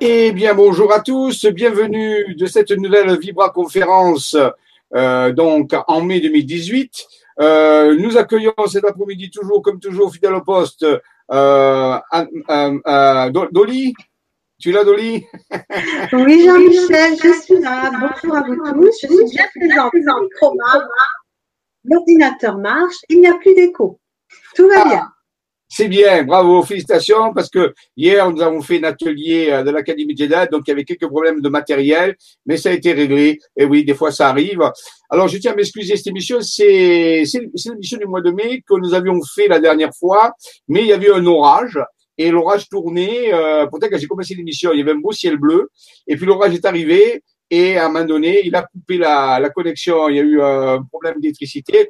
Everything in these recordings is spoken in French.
Eh bien, bonjour à tous, bienvenue de cette nouvelle Vibra conférence euh, donc en mai 2018. Euh, nous accueillons cet après-midi toujours, comme toujours, fidèle au poste, euh, euh Dolly. Tu es là, Dolly? Oui, Jean-Michel, je suis là. Bonjour à vous tous. Je suis bien présente. L'ordinateur marche, il n'y a plus d'écho. Tout va ah. bien. C'est bien, bravo, félicitations, parce que hier, nous avons fait un atelier euh, de l'Académie Jedi, donc il y avait quelques problèmes de matériel, mais ça a été réglé. Et oui, des fois, ça arrive. Alors, je tiens à m'excuser, cette émission, c'est l'émission du mois de mai que nous avions fait la dernière fois, mais il y avait un orage. Et l'orage tournait, euh, peut-être que j'ai commencé l'émission, il y avait un beau ciel bleu, et puis l'orage est arrivé, et à un moment donné, il a coupé la, la connexion, il y a eu un problème d'électricité,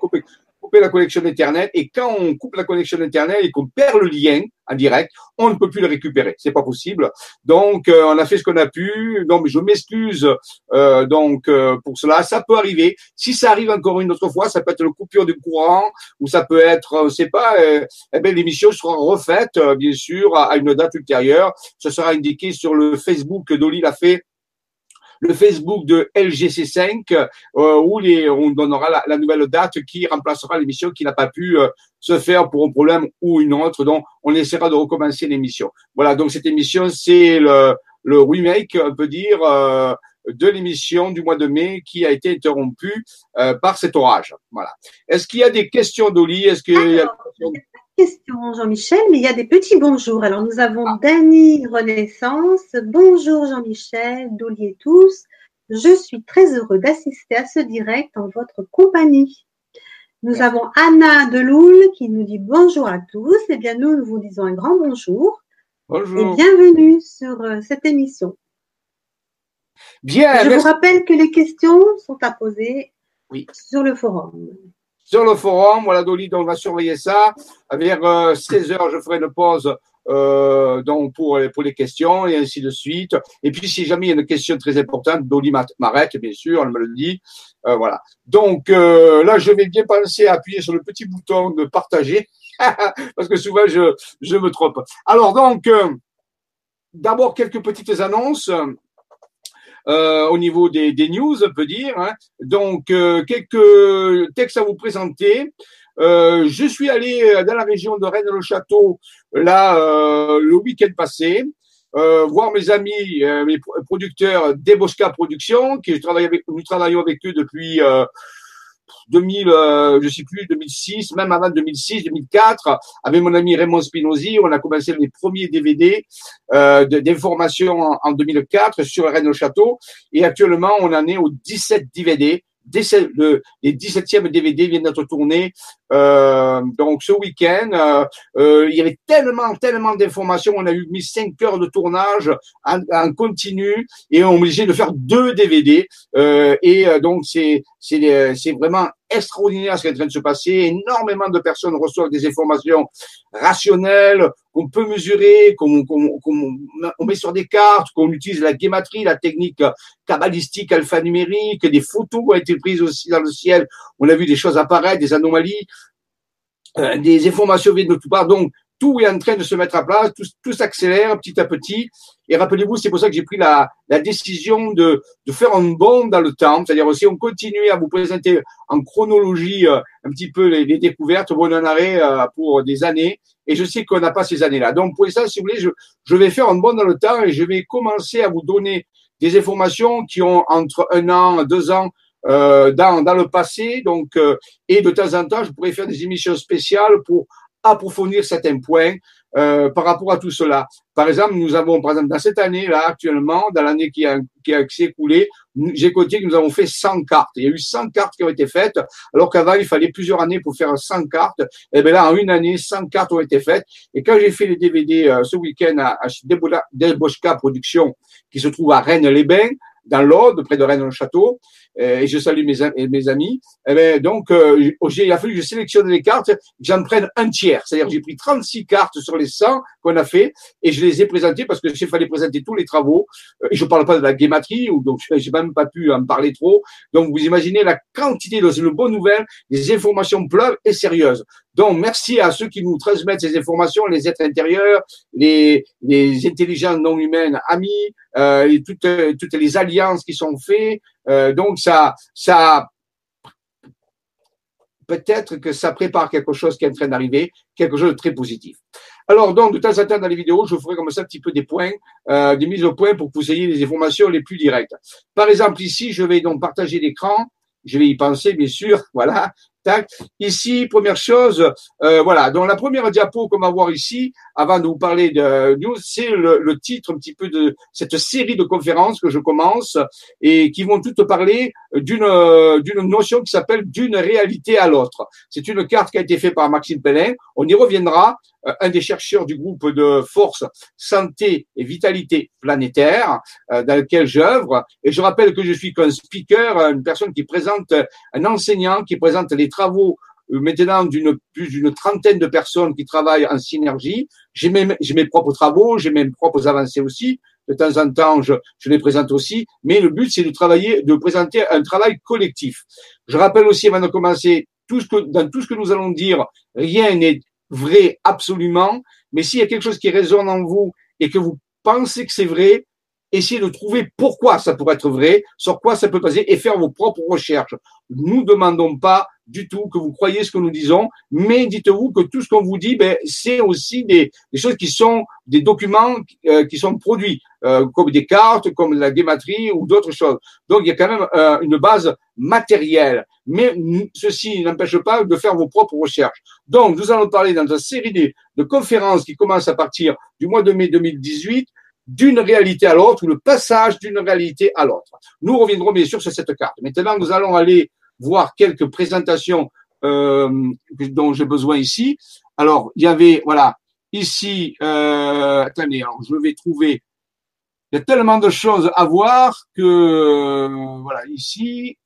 couper la connexion Internet et quand on coupe la connexion Internet et qu'on perd le lien en direct, on ne peut plus le récupérer. C'est pas possible. Donc, euh, on a fait ce qu'on a pu. Donc, je m'excuse euh, donc euh, pour cela. Ça peut arriver. Si ça arrive encore une autre fois, ça peut être le coupure du courant ou ça peut être, on sait pas. eh bien, l'émission sera refaite, bien sûr, à, une date ultérieure. Ce sera indiqué sur le Facebook d'Oli l'a fait le Facebook de LGC5 euh, où les, on donnera la, nouvelle date qui remplacera l'émission qui n'a pas pu euh, se faire pour un problème ou une autre. Donc, on essaiera de recommencer l'émission. Voilà, donc cette émission, c'est le, le remake, on peut dire, euh, de l'émission du mois de mai qui a été interrompue par cet orage. Voilà. Est-ce qu'il y a des questions, Dolly? Est-ce qu'il y a question, Jean-Michel, mais il y a des petits bonjours. Alors, nous avons ah. Dany Renaissance. Bonjour, Jean-Michel, Dolly tous. Je suis très heureux d'assister à ce direct en votre compagnie. Nous avons Anna Deloul qui nous dit bonjour à tous. Eh bien, nous, nous vous disons un grand bonjour. Bonjour. Et bienvenue sur euh, cette émission. Bien. Je vous rappelle que les questions sont à poser oui. sur le forum sur le forum. Voilà, Dolly, on va surveiller ça. Vers 16 euh, heures, je ferai une pause euh, donc pour, les questions et ainsi de suite. Et puis, si jamais il y a une question très importante, Dolly m'arrête, bien sûr, elle me le dit. Euh, voilà. Donc là, je vais bien penser à appuyer sur le petit bouton de partager parce que souvent je, me trompe. Alors donc, d'abord quelques petites annonces. Euh, au niveau des, des, news, on peut dire. Hein. Donc, euh, quelques textes à vous présenter. Euh, je suis allé dans la région de Rennes-le-Château là le week-end passé. voir mes amis, mes producteurs d'Ebosca Productions, qui nous travaillons avec eux depuis 2000, euh, je sais plus, 2006, même avant 2006, 2004, avec mon ami Raymond Spinozzi, on a commencé les premiers DVD euh, d'information en, en, 2004 sur Rennes au Château, et actuellement on en est au 17 DVD le, les 17e DVD viennent d'être tournés. Euh, donc ce week-end, euh, euh, il y avait tellement, tellement d'informations. On a eu mis 5 heures de tournage en, en continu et on est obligé de faire deux DVD. Et donc c'est c'est vraiment extraordinaire ce qui est en train de se passer. Énormément de personnes reçoivent des informations rationnelles qu'on peut mesurer, qu'on on met sur des cartes, qu'on utilise la guématrie, la technique cabalistique alphanumérique, des photos ont été prises aussi dans le ciel. On a vu des choses apparaître, des anomalies, euh, des informations viennent de tout part. Donc, tout est en train de se mettre à place, tout s'accélère petit à petit. Et rappelez-vous, c'est pour ça que j'ai pris la, la décision de, de, faire un bond dans le temps. C'est-à-dire si on continue à vous présenter en chronologie euh, un petit peu les, les découvertes, on en arrêt euh, pour des années. Et je sais qu'on n'a pas ces années-là. Donc pour ça, si vous voulez, je, je vais faire un bond dans le temps et je vais commencer à vous donner des informations qui ont entre un an, deux ans euh, dans, dans le passé. Donc, euh, et de temps en temps, je pourrais faire des émissions spéciales pour approfondir certains points euh, par rapport à tout cela. Par exemple, nous avons, par exemple, dans cette année là actuellement, dans l'année qui a qui, a, s'est écoulée, j'ai compté que nous avons fait 100 cartes. Il y a eu 100 cartes qui ont été faites, alors qu'avant il fallait plusieurs années pour faire 100 cartes. Et eh bien là, en une année, 100 cartes ont été faites. Et quand j'ai fait les DVD euh, ce week-end à, à Deboschka Productions, qui se trouve à Rennes-les-Bains, dans l'Aude, près de Rennes-le-Château, euh, et je salue mes, mes amis. Eh bien, donc, euh, il a fallu que je sélectionne les cartes, j'en prenne un tiers. C'est-à-dire j'ai pris 36 cartes sur les 100 qu'on a fait et je les ai présentés parce que s'il fallait présenter tous les travaux, euh, et je parle pas de la guématrie, ou donc j'ai même pas pu en parler trop. Donc vous imaginez la quantité de une bonne nouvelle, les informations pleuvent et sérieuses. Donc merci à ceux qui nous transmettent ces informations, les êtres intérieurs, les, les intelligences non humaines amis, euh, et toutes, toutes les alliances qui sont faites. Euh, donc ça, ça peut-être que ça prépare quelque chose qui est en train d'arriver, quelque chose de très positif. Alors donc, de temps en temps dans les vidéos, je ferai comme ça un petit peu des points, euh, des mises au point pour que vous ayez les informations les plus directes. Par exemple, ici, je vais donc partager l'écran. Je vais y penser, bien sûr. Voilà. Ici, première chose, euh, voilà. Donc la première diapo qu'on va voir ici, avant de vous parler de news, c'est le, le, titre un petit peu de cette série de conférences que je commence et qui vont toutes parler d'une d'une notion qui s'appelle d'une réalité à l'autre. C'est une carte qui a été faite par Maxime Pellin. On y reviendra. Un des chercheurs du groupe de force santé et vitalité planétaire euh, dans lequel j'œuvre. Et je rappelle que je suis qu'un speaker, une personne qui présente, un enseignant qui présente les travaux euh, maintenant d'une plus d'une trentaine de personnes qui travaillent en synergie. J'ai mes, mes propres travaux, j'ai mes propres avancées aussi. De temps en temps, je, je les présente aussi. Mais le but, c'est de travailler, de présenter un travail collectif. Je rappelle aussi, avant de commencer, tout ce que, dans tout ce que nous allons dire, rien n'est vrai absolument. Mais s'il y a quelque chose qui résonne en vous et que vous pensez que c'est vrai, essayez de trouver pourquoi ça pourrait être vrai, sur quoi ça peut passer et faire vos propres recherches. Nous demandons pas du tout que vous croyez ce que nous disons, mais dites-vous que tout ce qu'on vous dit, ben, c'est aussi des, des, choses qui sont des documents euh, qui sont produits, euh, comme des cartes, comme la guématrie ou d'autres choses. Donc il y a quand même euh, une base matérielle, mais ceci n'empêche pas de faire vos propres recherches. Donc nous allons parler dans une série de, de conférences qui commencent à partir du mois de mai 2018 d'une réalité à l'autre ou le passage d'une réalité à l'autre. Nous reviendrons bien sûr sur cette carte. Maintenant, nous allons aller voir quelques présentations euh, dont j'ai besoin ici. Alors, il y avait, voilà, ici, euh, attendez, alors je vais trouver, il y a tellement de choses à voir que, voilà, ici,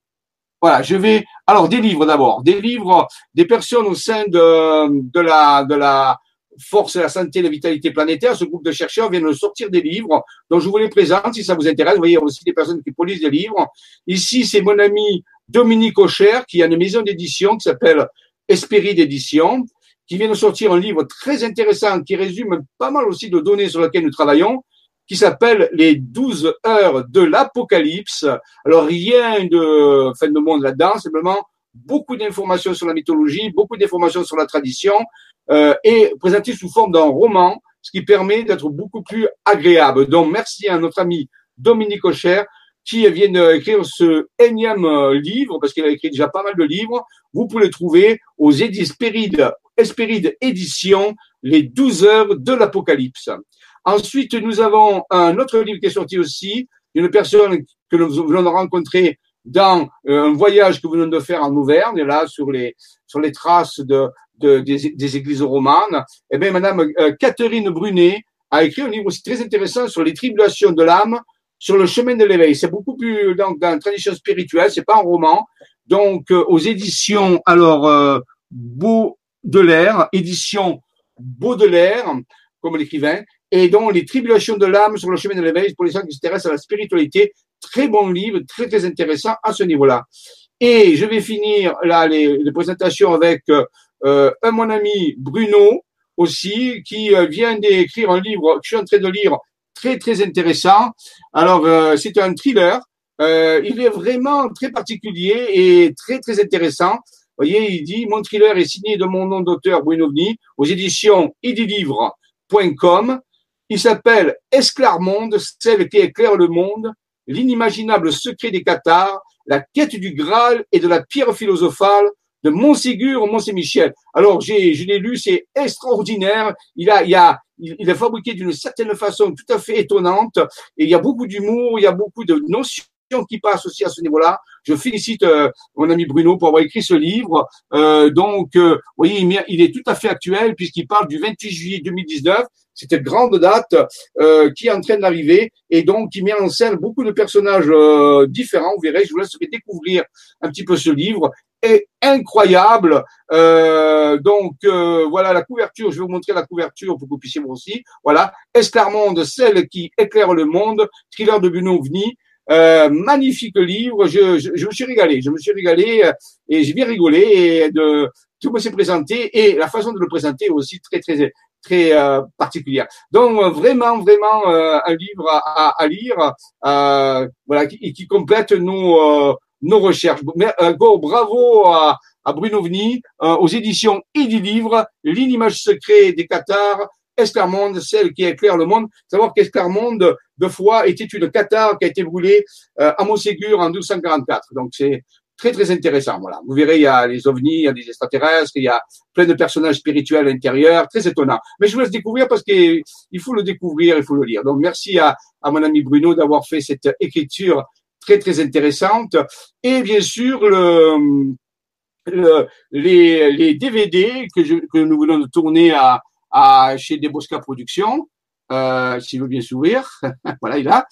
voilà, je vais, alors des livres d'abord, des livres, des personnes au sein de, de la, de la, Force et la santé et la vitalité planétaire, ce groupe de chercheurs vient de sortir des livres dont je vous les présente si ça vous intéresse. Vous voyez aussi des personnes qui produisent des livres. Ici, c'est mon ami Dominique Aucher qui a une maison d'édition qui s'appelle Espérit d'édition, qui vient de sortir un livre très intéressant qui résume pas mal aussi de données sur lesquelles nous travaillons, qui s'appelle Les 12 heures de l'apocalypse. Alors rien de fin de monde là-dedans, simplement beaucoup d'informations sur la mythologie, beaucoup d'informations sur la tradition, euh, et présenté sous forme d'un roman, ce qui permet d'être beaucoup plus agréable. Donc merci à notre ami Dominique Aucher qui vient d'écrire ce énième euh, livre, parce qu'il a écrit déjà pas mal de livres. Vous pouvez le trouver aux Espéride, Espéride Les 12 heures de l'Apocalypse. Ensuite, nous avons un autre livre qui est sorti aussi, une personne que nous venons de rencontrer dans euh, un voyage que nous venons de faire en Auvergne, là, sur les, sur les traces de, de des, églises romanes. Eh bien, Madame euh, Catherine Brunet a écrit un livre aussi très intéressant sur les tribulations de l'âme, sur le chemin de l'éveil. C'est beaucoup plus dans, dans la tradition spirituelle, c'est pas un roman. Donc, euh, aux éditions, alors, euh, Baudelaire, édition Baudelaire, comme l'écrivain, et donc les tribulations de l'âme sur le chemin de l'éveil pour les gens qui s'intéressent à la spiritualité. Très bon livre, très très intéressant à ce niveau-là. Et je vais finir là les, les présentations avec euh, un mon ami Bruno aussi qui euh, vient d'écrire un livre que je suis en train de lire très très intéressant. Alors euh, c'est un thriller. Euh, il est vraiment très particulier et très très intéressant. Vous voyez, il dit mon thriller est signé de mon nom d'auteur Bruno Vni aux éditions idilivre.com. Il s'appelle Esclarmonde, celle qui éclaire le monde, l'inimaginable secret des Cathares, la quête du Graal et de la pierre philosophale de Montségur au Mont-Saint-Michel. Alors, j'ai, je l'ai lu, c'est extraordinaire. Il a, il a, il, est fabriqué d'une certaine façon tout à fait étonnante. Et il y a beaucoup d'humour, il y a beaucoup de notions qui passe aussi à ce niveau-là. Je félicite euh, mon ami Bruno pour avoir écrit ce livre. Euh, donc, euh, vous voyez, il, est tout à fait actuel puisqu'il parle du 28 juillet 2019, cette grande date qui est en train d'arriver et donc qui met en scène beaucoup de personnages différents. Vous verrez, je vous laisserai découvrir un petit peu ce livre est incroyable. Euh, donc voilà la couverture. Je vais vous montrer la couverture pour que vous puissiez voir aussi. Voilà, Esclarmonde, celle qui éclaire le monde, thriller de Bruno. Euh, magnifique livre, je, me suis régalé, je me suis régalé euh, et j'ai bien rigolé et de tout me s'est présenté et la façon de le présenter aussi très très très euh, particulière. Donc vraiment vraiment euh, un livre à, à, lire, voilà qui, qui, complète nos nos recherches. Encore bravo à, à Bruno Vni aux éditions Edi Livre, l'image secret des Qatars Esclarmonde, celle qui éclaire le monde. Savoir qu'Esclarmonde, de fois, était une Qatar qui a été brûlée euh, à Montségur en 1244. Donc c'est très très intéressant. Voilà, vous verrez, il y a les ovnis, il y a des extraterrestres, il y a plein de personnages spirituels à l'intérieur, très étonnant. Mais je vous laisse découvrir parce qu'il faut le découvrir, il faut le lire. Donc merci à, mon ami Bruno d'avoir fait cette écriture très très intéressante. Et bien sûr le, le les, DVD que, je, que nous de tourner à chez Debosca Productions, euh, s'il veut bien s'ouvrir. voilà, il a.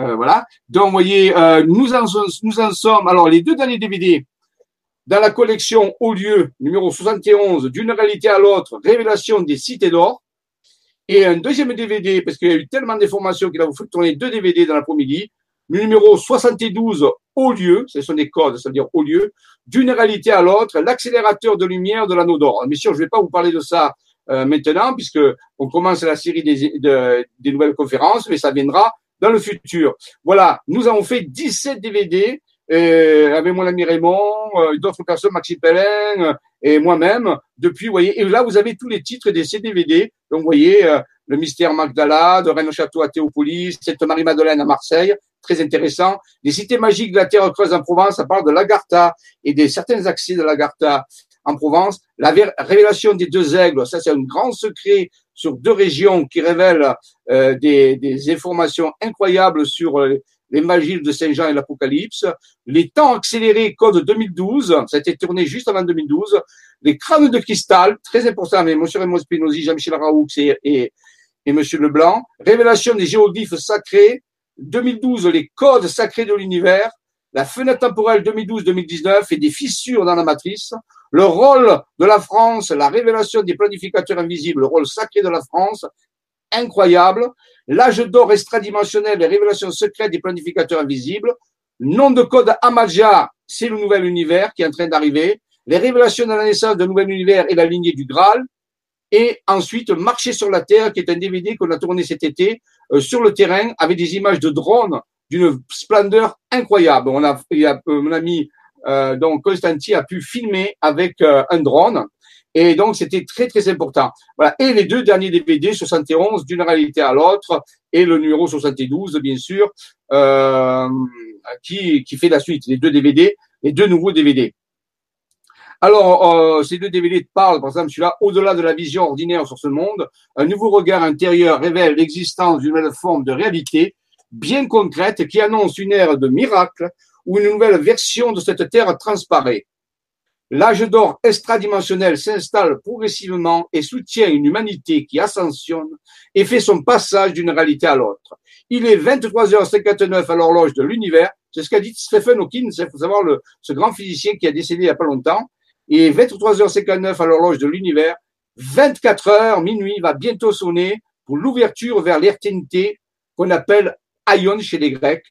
Euh, voilà. Donc, vous voyez, euh, nous, en, nous en sommes. Alors, les deux derniers DVD dans la collection Au lieu, numéro 71, d'une réalité à l'autre, révélation des cités d'or. Et un deuxième DVD, parce qu'il y a eu tellement d'informations qu'il a fallu tourner deux DVD dans l'après-midi. Le numéro 72, au lieu, ce sont des codes, c'est-à-dire au lieu, d'une réalité à l'autre, l'accélérateur de lumière de l'anneau d'or. Bien sûr, je ne vais pas vous parler de ça euh, maintenant, puisque on commence la série des, des nouvelles conférences, mais ça viendra dans le futur. Voilà, nous avons fait 17 DVD euh, avec mon ami Raymond, euh, d'autres personnes, Maxime Pellin euh, et moi-même. Depuis, vous voyez, et là vous avez tous les titres des CDVD. Donc vous voyez, le mystère Magdala, de Rennes Château à Théopolis, Sainte Marie-Madeleine à Marseille, très intéressant. Les cités magiques de la Terre creuse en Provence, ça parle de l'Agartha et des certains accès de l'Agartha en Provence. La révélation des deux aigles, ça c'est un grand secret sur deux régions qui révèlent euh, des, des, informations incroyables sur euh, les magies de Saint-Jean et l'Apocalypse. Les temps accélérés, code 2012, ça a été tourné juste avant 2012. Les crânes de cristal, très important, mais M. Raymond Spinozzi, Jean-Michel Raoux et, et, et M. Leblanc. Révélation des géoglyphes sacrés. 2012, les codes sacrés de l'univers la fenêtre temporelle 2012-2019 et des fissures dans la matrice, le rôle de la France, la révélation des planificateurs invisibles, le rôle sacré de la France, incroyable, l'âge d'or extradimensionnel, les révélations secrètes des planificateurs invisibles, nom de code Amaja, c'est le nouvel univers qui est en train d'arriver, les révélations de la naissance d'un nouvel univers et la lignée du Graal, et ensuite Marcher sur la Terre, qui est un DVD qu'on a tourné cet été euh, sur le terrain avec des images de drones d'une splendeur incroyable. On a, il a euh, mon ami euh, donc Constanti a pu filmer avec euh, un drone. Et donc, c'était très, très important. Voilà. Et les deux derniers DVD, 71, d'une réalité à l'autre, et le numéro 72, bien sûr, euh, qui, qui fait la suite. Les deux DVD, les deux nouveaux DVD. Alors, ces deux DVD parlent, par exemple, celui-là, au-delà de la vision ordinaire sur ce monde, un nouveau regard intérieur révèle l'existence d'une nouvelle forme de réalité bien concrète qui annonce une ère de miracle où une nouvelle version de cette Terre transparaît. L'âge d'or extradimensionnel s'installe progressivement et soutient une humanité qui ascensionne et fait son passage d'une réalité à l'autre. Il est 23h59 à l'horloge de l'univers. C'est ce qu'a dit Stephen Hawking, il faut savoir le, ce grand physicien qui a décédé il n'y a pas longtemps. Et 23h59 à l'horloge de l'univers. 24 heures, minuit va bientôt sonner pour l'ouverture vers l'éternité qu'on appelle Aion chez les Grecs.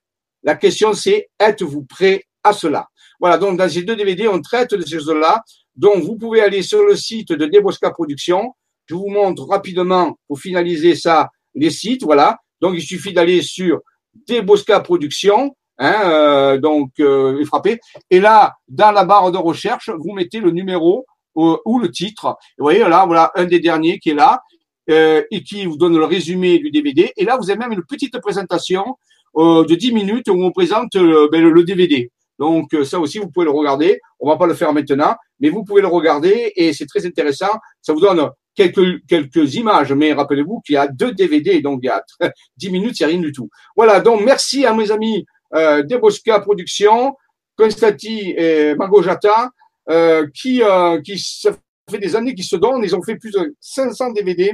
La question c'est, êtes-vous prêt à cela? Voilà, donc dans ces deux DVD, on traite de ces choses-là. Donc vous pouvez aller sur le site de Debosca Productions. Je vous montre rapidement, pour finaliser ça, les sites. Voilà, donc il suffit d'aller sur Debosca Productions. Hein, euh, donc euh, frapper. Et là, dans la barre de recherche, vous mettez le numéro euh, ou le titre. vous voyez là, voilà un des derniers qui est là euh, et qui vous donne le résumé du DVD. Et là, vous avez même une petite présentation de 10 minutes où on présente euh, ben, le, DVD. Donc ça aussi, vous pouvez le regarder. On va pas le faire maintenant, mais vous pouvez le regarder et c'est très intéressant. Ça vous donne quelques quelques images, mais rappelez-vous qu'il y a deux DVD, donc il y a 10 minutes, c'est rien du tout. Voilà, donc merci à mes amis euh, Deboska Productions, Constati et Magojata, euh, qui, euh, qui, ça fait des années qu'ils se donnent. Ils ont fait plus de 500 DVD.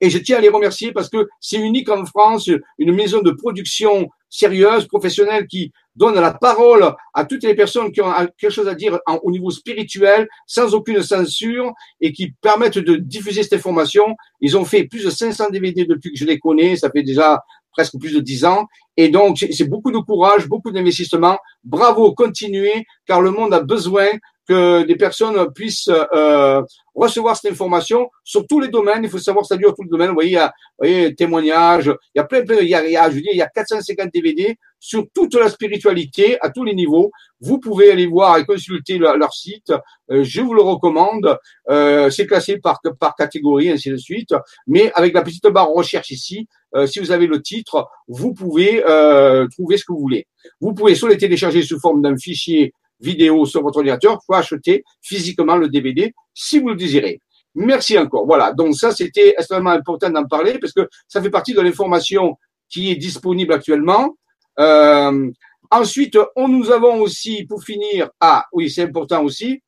Et je tiens à les remercier parce que c'est unique en France, une maison de production sérieuse, professionnelle, qui donne la parole à toutes les personnes qui ont quelque chose à dire au niveau spirituel, sans aucune censure, et qui permettent de diffuser cette information. Ils ont fait plus de 500 DVD depuis que je les connais, ça fait déjà presque plus de 10 ans. Et donc, c'est beaucoup de courage, beaucoup d'investissement. Bravo, continuez, car le monde a besoin que des personnes puissent euh, recevoir cette information sur tous les domaines. Il faut savoir que ça dure tout le domaine. Vous voyez, il y a, vous voyez, témoignages, il y a plein, plein, il y a, il y a, je il y a 450 DVD sur toute la spiritualité à tous les niveaux. Vous pouvez aller voir et consulter leur, site. Euh, je vous le recommande. Euh, c'est classé par, par catégorie, ainsi de suite. Mais avec la petite barre recherche ici, euh, si vous avez le titre, vous pouvez euh, trouver ce que vous voulez. Vous pouvez soit les télécharger sous forme d'un fichier vidéo sur votre ordinateur, faut acheter physiquement le DVD si vous le désirez. Merci encore. Voilà. Donc ça, c'était extrêmement important d'en parler parce que ça fait partie de l'information qui est disponible actuellement. Euh, ensuite, on, nous avons aussi, pour finir, ah oui, c'est important aussi.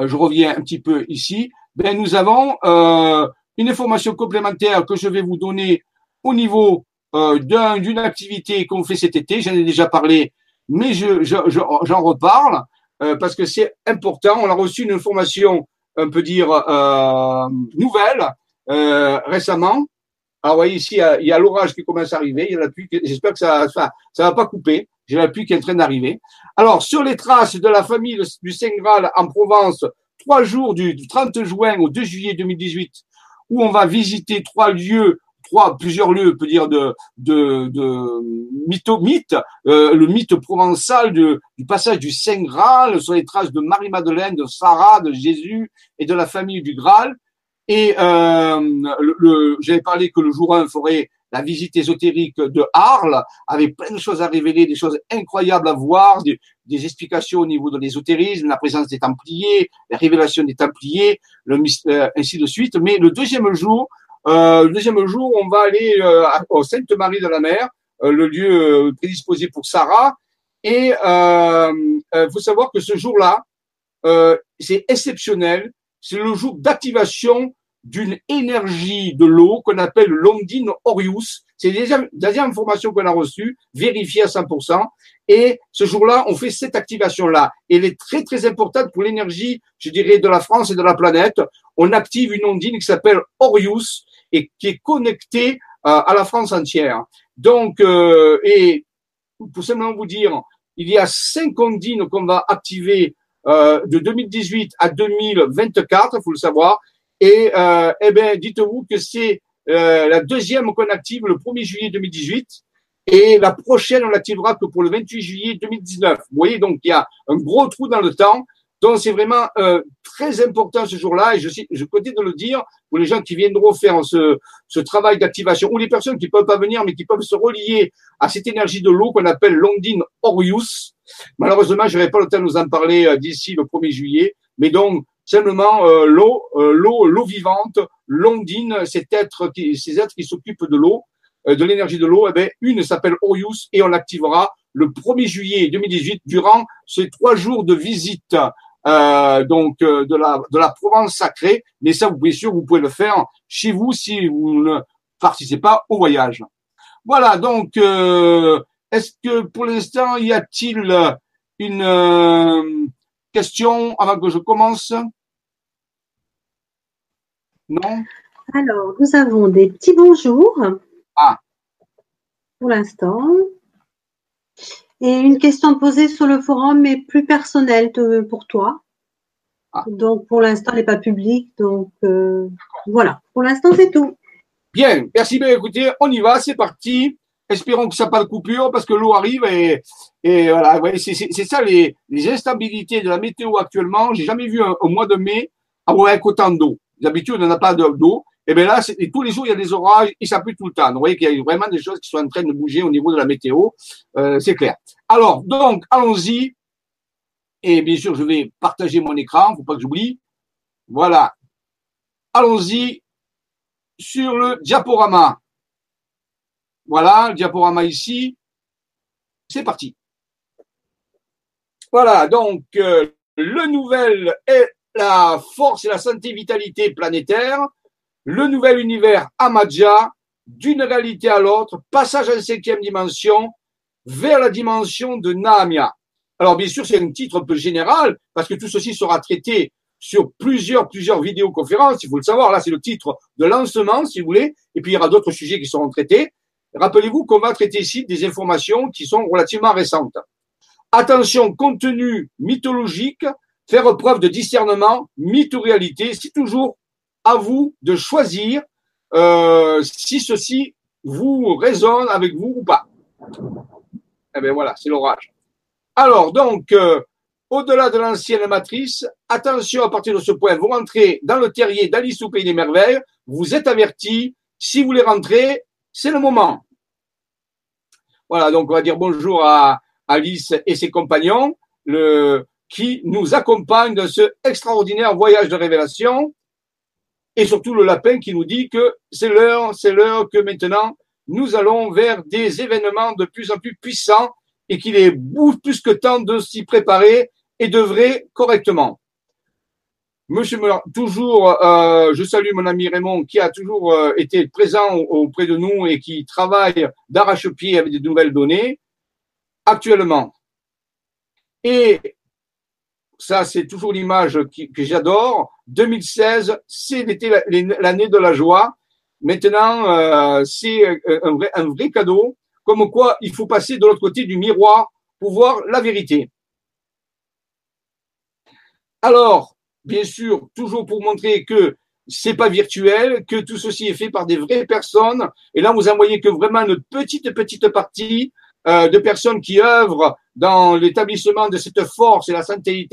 Euh, je reviens un petit peu ici. Ben, nous avons euh, une information complémentaire que je vais vous donner au niveau euh, d'une activité qu'on fait cet été. J'en ai déjà parlé mais je, j'en reparle euh, parce que c'est important. On a reçu une information, on peut dire, euh, nouvelle euh, récemment. Alors, vous voyez ici, il y a, l'orage qui commence à arriver. Il y a la pluie. J'espère que ça, ça, va pas couper. J'ai la pluie qui est en train d'arriver. Alors, sur les traces de la famille du Saint en Provence, trois jours du 30 juin au 2 juillet 2018, où on va visiter trois lieux plusieurs lieux, on peut dire, de, de, de mytho-mythe, euh, le mythe provençal du passage du Saint Graal sur les traces de Marie-Madeleine, de Sarah, de Jésus et de la famille du Graal. Et euh, le, j'avais parlé que le jour 1 ferait la visite ésotérique de Arles, avec plein de choses à révéler, des choses incroyables à voir, des, des explications au niveau de l'ésotérisme, la présence des Templiers, la révélation des Templiers, le, euh, ainsi de suite. Mais le deuxième jour, le deuxième jour, on va aller euh, au Sainte-Marie de la Mer, euh, le lieu prédisposé pour Sarah. Et il faut savoir que ce jour-là, c'est exceptionnel. C'est le jour d'activation d'une énergie de l'eau qu'on appelle l'ondine Orius. C'est déjà la deuxième information qu'on a reçue, vérifiée à 100%. Et ce jour-là, on fait cette activation-là. Elle est très, très importante pour l'énergie, je dirais, de la France et de la planète. On active une ondine qui s'appelle Orius et qui est connecté euh, à la France entière. Donc, euh, et pour simplement vous dire, il y a cinq ondines qu'on va activer euh, de 2018 à 2024, il faut le savoir. Et eh ben, dites-vous que c'est la deuxième qu'on active le 1er juillet 2018 et la prochaine, on l'activera que pour le 28 juillet 2019. Vous voyez, donc il y a un gros trou dans le temps. Donc c'est vraiment euh, très important ce jour-là et je, je continue de le dire pour les gens qui viendront faire ce, ce travail d'activation ou les personnes qui peuvent pas venir mais qui peuvent se relier à cette énergie de l'eau qu'on appelle l'ondine Orius. Malheureusement, je n'aurai pas le temps de nous en parler euh, d'ici le 1er juillet, mais donc simplement euh, l'eau, l'eau, l'eau vivante, l'ondine, cet être qui, ces êtres qui s'occupent de l'eau, de l'énergie de l'eau, eh ben, une s'appelle Orius et on l'activera le 1er juillet 2018 durant ces trois jours de visite euh, donc euh, de la de la Provence sacrée. Mais ça, vous pouvez sûr, vous pouvez le faire chez vous si vous ne participez pas au voyage. Voilà. Donc, euh, est-ce que pour l'instant, y a-t-il une question avant que je commence? Non? Alors, nous avons des petits bonjours. Ah. Pour l'instant. Et une question posée sur le forum, mais plus personnelle pour toi. Ah. Donc, pour l'instant, elle n'est pas publique. Donc, euh, voilà. Pour l'instant, c'est tout. Bien. Merci bien. Écoutez, on y va. C'est parti. Espérons que ça n'a pas de coupure parce que l'eau arrive et, et voilà. c'est ça les, les, instabilités de la météo actuellement. J'ai jamais vu un, mois de mai avoir autant d'eau. D'habitude, on n'a pas d'eau. Et bien là, tous les jours, il y a des orages ça pue tout le temps. vous voyez qu'il y a vraiment des choses qui sont en train de bouger au niveau de la météo. Euh, c'est clair. Alors, donc, allons-y. Et bien sûr, je vais partager mon écran, faut pas que j'oublie. Voilà. Allons-y sur le diaporama. Voilà, le diaporama ici. C'est parti. Voilà, donc euh, le nouvel est la force et la santé vitalité planétaire, le nouvel univers Amadja, d'une réalité à l'autre, passage en cinquième dimension vers la dimension de Namia. Alors bien sûr, c'est un titre un peu général parce que tout ceci sera traité sur plusieurs, plusieurs vidéoconférences, il faut le savoir. Là, c'est le titre de lancement, si vous voulez. Et puis, il y aura d'autres sujets qui seront traités. Rappelez-vous qu'on va traiter ici des informations qui sont relativement récentes. Attention, contenu mythologique, faire preuve de discernement, mythe ou réalité. C'est toujours à vous de choisir euh, si ceci vous résonne avec vous ou pas. Eh bien voilà, c'est l'orage. Alors, donc, euh, au-delà de l'ancienne matrice, attention à partir de ce point, vous rentrez dans le terrier d'Alice au Pays des Merveilles, vous êtes averti, si vous voulez rentrer, c'est le moment. Voilà, donc on va dire bonjour à Alice et ses compagnons qui nous accompagnent dans ce extraordinaire voyage de révélation et surtout le lapin qui nous dit que c'est l'heure, c'est l'heure que maintenant nous allons vers des événements de plus en plus puissants et qu'il est plus que temps de s'y préparer et d'œuvrer correctement. Monsieur toujours, euh, je salue mon ami Raymond qui a toujours euh, été présent auprès de nous et qui travaille d'arrache-pied avec des nouvelles données actuellement. Et ça, c'est toujours l'image que j'adore. 2016, c'est l'année de la joie. Maintenant, euh, c'est un vrai, un vrai cadeau, comme quoi il faut passer de l'autre côté du miroir pour voir la vérité. Alors, bien sûr, toujours pour montrer que c'est pas virtuel, que tout ceci est fait par des vraies personnes. Et là, vous en voyez que vraiment une petite, petite partie euh, de personnes qui œuvrent dans l'établissement de cette force et la santé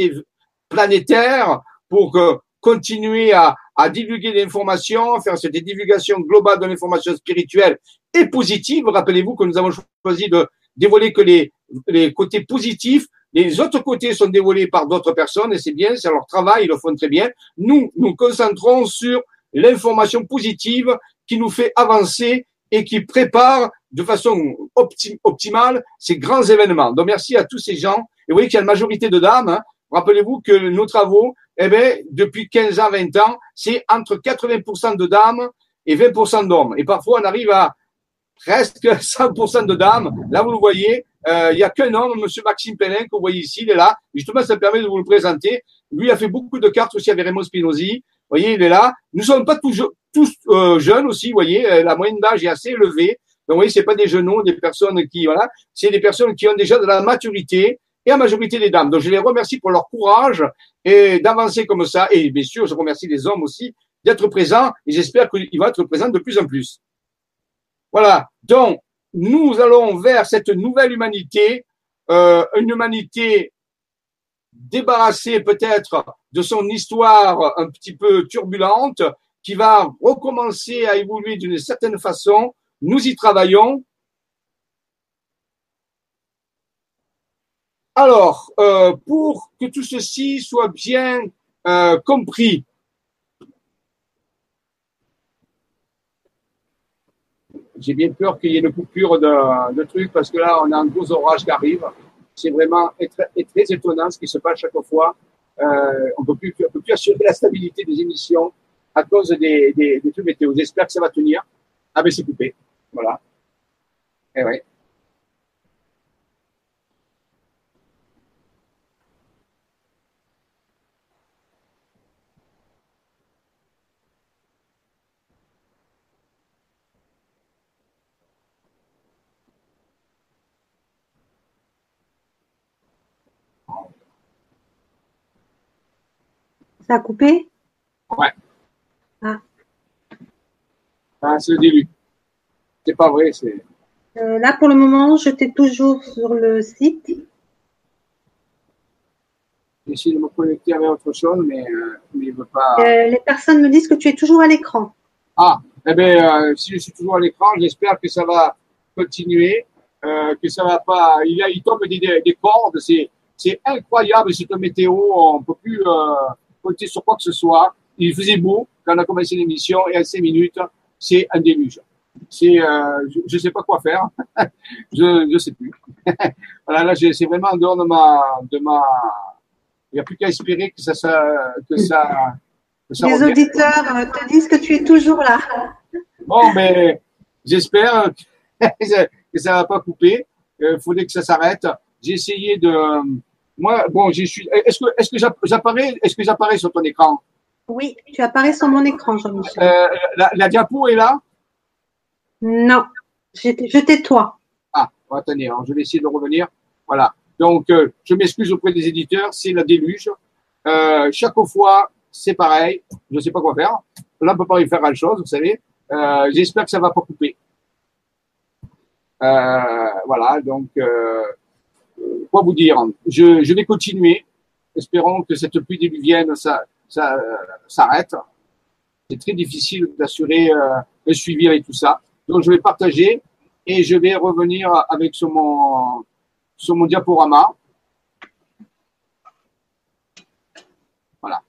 planétaire pour continuer à, à divulguer l'information, faire cette divulgation globale de l'information spirituelle et positive. Rappelez-vous que nous avons choisi de dévoiler que les, les côtés positifs les autres côtés sont dévoilés par d'autres personnes et c'est bien, c'est leur travail, ils le font très bien. Nous, nous concentrons sur l'information positive qui nous fait avancer et qui prépare de façon optimale ces grands événements. Donc merci à tous ces gens. Et vous voyez qu'il y a une majorité de dames. Hein. Rappelez-vous que nos travaux, eh bien, depuis 15 ans, 20 ans, c'est entre 80% de dames et 20% d'hommes. Et parfois, on arrive à presque 100% de dames. Là, vous le voyez, euh, il n'y a qu'un homme, Monsieur Maxime Pellin, que vous voyez ici, il est là. Justement, ça permet de vous le présenter. Lui a fait beaucoup de cartes aussi avec Raymond Spinozzi. Vous voyez, il est là. Nous ne sommes pas tous, tous euh, jeunes aussi, vous voyez. Euh, la moyenne d'âge est assez élevée. Donc, vous voyez, c'est pas des jeunes, des personnes qui, voilà, c'est des personnes qui ont déjà de la maturité et la majorité des dames. Donc, je les remercie pour leur courage et d'avancer comme ça. Et bien sûr, je remercie les hommes aussi d'être présents et j'espère qu'ils vont être présents de plus en plus. Voilà. Donc, nous allons vers cette nouvelle humanité, euh, une humanité débarrassée peut-être de son histoire un petit peu turbulente, qui va recommencer à évoluer d'une certaine façon. Nous y travaillons. Alors, euh, pour que tout ceci soit bien euh, compris, j'ai bien peur qu'il y ait une coupure de, de trucs parce que là, on a un gros orage qui arrive. C'est vraiment très, étonnant ce qui se passe chaque fois. Euh, on on peut plus assurer la stabilité des émissions à cause des, des, trucs météo. J'espère que ça va tenir. Ah ben c'est coupé. Voilà. Et eh ouais. Ça a coupé? Ouais. Ah. ah c'est le début. C'est pas vrai, c'est. Euh, là, pour le moment, je t'ai toujours sur le site. J'essaie de me connecter avec autre chose, mais, euh, mais il ne veut pas. Euh, les personnes me disent que tu es toujours à l'écran. Ah, eh bien, si je suis toujours à l'écran, j'espère que ça va continuer, que ça va pas. Il, il tombe des, des cordes, c'est, c'est incroyable cette météo, on ne peut plus compter sur quoi que ce soit. Il faisait beau quand on a commencé l'émission et à 5 minutes, c'est un déluge. C'est, euh, je ne sais pas quoi faire. je ne sais plus. voilà, là, c'est vraiment en dehors de ma, de ma, il n'y a plus qu'à espérer que ça, ça, que ça, que ça Les auditeurs euh, te disent que tu es toujours là. Bon, mais j'espère que ça ne va pas couper. Il euh, faudrait que ça s'arrête. J'ai essayé de, moi, bon, je suis, est-ce que, est-ce que j'apparais, est-ce que j'apparais sur ton écran? Oui, tu apparais sur mon écran, Jean-Michel. Euh, la, la, diapo est là? Non, je tais-toi. Ah, attendez, je vais essayer de revenir. Voilà. Donc, euh, je m'excuse auprès des éditeurs, c'est la déluge. Euh, chaque fois, c'est pareil. Je ne sais pas quoi faire. Là, on ne peut pas y faire grand-chose, vous savez. Euh, J'espère que ça ne va pas couper. Euh, voilà, donc, euh, quoi vous dire je, je, vais continuer. Espérons que cette pluie diluvienne ça, ça, s'arrête. C'est très difficile d'assurer un suivi avec tout ça. Donc, je vais partager et je vais revenir avec sur mon, sur mon diaporama. Voilà.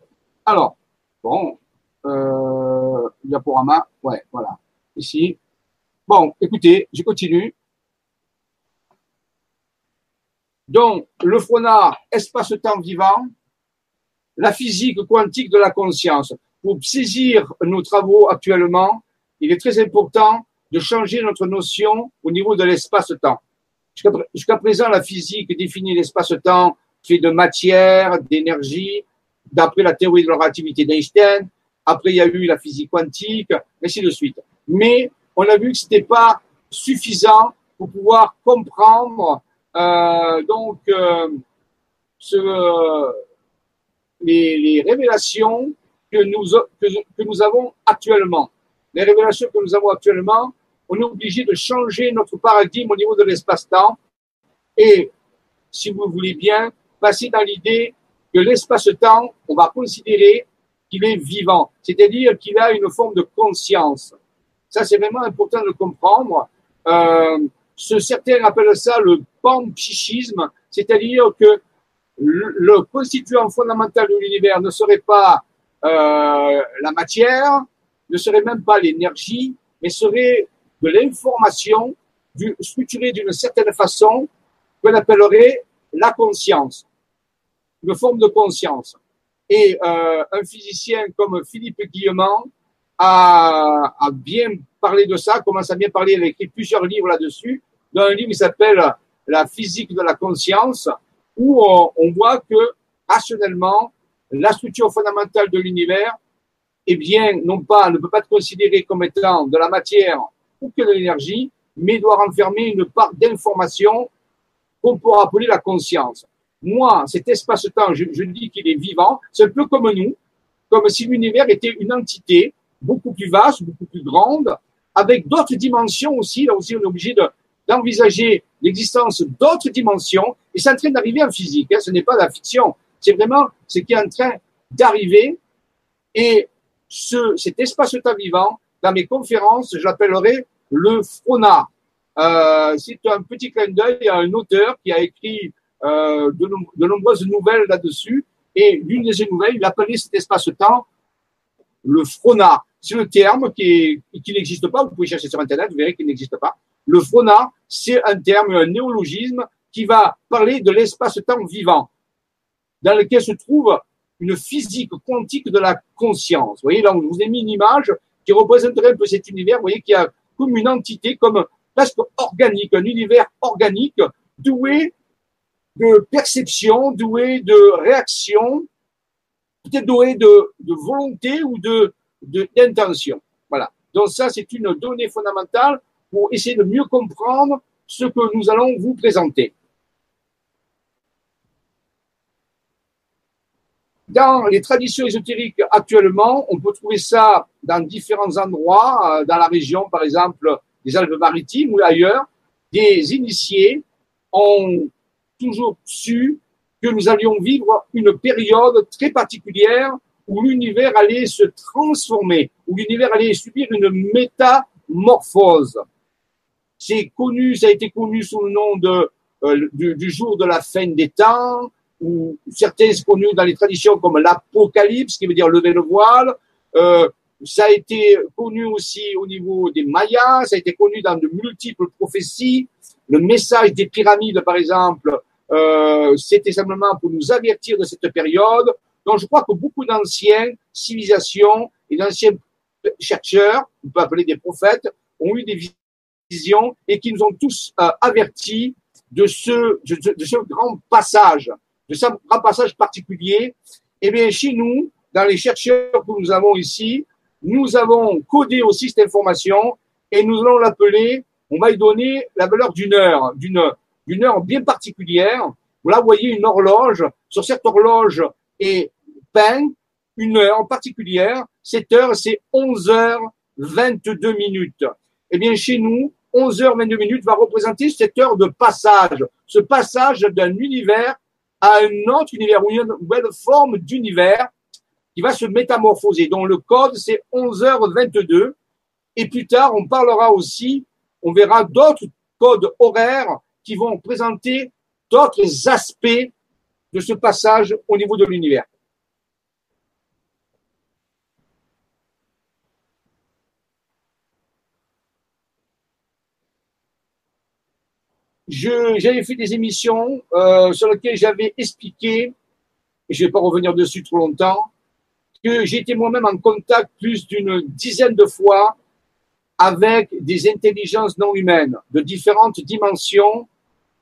Alors, bon, euh, diaporama, ouais, voilà, ici. Bon, écoutez, je continue. Donc, le FRONA, espace-temps vivant, la physique quantique de la conscience. Pour saisir nos travaux actuellement, il est très important de changer notre notion au niveau de l'espace-temps. Jusqu'à présent, la physique définit l'espace-temps fait de matière, d'énergie, d'après la théorie de la relativité d'Einstein. Après, il y a eu la physique quantique, ainsi de suite. Mais on a vu que c'était pas suffisant pour pouvoir comprendre euh, donc euh, ce, les, révélations que nous, que nous avons actuellement. Les révélations que nous avons actuellement on est obligé de changer notre paradigme au niveau de l'espace-temps et, si vous voulez bien, passer dans l'idée que l'espace-temps, on va considérer qu'il est vivant, c'est-à-dire qu'il a une forme de conscience. Ça, c'est vraiment important de comprendre. Euh, ce, certains appellent ça le panpsychisme, c'est-à-dire que le, constituant fondamental de l'univers ne serait pas euh, la matière, ne serait même pas l'énergie, mais serait de l'information structurée d'une certaine façon qu'on appellerait la conscience, une forme de conscience. Et euh, un physicien comme Philippe Guillemant a, a, bien parlé de ça, commence à bien parler, il a écrit plusieurs livres là-dessus. Dans un livre qui s'appelle La physique de la conscience, où on, on voit que rationnellement, la structure fondamentale de l'univers, eh bien, non pas, ne peut pas être considérée comme étant de la matière ou que de l'énergie, mais doit renfermer une part d'information qu'on pourra appeler la conscience. Moi, cet espace-temps, je, dis qu'il est vivant, c'est un peu comme nous, comme si l'univers était une entité beaucoup plus vaste, beaucoup plus grande, avec d'autres dimensions aussi. Là aussi, on est obligé de, d'envisager l'existence d'autres dimensions, et c'est en train d'arriver en physique. Hein, ce n'est pas la fiction, c'est vraiment ce qui est en train d'arriver. Et ce, cet espace-temps vivant, dans mes conférences, je l'appellerai le Frona. Euh, c'est un petit clin d'œil à un auteur qui a écrit euh, de, nombreuses nouvelles là-dessus. Et l'une de ces nouvelles, il appelait cet espace-temps le Frona. C'est le terme qui, qui n'existe pas. Vous pouvez chercher sur Internet, vous verrez qu'il n'existe pas. Le Frona, c'est un terme, un néologisme qui va parler de l'espace-temps vivant, dans lequel se trouve une physique quantique de la conscience. Vous voyez, là, je vous ai mis une image qui représenterait un peu cet univers. Vous voyez qu'il y a comme une entité, comme presque organique, un univers organique doué de perception, doué de réaction, peut-être doué de, volonté ou de d'intention. Voilà. Donc ça, c'est une donnée fondamentale pour essayer de mieux comprendre ce que nous allons vous présenter. Dans les traditions ésotériques actuellement, on peut trouver ça dans différents endroits, euh, dans la région, par exemple, des Alpes-Maritimes ou ailleurs. Des initiés ont toujours su que nous allions vivre une période très particulière où l'univers allait se transformer, où l'univers allait subir une métamorphose. C'est connu, ça a été connu sous le nom de, euh, du, du, jour de la fin des temps, ou certains connus dans les traditions comme l'Apocalypse, qui veut dire lever le voile. Euh, ça a été connu aussi au niveau des Mayas, ça a été connu dans de multiples prophéties. Le message des pyramides, par exemple, euh, c'était simplement pour nous avertir de cette période. Donc, je crois que beaucoup d'anciennes civilisations et d'anciens chercheurs, on peut appeler des prophètes, ont eu des visions et qui nous ont tous euh, avertis de ce, de, ce grand passage, de ce grand passage particulier. Eh bien, chez nous, dans les chercheurs que nous avons ici, nous avons codé aussi cette information et nous allons l'appeler, on va y donner la valeur d'une heure, d'une heure bien particulière. Là, vous voyez une horloge. Sur cette horloge est peint une heure particulière. Cette heure, c'est 11 h 22 minutes. Eh bien, chez nous, 11 h 22 minutes va représenter cette heure de passage, ce passage d'un univers à un autre univers ou une nouvelle forme d'univers qui va se métamorphoser. Donc, le code, c'est 11 h 22. Et plus tard, on parlera aussi, on verra d'autres codes horaires qui vont présenter d'autres aspects de ce passage au niveau de l'univers. J'avais fait des émissions euh, sur lesquelles j'avais expliqué, et je ne vais pas revenir dessus trop longtemps, que été moi-même en contact plus d'une dizaine de fois avec des intelligences non humaines de différentes dimensions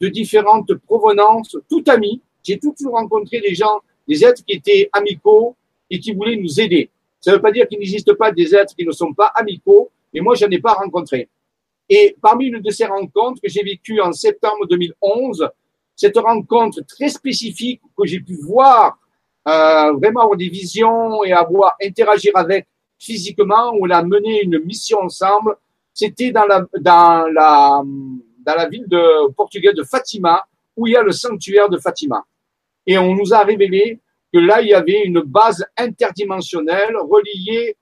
de différentes provenances, tout amis. J'ai toujours rencontré des gens, des êtres qui étaient amicaux et qui voulaient nous aider. Ça ne veut pas dire qu'il n'existe pas des êtres qui ne sont pas amicaux, mais moi, je n'en ai pas rencontré. Et parmi une de ces rencontres que j'ai vécues en septembre 2011, cette rencontre très spécifique que j'ai pu voir, euh, vraiment avoir des visions et avoir interagir avec physiquement, où on a mené une mission ensemble, c'était dans la, dans la, dans la ville de portugaise de Fatima, où il y a le sanctuaire de Fatima. Et on nous a révélé que là, il y avait une base interdimensionnelle reliée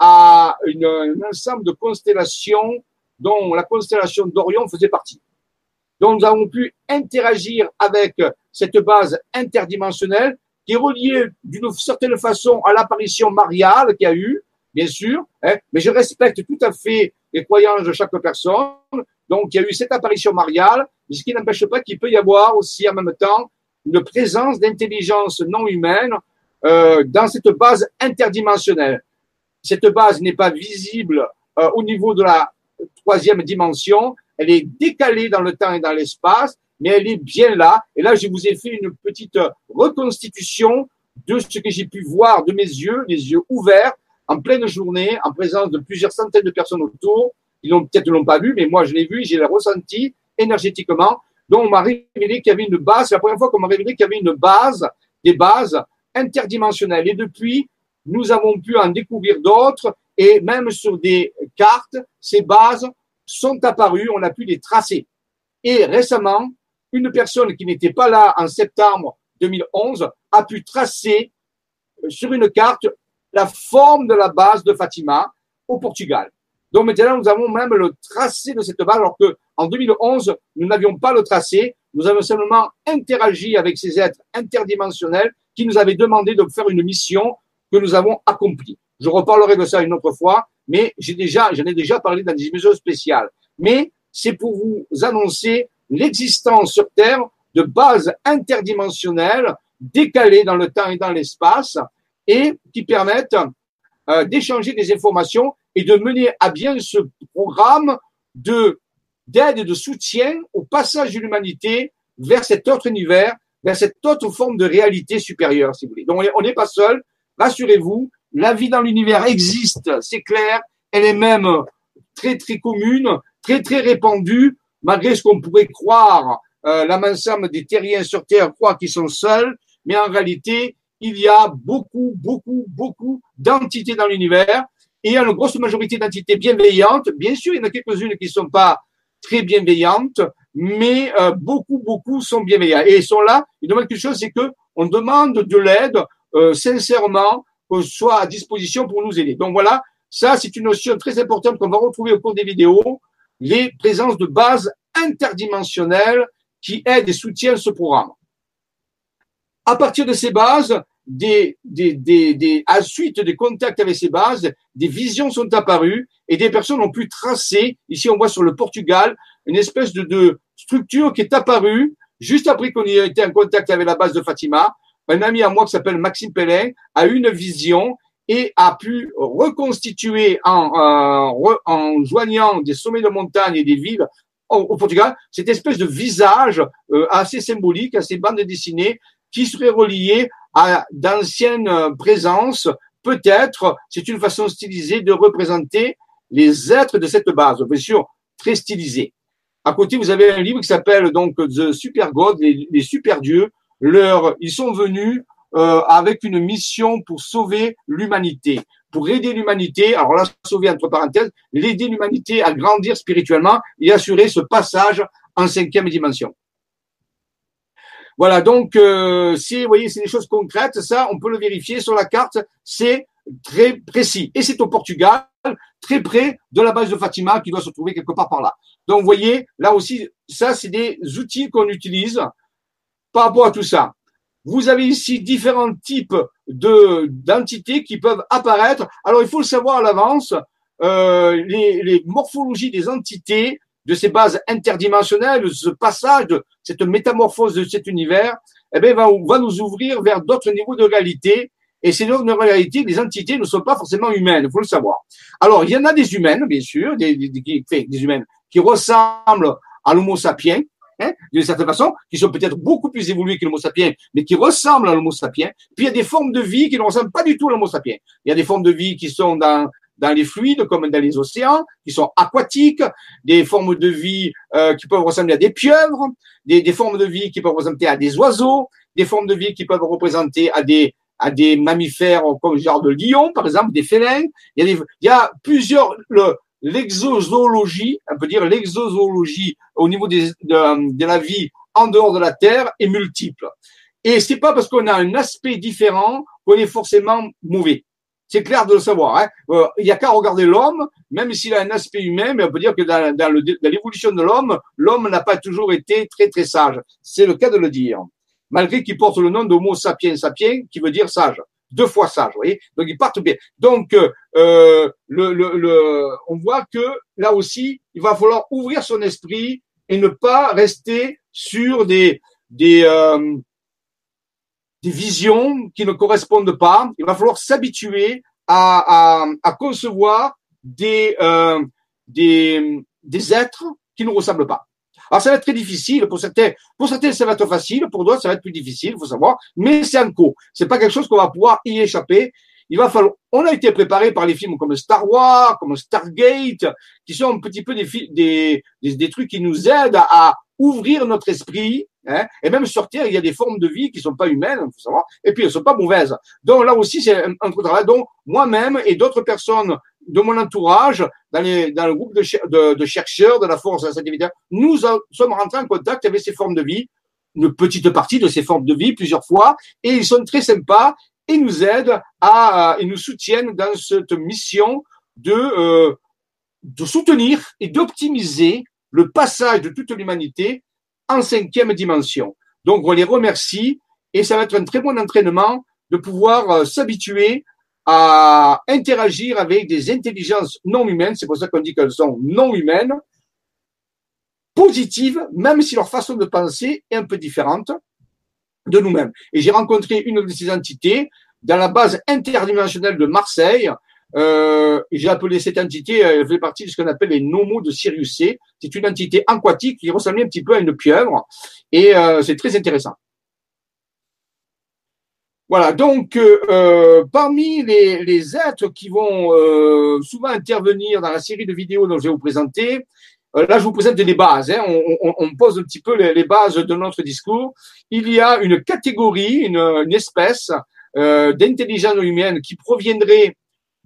à une, un ensemble de constellations dont la constellation d'Orion faisait partie. Donc, nous avons pu interagir avec cette base interdimensionnelle qui est reliée d'une certaine façon à l'apparition mariale qu'il y a eu, bien sûr, hein, mais je respecte tout à fait les croyances de chaque personne. Donc, il y a eu cette apparition mariale, ce qui n'empêche pas qu'il peut y avoir aussi en même temps une présence d'intelligence non humaine euh, dans cette base interdimensionnelle. Cette base n'est pas visible euh, au niveau de la troisième dimension, elle est décalée dans le temps et dans l'espace, mais elle est bien là. Et là, je vous ai fait une petite reconstitution de ce que j'ai pu voir de mes yeux, les yeux ouverts, en pleine journée, en présence de plusieurs centaines de personnes autour, ils l'ont peut-être l'ont pas vu, mais moi je l'ai vu, j'ai ressenti énergétiquement. Donc on m'a révélé qu'il y avait une base. C'est la première fois qu'on m'a révélé qu'il y avait une base, des bases interdimensionnelles. Et depuis, nous avons pu en découvrir d'autres et même sur des cartes, ces bases sont apparues, on a pu les tracer. Et récemment, une personne qui n'était pas là en septembre 2011 a pu tracer euh, sur une carte la forme de la base de Fatima au Portugal. Donc maintenant, nous avons même le tracé de cette base, alors que en 2011, nous n'avions pas le tracé. Nous avons simplement interagi avec ces êtres interdimensionnels qui nous avaient demandé de faire une mission que nous avons accomplie. Je reparlerai de ça une autre fois, mais j'ai déjà, j'en ai déjà parlé dans des émissions spéciales. Mais c'est pour vous annoncer l'existence sur Terre de bases interdimensionnelles décalées dans le temps et dans l'espace et qui permettent euh, d'échanger des informations et de mener à bien ce programme de d'aide et de soutien au passage de l'humanité vers cet autre univers, vers cette autre forme de réalité supérieure, si vous voulez. Donc on n'est pas seul, rassurez-vous, la vie dans l'univers existe, c'est clair, elle est même très très commune, très très répandue, malgré ce qu'on pourrait croire, euh, la l'ensemble des terriens sur Terre croient qu'ils sont seuls, mais en réalité, il y a beaucoup, beaucoup, beaucoup d'entités dans l'univers et il y a une grosse majorité d'entités bienveillantes. Bien sûr, il y en a quelques-unes qui ne sont pas très bienveillantes, mais euh, beaucoup, beaucoup sont bienveillants. Et ils sont là. Ils demandent quelque chose, c'est que on demande de l'aide euh, sincèrement, soit à disposition pour nous aider. Donc voilà, ça c'est une notion très importante qu'on va retrouver au cours des vidéos, les présences de bases interdimensionnelles qui aident et soutiennent ce programme. À partir de ces bases, des, des, des, des, à suite des contacts avec ces bases, des visions sont apparues et des personnes ont pu tracer, ici on voit sur le Portugal, une espèce de, de, structure qui est apparue juste après qu'on ait été en contact avec la base de Fatima. Un ami à moi qui s'appelle Maxime Pellin a une vision et a pu reconstituer en, en joignant des sommets de montagne et des villes au, Portugal, cette espèce de visage euh, assez symbolique, assez bandes dessinées, qui serait relié à d'anciennes présences. Peut-être, c'est une façon stylisée de représenter les êtres de cette base, bien sûr, très stylisé. À côté, vous avez un livre qui s'appelle donc The Super God, les, les super dieux. Leur, ils sont venus euh, avec une mission pour sauver l'humanité, pour aider l'humanité, alors là, sauver entre parenthèses, l'aider l'humanité à grandir spirituellement et assurer ce passage en cinquième dimension. Voilà, donc euh, vous voyez, c'est des choses concrètes, ça, on peut le vérifier sur la carte, c'est très précis. Et c'est au Portugal, très près de la base de Fatima, qui doit se trouver quelque part par là. Donc, vous voyez, là aussi, ça, c'est des outils qu'on utilise par rapport à tout ça. Vous avez ici différents types de d'entités qui peuvent apparaître. Alors, il faut le savoir à l'avance. Euh, les, morphologies des entités de ces bases interdimensionnelles, de ce passage, de cette métamorphose de cet univers, eh bien, va, va nous ouvrir vers d'autres niveaux de réalité. Et ces autres réalité, les entités ne sont pas forcément humaines, il faut le savoir. Alors, il y en a des humaines, bien sûr, des, des humaines qui ressemblent à l'homo sapiens, hein, d'une certaine façon, qui sont peut-être beaucoup plus évolués que l'homo sapiens, mais qui ressemblent à l'homo sapiens. Puis il y a des formes de vie qui ne ressemblent pas du tout à l'homo sapiens. Il y a des formes de vie qui sont dans dans les fluides comme dans les océans, qui sont aquatiques, des formes de vie euh, qui peuvent ressembler à des pieuvres, des, des, formes de vie qui peuvent ressembler à des oiseaux, des formes de vie qui peuvent représenter à des à des mammifères comme le genre de lion, par exemple, des félins. Il y a, des, il y a plusieurs le, l'exozoologie, on peut dire l'exozoologie au niveau de, la vie en dehors de la Terre est multiple. Et c'est pas parce qu'on a un aspect différent qu'on est forcément mauvais. C'est clair de le savoir. Hein. Euh, il y a qu'à regarder l'homme, même s'il a un aspect humain, mais on peut dire que dans, dans l'évolution de l'homme, l'homme n'a pas toujours été très très sage. C'est le cas de le dire. Malgré qu'il porte le nom d'Homo sapiens sapiens, qui veut dire sage deux fois sage, vous voyez. Donc ils partent bien. Donc euh, le, le, le, on voit que là aussi, il va falloir ouvrir son esprit et ne pas rester sur des des euh, des visions qui ne correspondent pas. Il va falloir s'habituer à, à, concevoir des euh, des des êtres qui ne ressemblent pas. Alors ça va être très difficile pour certains. Pour certains, ça va être facile. Pour d'autres, ça va être plus difficile. Il faut savoir. Mais c'est un co. C'est pas quelque chose qu'on va pouvoir y échapper. Il va falloir. On a été préparé par les films comme Star Wars, comme Stargate, qui sont un petit peu des des, des, des trucs qui nous aident à, ouvrir notre esprit, hein, et même sortir. Il y a des formes de vie qui sont pas humaines, faut savoir, et puis elles sont pas mauvaises. Donc là aussi, c'est un, un travail. Donc moi-même et d'autres personnes de mon entourage, dans, les, dans le groupe de, de, de, chercheurs de la force scientifique, nous sommes rentrés en contact avec ces formes de vie, une petite partie de ces formes de vie, plusieurs fois, et ils sont très sympas et nous aident à, et nous soutiennent dans cette mission de, euh, de soutenir et d'optimiser le passage de toute l'humanité en cinquième dimension. Donc, on les remercie et ça va être un très bon entraînement de pouvoir euh, s'habituer à interagir avec des intelligences non humaines, c'est pour ça qu'on dit qu'elles sont non humaines, positives, même si leur façon de penser est un peu différente de nous-mêmes. Et j'ai rencontré une de ces entités dans la base interdimensionnelle de Marseille. Euh, j'ai appelé cette entité, elle fait partie de ce qu'on appelle les nomos de Sirius C. C'est une entité aquatique qui ressemble un petit peu à une pieuvre et euh, c'est très intéressant. Voilà, donc euh, euh, parmi les, les, êtres qui vont euh, souvent intervenir dans la série de vidéos dont je vais vous présenter, euh, là je vous présente des bases, hein, on, on, on, pose un petit peu les, bases de notre discours. Il y a une catégorie, une, une espèce euh, d'intelligence humaine qui proviendrait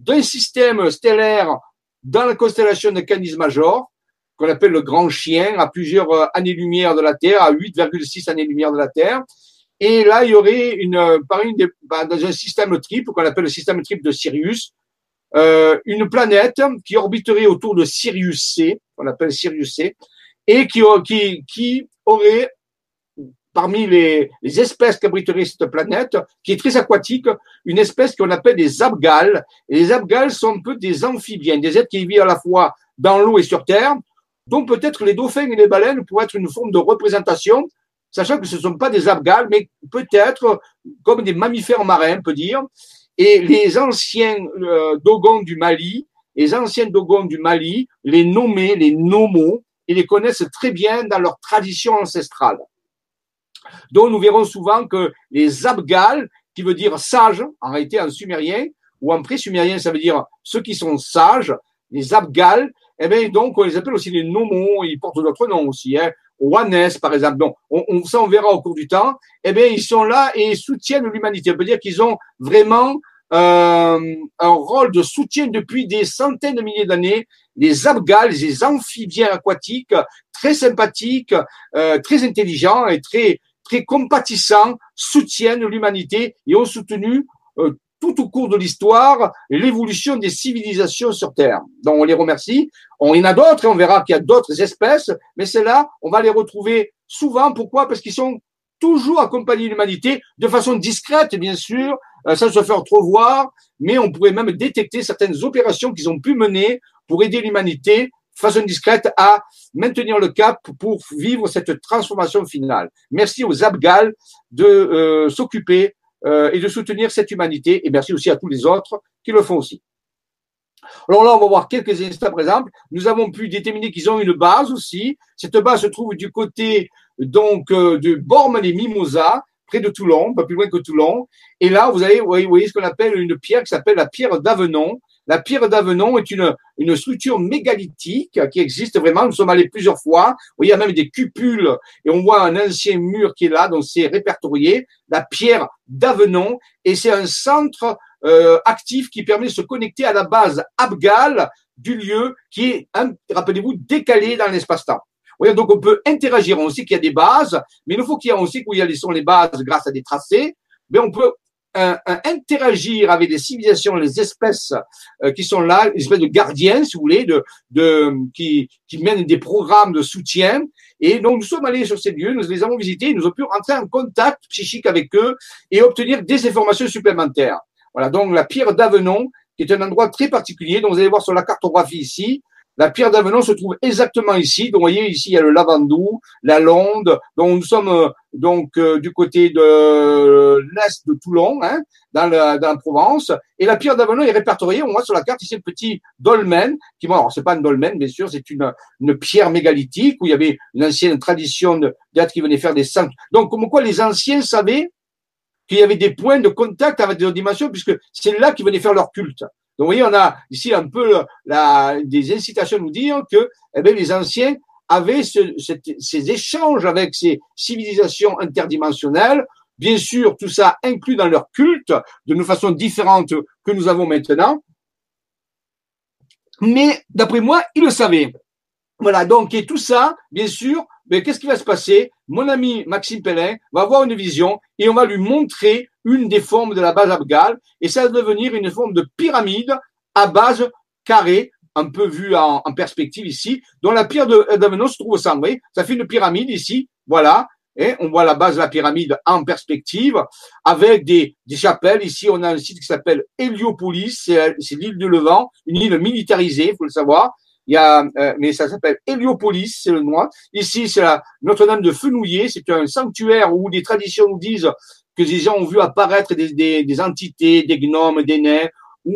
d'un système stellaire dans la constellation de Canis Major, qu'on appelle le grand chien, à plusieurs années-lumière de la Terre, à 8,6 années-lumière de la Terre, et là, il y aurait une, euh, par une bah, dans un système triple qu'on appelle le système triple de Sirius, euh, une planète qui orbiterait autour de Sirius C, qu'on appelle Sirius C, et qui, qui, qui aurait parmi les, les espèces qu'abriterait cette planète, qui est très aquatique, une espèce qu'on appelle des abgales. Les abgales sont un peu des amphibiens, des êtres qui vivent à la fois dans l'eau et sur Terre, Donc peut-être les dauphins et les baleines pourraient être une forme de représentation, sachant que ce ne sont pas des abgales, mais peut-être comme des mammifères marins, on peut dire. Et les anciens euh, dogons du Mali, les anciens dogons du Mali, les nommaient, les nomos, ils les connaissent très bien dans leur tradition ancestrale. Donc nous verrons souvent que les abgales, qui veut dire sage, en réalité en sumérien, ou en pré-sumérien, ça veut dire ceux qui sont sages, les abgales, eh bien, donc, on les appelle aussi les nomos, ils portent d'autres noms aussi, hein. Oanes, par exemple. Donc, on, on, ça, on verra au cours du temps. Eh bien, ils sont là et soutiennent l'humanité. On peut dire qu'ils ont vraiment euh, un rôle de soutien depuis des centaines de milliers d'années. Les abgales, les amphibiens aquatiques, très sympathiques, euh, très intelligents et très très compatissants, soutiennent l'humanité et ont soutenu euh, tout au cours de l'histoire l'évolution des civilisations sur Terre. Donc on les remercie. On, il y en a d'autres, on verra qu'il y a d'autres espèces, mais celles-là, on va les retrouver souvent. Pourquoi? Parce qu'ils sont toujours accompagnés de l'humanité, de façon discrète, bien sûr, euh, sans se faire trop voir, mais on pourrait même détecter certaines opérations qu'ils ont pu mener pour aider l'humanité façon discrète à maintenir le cap pour vivre cette transformation finale. Merci aux Abgal de euh, s'occuper euh, et de soutenir cette humanité. Et merci aussi à tous les autres qui le font aussi. Alors là, on va voir quelques instants, par exemple. Nous avons pu déterminer qu'ils ont une base aussi. Cette base se trouve du côté donc euh, de Bormes les Mimosas, près de Toulon, pas plus loin que Toulon. Et là, vous avez, vous voyez ce qu'on appelle une pierre qui s'appelle la pierre d'Avenon. La pierre d'Avenon est une, une structure mégalithique qui existe vraiment. Nous sommes allés plusieurs fois. il y a même des cupules et on voit un ancien mur qui est là, donc c'est répertorié. La pierre d'Avenon et c'est un centre euh, actif qui permet de se connecter à la base Abgal du lieu qui est, rappelez-vous, décalé dans l'espace-temps. Donc on peut interagir. On sait qu'il y a des bases, mais il faut qu'il y ait aussi y a sont les bases grâce à des tracés. Mais on peut interagir avec les civilisations, les espèces euh, qui sont là, les espèces de gardiens, si vous voulez, de, de qui, qui mènent des programmes de soutien. Et donc nous sommes allés sur ces lieux, nous les avons visités, nous avons pu rentrer en contact psychique avec eux et obtenir des informations supplémentaires. Voilà, donc la pierre d'Avenon, qui est un endroit très particulier, dont vous allez voir sur la cartographie ici, la pierre d'Avenon se trouve exactement ici. Donc, vous voyez, ici, il y a le Lavandou, la Londe. Donc, nous sommes euh, donc euh, du côté de l'est de Toulon, hein, dans, la, dans la Provence. Et la pierre d'Avenon est répertoriée. On voit sur la carte ici le petit dolmen, qui, bon, alors c'est pas un dolmen, bien sûr, c'est une, une pierre mégalithique où il y avait une ancienne tradition d'être qui venait faire des sanctuaires. Donc, comme quoi les anciens savaient qu'il y avait des points de contact avec des dimensions, puisque c'est là qu'ils venaient faire leur culte. Donc, vous voyez, on a ici un peu des incitations à nous dire que eh bien, les anciens avaient ce, ces échanges avec ces civilisations interdimensionnelles. Bien sûr, tout ça inclus dans leur culte de façon différente que nous avons maintenant. Mais d'après moi, ils le savaient. Voilà, donc, et tout ça, bien sûr, mais qu'est-ce qui va se passer? Mon ami Maxime Pellin va avoir une vision et on va lui montrer une des formes de la base abgale et ça va devenir une forme de pyramide à base carrée, un peu vue en, perspective ici, dont la pierre d'Avenon se trouve au voyez, ça fait une pyramide ici, voilà. On voit la base de la pyramide en perspective avec des, des chapelles. Ici, on a un site qui s'appelle Héliopolis, c'est l'île de Levant, une île militarisée, faut le savoir. Il y a, euh, mais ça s'appelle Héliopolis, c'est le nom. Ici, c'est la Notre-Dame de Fenouillet. C'est un sanctuaire où des traditions nous disent que les gens ont vu apparaître des, des, des entités, des gnomes, des nains, où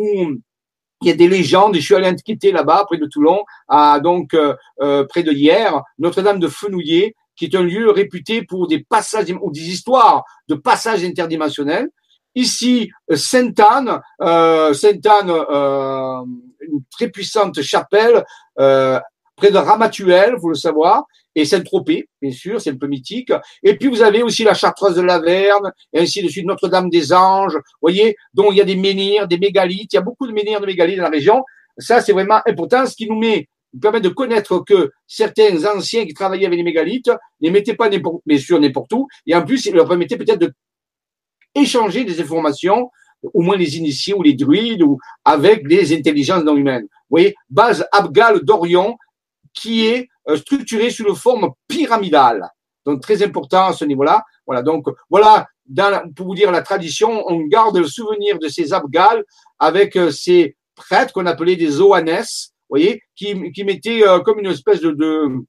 il y a des légendes. Je suis allé quitter là-bas, près de Toulon, à donc euh, euh, près de hier, Notre-Dame de Fenouillet, qui est un lieu réputé pour des passages ou des histoires de passages interdimensionnels. Ici, Sainte-Anne, euh, Sainte-Anne, euh, une très puissante chapelle euh, près de Ramatuel, vous le savoir, et Saint-Tropez, bien sûr, c'est un peu mythique. Et puis vous avez aussi la Chartreuse de Laverne, et ainsi de suite, Notre-Dame des Anges, voyez, dont il y a des menhirs, des mégalithes, il y a beaucoup de menhirs, de mégalithes dans la région. Ça, c'est vraiment important, ce qui nous met permet de connaître que certains anciens qui travaillaient avec les mégalithes les mettaient pas bien sûr, n'importe où, et en plus, ils leur permettaient peut-être de échanger des informations au moins les initiés ou les druides ou avec des intelligences non humaines. Voyez, base Abgal d'Orion qui est euh, structurée sous une forme pyramidale. Donc très important à ce niveau-là. Voilà, donc voilà, pour vous dire la tradition, on garde le souvenir de ces Abgal avec euh, ces prêtres qu'on appelait des Oannes. vous voyez, qui, qui mettaient euh, comme une espèce de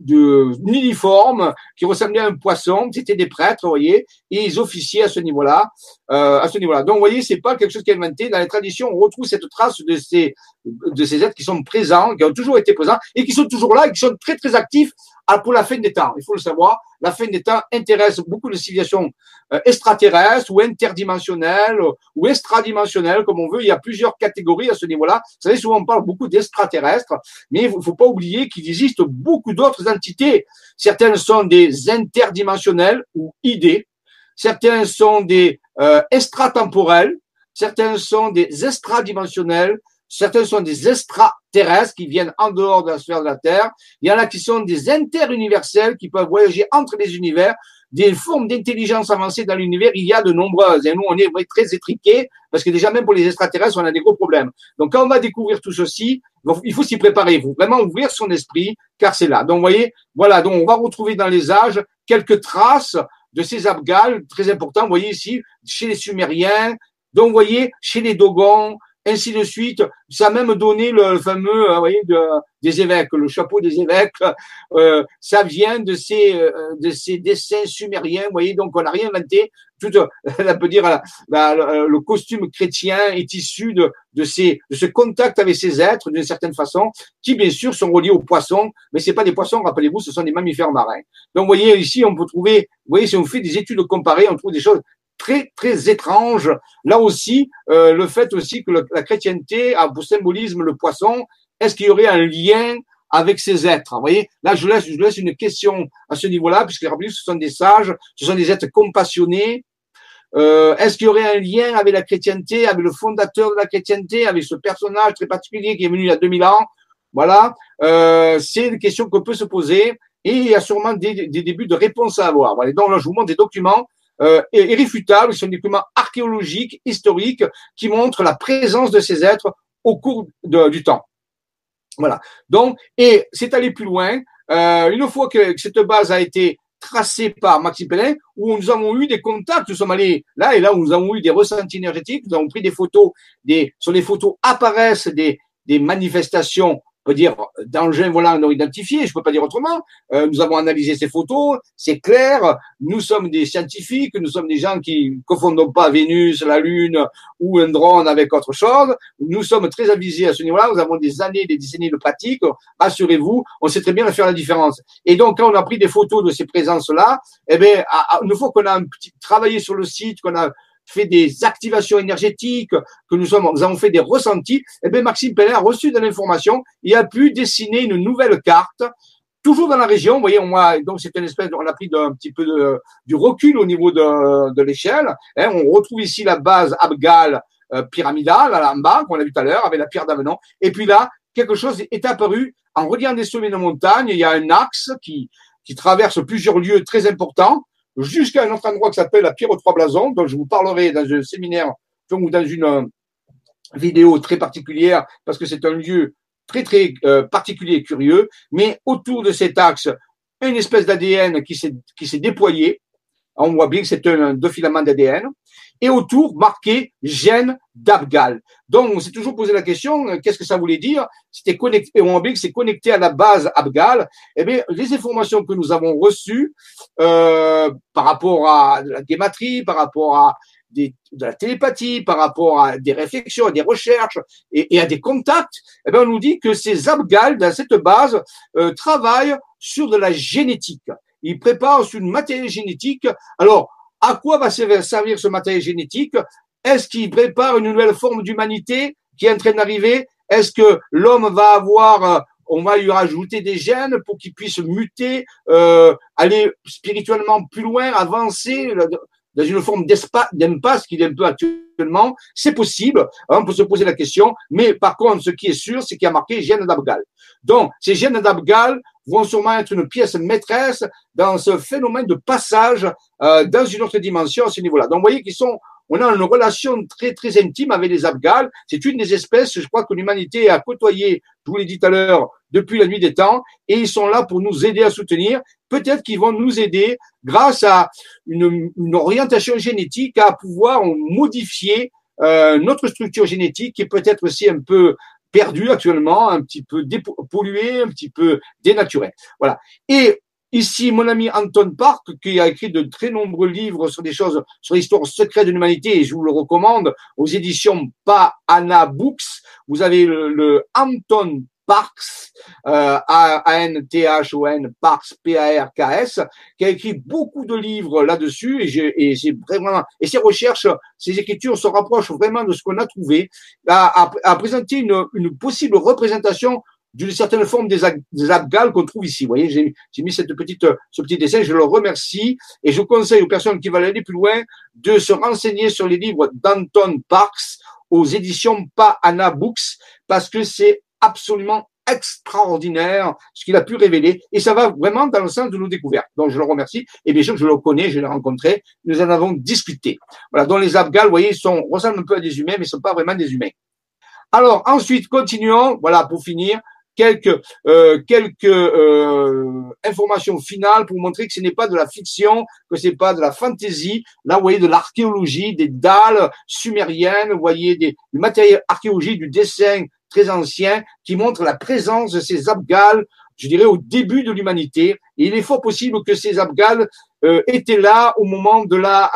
de uniforme qui ressemblait à un poisson. C'était des prêtres, vous voyez, et ils officiaient à ce niveau-là, euh, à ce niveau-là. Donc, vous voyez, c'est pas quelque chose qui est inventé. Dans les traditions, on retrouve cette trace de ces de ces êtres qui sont présents, qui ont toujours été présents et qui sont toujours là et qui sont très très actifs pour la fin des temps. Il faut le savoir, la fin des temps intéresse beaucoup de civilisations euh, extraterrestres ou interdimensionnelles ou extradimensionnelles, comme on veut. Il y a plusieurs catégories à ce niveau-là. Vous savez, souvent on parle beaucoup d'extraterrestres, mais il ne faut pas oublier qu'il existe beaucoup d'autres entités. Certaines sont des interdimensionnelles ou idées. Certains sont des euh, extratemporels. Certains sont des extradimensionnels. Certains sont des extraterrestres qui viennent en dehors de la sphère de la Terre. Il y en a qui sont des interuniversels qui peuvent voyager entre les univers. Des formes d'intelligence avancée dans l'univers, il y a de nombreuses. Et nous, on est très étriqués parce que déjà, même pour les extraterrestres, on a des gros problèmes. Donc, quand on va découvrir tout ceci, il faut s'y préparer. Il faut vraiment ouvrir son esprit, car c'est là. Donc, vous voyez, voilà. Donc, on va retrouver dans les âges quelques traces de ces abgales très importants. Vous voyez ici, chez les Sumériens, donc, vous voyez, chez les Dogons, ainsi de suite. Ça a même donné le fameux, euh, vous voyez, de, des évêques, le chapeau des évêques. Euh, ça vient de ces euh, de ces dessins sumériens, vous voyez. Donc on n'a rien inventé. Tout, on peut dire, le costume chrétien est issu de de ces de ce contact avec ces êtres d'une certaine façon, qui bien sûr sont reliés aux poissons, mais c'est pas des poissons, rappelez-vous, ce sont des mammifères marins. Donc vous voyez ici, on peut trouver, vous voyez, si on fait des études comparées, on trouve des choses très très étrange. Là aussi, euh, le fait aussi que la chrétienté a pour symbolisme le poisson, est-ce qu'il y aurait un lien avec ces êtres? Vous voyez, là je laisse, je laisse une question à ce niveau-là, puisque rappelez ce sont des sages, ce sont des êtres compassionnés. Euh, est-ce qu'il y aurait un lien avec la chrétienté, avec le fondateur de la chrétienté, avec ce personnage très particulier qui est venu il y a 2000 ans? Voilà, euh, c'est une question qu'on peut se poser et il y a sûrement des, des débuts de réponses à avoir. Donc là, je vous montre des documents euh, irréfutables, ce sont des documents archéologiques, historiques, qui montrent la présence de ces êtres au cours du temps. Voilà. Donc, et c'est aller plus loin. Euh, une fois que, cette base a été tracée par Maxime Pellin, où nous avons eu des contacts, nous sommes allés là et là où nous avons eu des ressentis énergétiques, nous avons pris des photos, des, sur les photos apparaissent des manifestations peut dire d'engins volants non identifiés, je peux pas dire autrement. Euh, nous avons analysé ces photos, c'est clair. Nous sommes des scientifiques, nous sommes des gens qui confondons pas Vénus, la Lune ou un drone avec autre chose. Nous sommes très avisés à ce niveau-là. Nous avons des années, des décennies de pratique. Assurez-vous, on sait très bien faire la différence. Et donc, quand on a pris des photos de ces présences-là, eh bien, une fois qu'on a travaillé sur le site, qu'on a fait des activations énergétiques, que nous, sommes, nous avons fait des ressentis, eh bien Maxime Pellet a reçu de l'information et a pu dessiner une nouvelle carte, toujours dans la région. Vous voyez, on a, donc c'est une espèce, on a pris un petit peu de, du recul au niveau de, de l'échelle. Hein. on retrouve ici la base Abgal euh, pyramidale, en bas, qu'on a vu tout à l'heure, avec la pierre d'Avenon. Et puis là, quelque chose est apparu en reliant des sommets de montagne. Il y a un axe qui, qui traverse plusieurs lieux très importants jusqu'à un autre endroit qui s'appelle la Pierre aux Trois Blasons, dont je vous parlerai dans un séminaire ou dans une euh, vidéo très particulière, parce que c'est un lieu très très euh, particulier et curieux, mais autour de cet axe, une espèce d'ADN qui s'est qui s'est déployé. On voit bien que c'est un deux filaments d'ADN et autour marqué gène d'Abgal. Donc, on s'est toujours posé la question, euh, qu'est-ce que ça voulait dire? C'était connecté, on que c'est connecté à la base Abgal. Eh bien, les informations que nous avons reçues euh, par rapport à la guématrie, par rapport à des, de la télépathie, par rapport à des réflexions, à des recherches et, à des contacts, eh bien, on nous dit que ces Abgal, dans cette base, euh, travaillent sur de la génétique. Ils préparent sur une matière génétique. Alors, à quoi va servir ce matériel génétique? Est-ce qu'il prépare une nouvelle forme d'humanité qui est en train d'arriver? Est-ce que l'homme va avoir, euh, on va lui rajouter des gènes pour qu'il puisse muter, euh, aller spirituellement plus loin, avancer dans une forme d'impasse qu'il est un peu actuellement C'est possible, hein, on peut se poser la question, mais par contre, ce qui est sûr, c'est qu'il y a marqué gène d'Abgal. Donc, ces gènes d'Abgal vont sûrement être une pièce maîtresse dans ce phénomène de passage euh, dans une autre dimension à ce niveau-là. Donc, vous voyez qu'ils sont, on a une relation très très intime avec les Abgals. C'est une des espèces, je crois que l'humanité a côtoyé, je vous l'ai dit tout à l'heure, depuis la nuit des temps, et ils sont là pour nous aider à soutenir. Peut-être qu'ils vont nous aider grâce à une, une orientation génétique à pouvoir modifier euh, notre structure génétique qui est peut-être aussi un peu perdue actuellement, un petit peu polluée, un petit peu dénaturée. Voilà. Et Ici, mon ami Anton Park, qui a écrit de très nombreux livres sur des choses, sur l'histoire secrète de l'humanité, et je vous le recommande, aux éditions Pa Anna Books. Vous avez le, Anton Parks, euh, A-N-T-H-O-N, Parks, P-A-R-K-S, qui a écrit beaucoup de livres là-dessus, et, c'est vraiment, et ses recherches, ses écritures se rapprochent vraiment de ce qu'on a trouvé, a, a, présenté une, possible représentation d'une certaine forme des, abgales qu'on trouve ici. Vous voyez, j'ai mis cette petite, ce petit dessin, je le remercie et je conseille aux personnes qui veulent aller plus loin de se renseigner sur les livres d'Anton Parks aux éditions Pa Anna Books parce que c'est absolument extraordinaire ce qu'il a pu révéler et ça va vraiment dans le sens de nos découvertes. Donc je le remercie et bien sûr je le connais, je l'ai rencontré, nous en avons discuté. Voilà, dont les abgales, vous voyez, sont ressemblent un peu à des humains mais ne sont pas vraiment des humains. Alors ensuite, continuons, voilà pour finir, quelques euh, quelques euh, informations finales pour montrer que ce n'est pas de la fiction, que ce n'est pas de la fantaisie. Là, vous voyez de l'archéologie, des dalles sumériennes, vous voyez des, du matériel archéologique, du dessin très ancien qui montre la présence de ces abgales, je dirais au début de l'humanité. Il est fort possible que ces abgales euh, étaient là au moment de la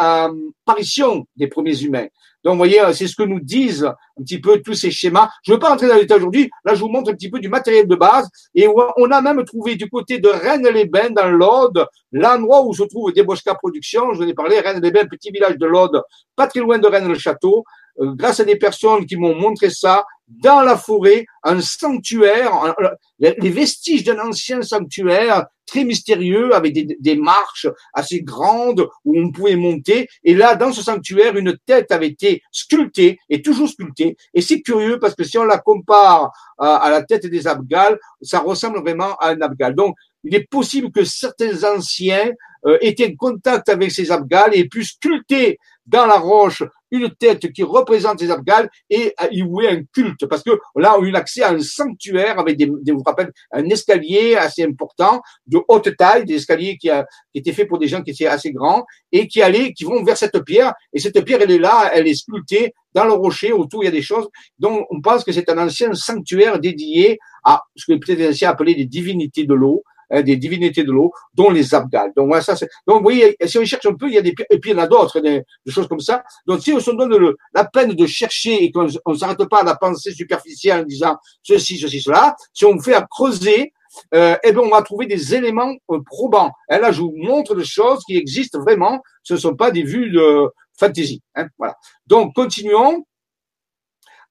apparition des premiers humains. Donc, vous voyez, c'est ce que nous disent un petit peu tous ces schémas. Je ne veux pas rentrer dans les aujourd'hui. Là, je vous montre un petit peu du matériel de base. Et on a même trouvé du côté de Rennes-les-Bains, dans l'Aude, l'endroit où se trouve Débosca Productions. Je vous ai parlé, Rennes-les-Bains, petit village de l'Aude, pas très loin de Rennes-le-Château. Euh, grâce à des personnes qui m'ont montré ça, dans la forêt, un sanctuaire, les vestiges d'un ancien sanctuaire très mystérieux avec des, marches assez grandes où on pouvait monter. Et là, dans ce sanctuaire, une tête avait été sculptée et toujours sculptée. Et c'est curieux parce que si on la compare à, la tête des Abgals, ça ressemble vraiment à un Abgal. Donc, il est possible que certains anciens euh, étaient en contact avec ces Abgals et pu sculpter dans la roche une tête qui représente les Abgals et y vouer un culte. Parce que là on a eu accès à un sanctuaire avec des, des vous rappelez, un escalier assez important de haute taille, des escaliers qui, a, qui étaient faits pour des gens qui étaient assez grands et qui allaient, qui vont vers cette pierre. Et cette pierre elle est là, elle est sculptée dans le rocher autour il y a des choses dont on pense que c'est un ancien sanctuaire dédié à ce que peut-être les anciens appelaient des divinités de l'eau Hein, des divinités de l'eau, dont les Abgals. Donc voilà, ça c'est. Donc vous voyez, si on cherche un peu, il y a des et puis il y en a d'autres, des, choses comme ça. Donc si on se donne le, la peine de chercher et qu'on ne s'arrête pas à la pensée superficielle en disant ceci, ceci, cela, si on fait à creuser, euh, eh bien, on va trouver des éléments euh, probants. Et là, je vous montre des choses qui existent vraiment. Ce ne sont pas des vues de fantaisie. Hein, voilà. Donc, continuons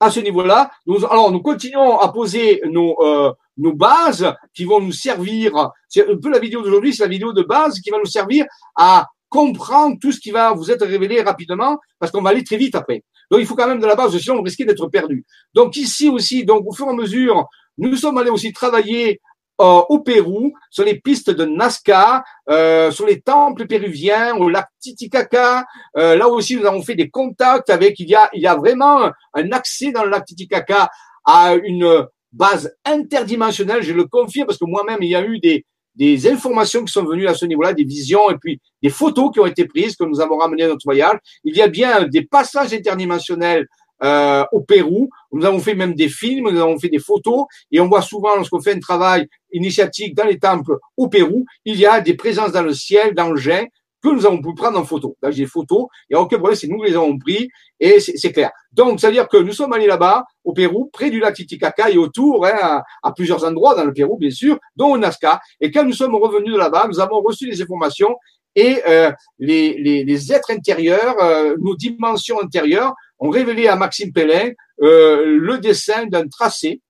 à ce niveau-là. Nous, alors, nous continuons à poser nos, euh, nos bases qui vont nous servir. C'est un peu la vidéo d'aujourd'hui, c'est la vidéo de base qui va nous servir à comprendre tout ce qui va vous être révélé rapidement parce qu'on va aller très vite après. Donc il faut quand même de la base, sinon on risquait d'être perdu. Donc ici aussi, donc au fur et à mesure, nous sommes allés aussi travailler au Pérou, sur les pistes de Nazca, euh, sur les temples péruviens, au lac Titicaca. Euh, là aussi, nous avons fait des contacts avec. Il y a, il y a vraiment un accès dans le lac Titicaca à une base interdimensionnelle, je le confirme parce que moi-même, il y a eu des, des informations qui sont venues à ce niveau-là, des visions et puis des photos qui ont été prises que nous avons ramenées à notre voyage. Il y a bien des passages interdimensionnels euh, au Pérou. Nous avons fait même des films, nous avons fait des photos et on voit souvent lorsqu'on fait un travail initiatique dans les temples au Pérou, il y a des présences dans le ciel d'engins que nous avons pu prendre en photo. Là, j'ai des photos, n'y a aucun problème, c'est nous les avons pris, et c'est clair. Donc, c'est-à-dire que nous sommes allés là-bas, au Pérou, près du lac Titicaca et autour, hein, à, plusieurs endroits dans le Pérou, bien sûr, dont au Nazca. Et quand nous sommes revenus de là-bas, nous avons reçu des informations et euh, les, les, les, êtres intérieurs, euh, nos dimensions intérieures, ont révélé à Maxime Pellin euh, le dessin d'un tracé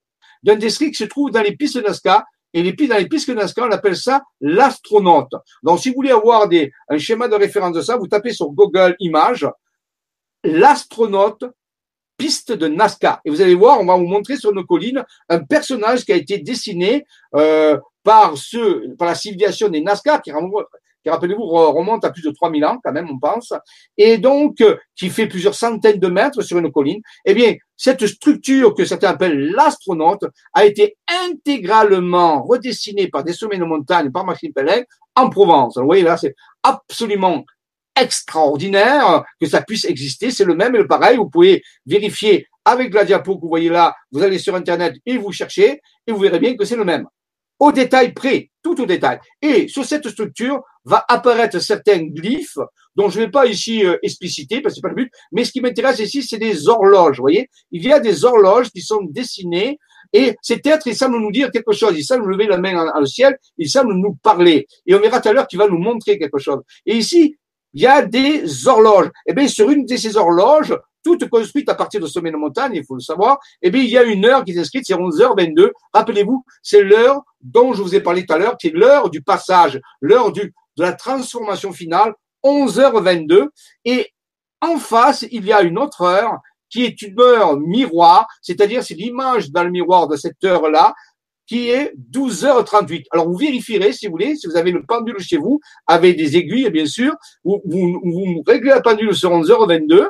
d'un district qui se trouve dans les pistes de Nazca et les, dans les pistes Nazca, on appelle ça l'astronaute. Donc, si vous voulez avoir un schéma de référence de ça, vous tapez sur Google Images l'astronaute piste de Nazca. Et vous allez voir, on va vous montrer sur nos collines un personnage qui a été dessiné euh, par la civilisation des Nazca, qui qui, rappelez-vous, remonte à plus de 3000 ans, quand même, on pense, et donc, euh, qui fait plusieurs centaines de mètres sur une colline. Eh bien, cette structure que certains appellent l'astronaute a été intégralement redessinée par des sommets de montagne, par Maxime Pellin, en Provence. vous voyez, là, c'est absolument extraordinaire que ça puisse exister. C'est le même et le pareil. Vous pouvez vérifier avec la diapo que vous voyez là. Vous allez sur Internet et vous cherchez et vous verrez bien que c'est le même. Au détail près, tout au détail. Et sur cette structure va apparaître certains glyphes dont je ne vais pas ici euh, expliciter parce que c'est pas le but. Mais ce qui m'intéresse ici, c'est des horloges. Voyez, il y a des horloges qui sont dessinées et cet être, il semble nous dire quelque chose. Il semble lever la main le ciel. Il semble nous parler. Et on verra tout à l'heure qu'il va nous montrer quelque chose. Et ici, il y a des horloges. Et eh bien, sur une de ces horloges, toutes construites à partir de sommet de montagne, il faut le savoir, eh bien, il y a une heure qui est inscrite, c'est 11h22. Rappelez-vous, c'est l'heure dont je vous ai parlé tout à l'heure, qui est l'heure du passage, l'heure du, de la transformation finale, 11h22. Et en face, il y a une autre heure qui est une heure miroir, c'est-à-dire c'est l'image dans le miroir de cette heure-là, qui est 12h38. Alors vous vérifierez si vous voulez, si vous avez le pendule chez vous, avec des aiguilles bien sûr, vous, vous réglez la pendule sur 11h22,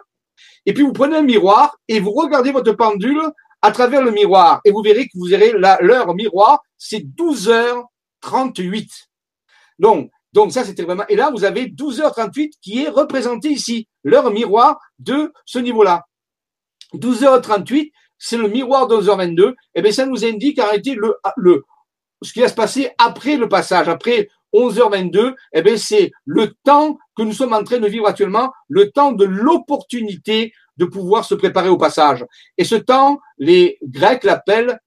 et puis vous prenez un miroir et vous regardez votre pendule à travers le miroir, et vous verrez que vous verrez l'heure miroir, c'est 12h38. Donc, donc ça, c'était vraiment. Et là, vous avez 12h38 qui est représenté ici, l'heure miroir de ce niveau-là. 12h38, c'est le miroir de 11h22. Et bien, ça nous indique en le, le, ce qui va se passer après le passage, après 11h22. Eh bien, c'est le temps que nous sommes en train de vivre actuellement, le temps de l'opportunité de pouvoir se préparer au passage. Et ce temps, les Grecs l'appellent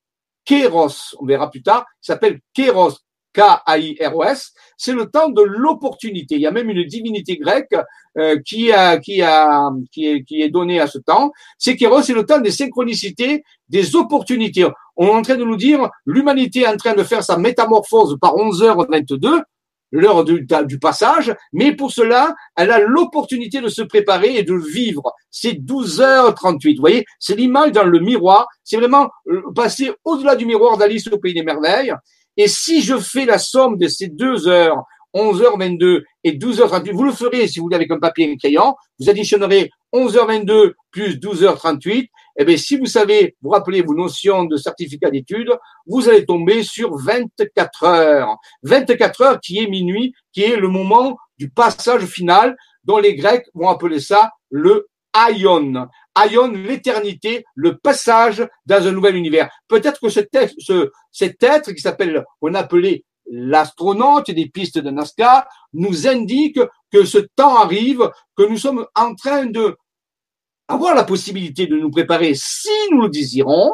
kéros. On verra plus tard. Il s'appelle kéros. K-A-I-R-O-S, c'est le temps de l'opportunité. Il y a même une divinité grecque euh, qui, a, qui, a, qui, est, qui est donnée à ce temps. C'est Kéros, c'est le temps des synchronicités, des opportunités. On est en train de nous dire, l'humanité est en train de faire sa métamorphose par 11h22, l'heure du, passage, mais pour cela, elle a l'opportunité de se préparer et de vivre. C'est 12h38. Vous voyez, c'est l'image dans le miroir. C'est vraiment euh, passer au-delà du miroir d'Alice au pays des merveilles. Et si je fais la somme de ces deux heures, 11h22 et 12h38, vous le ferez si vous voulez avec un papier et un crayon, vous additionnerez 11h22 plus 12h38. Eh bien, si vous savez, vous rappelez vos notions de certificat d'études, vous allez tomber sur 24 heures. 24 heures qui est minuit, qui est le moment du passage final, dont les Grecs vont appeler ça le Aion. Aion, l'éternité, le passage dans un nouvel univers. Peut-être que cet être, qui s'appelle, on appelait l'astronaute des pistes de Nazca, nous indique que ce temps arrive, que nous sommes en train de avoir la possibilité de nous préparer si nous le désirons,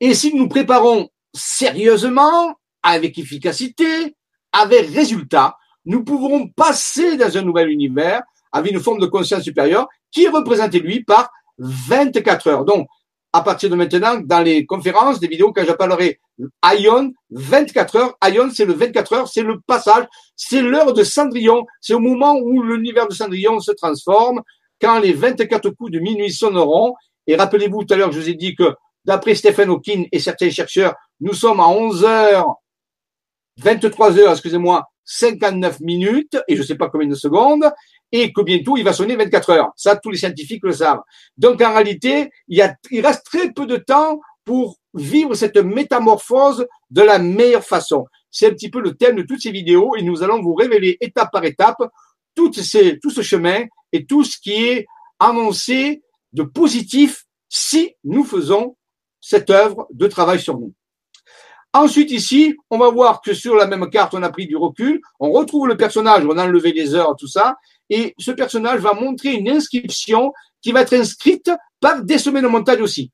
et si nous nous préparons sérieusement, avec efficacité, avec résultat, nous pourrons passer dans un nouvel univers avec une forme de conscience supérieure qui est représentée, lui, par 24 heures. Donc, à partir de maintenant, dans les conférences, des vidéos, quand j'appellerai Ion, 24 heures, Ion, c'est le 24 heures, c'est le passage, c'est l'heure de Cendrillon, c'est au moment où l'univers de Cendrillon se transforme, quand les 24 coups de minuit sonneront. Et rappelez-vous, tout à l'heure, je vous ai dit que d'après Stephen Hawking et certains chercheurs, nous sommes à 11 heures, 23 heures, excusez-moi, 59 minutes, et je ne sais pas combien de secondes, et que bientôt il va sonner 24 heures. Ça, tous les scientifiques le savent. Donc en réalité, il, reste très peu de temps pour vivre cette métamorphose de la meilleure façon. C'est un petit peu le thème de toutes ces vidéos et nous allons vous révéler étape par étape tout ce chemin tout ce qui est annoncé de positif si nous faisons cette œuvre de travail sur nous. Ensuite, ici, on va voir que sur la même carte, on a pris du recul. On retrouve le personnage, on a enlevé les heures, tout ça. Et ce personnage va montrer une inscription qui va être inscrite par des sommets de montagne aussi.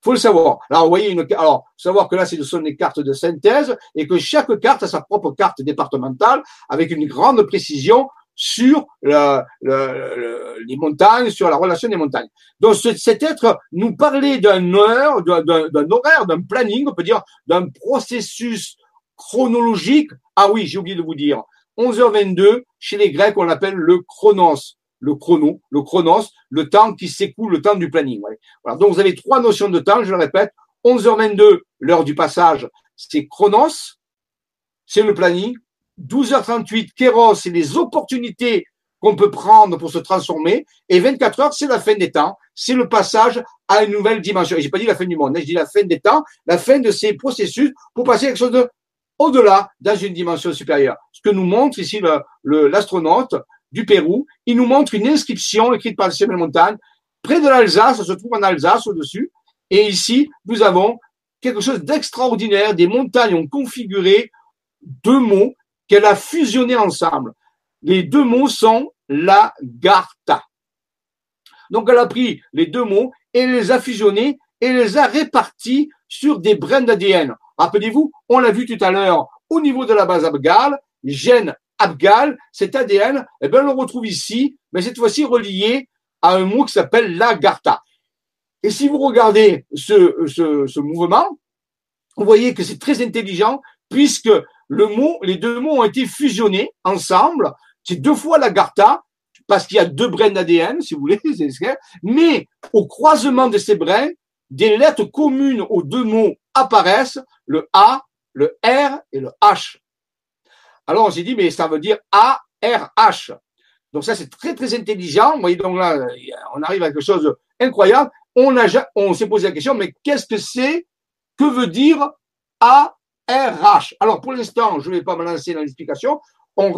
Faut le savoir. Alors, vous voyez une, alors, savoir que là, ce sont des cartes de synthèse et que chaque carte a sa propre carte départementale avec une grande précision sur le, les montagnes, sur la relation des montagnes. Donc cet être nous parlait d'un heure, d'un horaire, d'un planning, on peut dire d'un processus chronologique. Ah oui, j'ai oublié de vous dire. 11h22, chez les Grecs, on l'appelle le chronos, le chrono, le chronos, le temps qui s'écoule, le temps du planning. Voilà. Donc vous avez trois notions de temps, je le répète. 11h22, l'heure du passage, c'est chronos, c'est le planning. 12h38, kéros, c'est les opportunités qu'on peut prendre pour se transformer. Et 24 heures, c'est la fin des temps. C'est le passage à une nouvelle dimension. Et j'ai pas dit la fin du monde, hein, je dis la fin des temps, la fin de ces processus pour passer à quelque chose de au-delà dans une dimension supérieure. Ce que nous montre ici l'astronaute, du Pérou. Il nous montre une inscription écrite par les Montagne près de l'Alsace, ça se trouve en Alsace au-dessus. Et ici, nous avons quelque chose d'extraordinaire. Des montagnes ont configuré deux mots qu'elle a fusionnés ensemble. Les deux mots sont la Garta. Donc elle a pris les deux mots et les a fusionnés et les a répartis sur des brins d'ADN. Rappelez-vous, on l'a vu tout à l'heure au niveau de la base Abgal, gène Abgal, cet ADN, eh bien, on le retrouve ici, mais cette fois-ci relié à un mot qui s'appelle l'Agartha. Et si vous regardez ce mouvement, vous voyez que c'est très intelligent puisque le mot, les deux mots ont été fusionnés ensemble. C'est deux fois l'Agartha parce qu'il y a deux brins d'ADN, si vous voulez, mais au croisement de ces brins, des lettres communes aux deux mots apparaissent, le A, le R et le H. Alors on s'est dit, mais ça veut dire A, R, H. Donc ça, c'est très, très intelligent. Vous voyez, donc là, on arrive à quelque chose d'incroyable. On, on s'est posé la question, mais qu'est-ce que c'est Que veut dire A, R, H Alors, pour l'instant, je ne vais pas me lancer dans l'explication. On,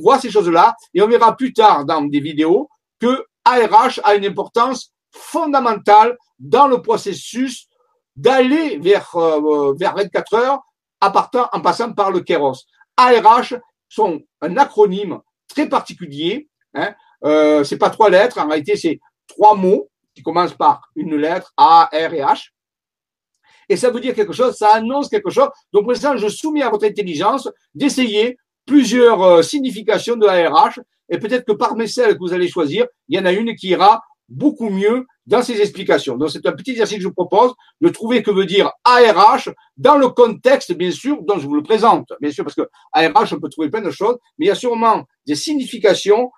voit ces choses-là et on verra plus tard dans des vidéos que ARH a une importance fondamentale dans le processus d'aller vers, euh, vers 24 heures en passant par le Kéros. ARH sont un acronyme très particulier. Hein. Euh, c'est pas trois lettres, en réalité c'est trois mots qui commencent par une lettre A, R et H. Et ça veut dire quelque chose, ça annonce quelque chose. Donc pour l'instant, je soumets à votre intelligence d'essayer plusieurs euh, significations de ARH. Et peut-être que parmi celles que vous allez choisir, il y en a une qui ira beaucoup mieux dans ces explications. Donc, c'est un petit exercice que je vous propose de trouver que veut dire ARH dans le contexte, bien sûr, dont je vous le présente. Bien sûr, parce que ARH, on peut trouver plein de choses, mais il y a sûrement des significations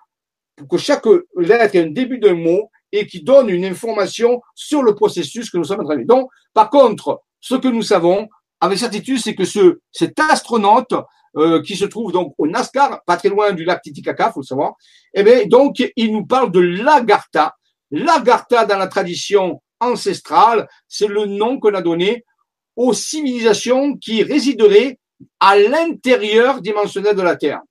pour que chaque lettre ait un début d'un mot et qui donne une information sur le processus que nous sommes en train de Donc, par contre, ce que nous savons avec certitude, c'est que ce, cet astronaute euh, qui se trouve donc au Nascar, pas très loin du lac Titicaca, faut le savoir, eh bien, donc, il nous parle de l'Agartha, L'Agartha dans la tradition ancestrale, c'est le nom qu'on a donné aux civilisations qui résideraient à l'intérieur dimensionnel de la Terre.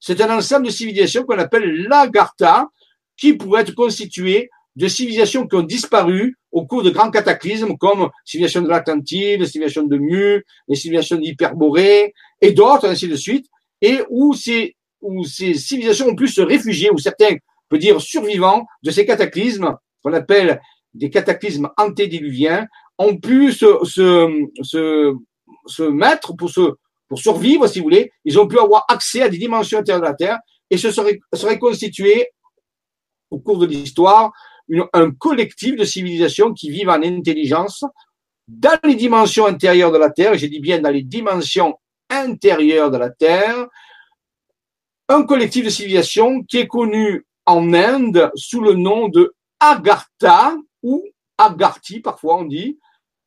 C'est un ensemble de civilisations qu'on appelle l'Agartha, qui pourrait être constitué de civilisations qui ont disparu au cours de grands cataclysmes comme civilisation de l'Atlantide, civilisation de Mu, les civilisations d'Hyperborée et d'autres, ainsi de suite, et où ces, ces civilisations ont pu se réfugier, où certains peut dire survivants de ces cataclysmes, qu'on appelle des cataclysmes antédiluviens, ont pu se, mettre pour, survivre, si vous voulez. Ils ont pu avoir accès à des dimensions intérieures de la Terre et se seraient, seraient au cours de l'histoire, un collectif de civilisations qui vivent en intelligence dans les dimensions intérieures de la Terre, j'ai dit bien dans les dimensions intérieures de la Terre, un collectif de civilisations qui est connu en Inde sous le nom de Agartha ou Agarthi, parfois on dit,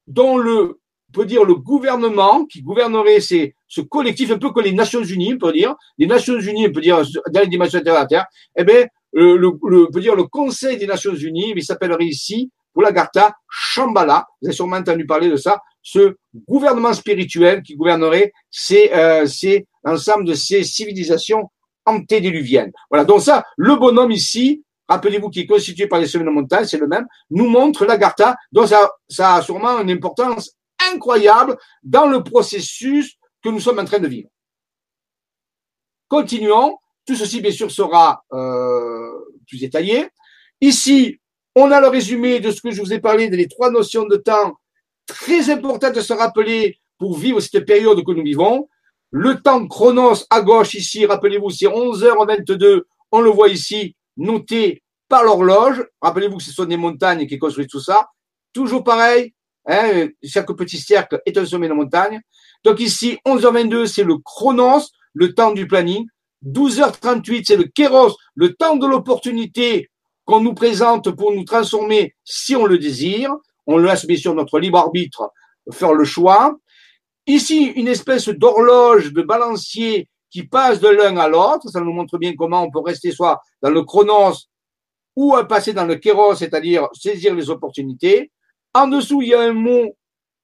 dont le, on peut dire le gouvernement qui gouvernerait ces, ce collectif, un peu comme les Nations Unies, on peut dire, les Nations Unies, on peut dire, dans les dimensions intérieures de la Terre, eh bien, le, dire le Conseil des Nations Unies, il s'appellerait ici, pour l'Agartha, Shambhala, vous avez sûrement entendu parler de ça, ce gouvernement spirituel qui gouvernerait ces, euh, l'ensemble de ces civilisations antédiluvienne. Voilà, donc ça, le bonhomme ici, rappelez-vous qui est constitué par les semaines de montagne, c'est le même, nous montre l'Agartha, donc ça, ça a sûrement une importance incroyable dans le processus que nous sommes en train de vivre. Continuons, tout ceci bien sûr sera euh, plus détaillé. Ici, on a le résumé de ce que je vous ai parlé des trois notions de temps très importantes de se rappeler pour vivre cette période que nous vivons. Le temps chronos à gauche ici, rappelez-vous, c'est 11h22. On le voit ici, noté par l'horloge. Rappelez-vous que ce sont des montagnes qui construisent tout ça. Toujours pareil, hein, chaque petit cercle est un sommet de montagne. Donc ici, 11h22, c'est le chronos, le temps du planning. 12h38, c'est le kéros, le temps de l'opportunité qu'on nous présente pour nous transformer si on le désire. On laisse bien sûr notre libre arbitre faire le choix. Ici, une espèce d'horloge, de balancier qui passe de l'un à l'autre. Ça nous montre bien comment on peut rester soit dans le chronos ou passer dans le kéros, c'est-à-dire saisir les opportunités. En dessous, il y a un mot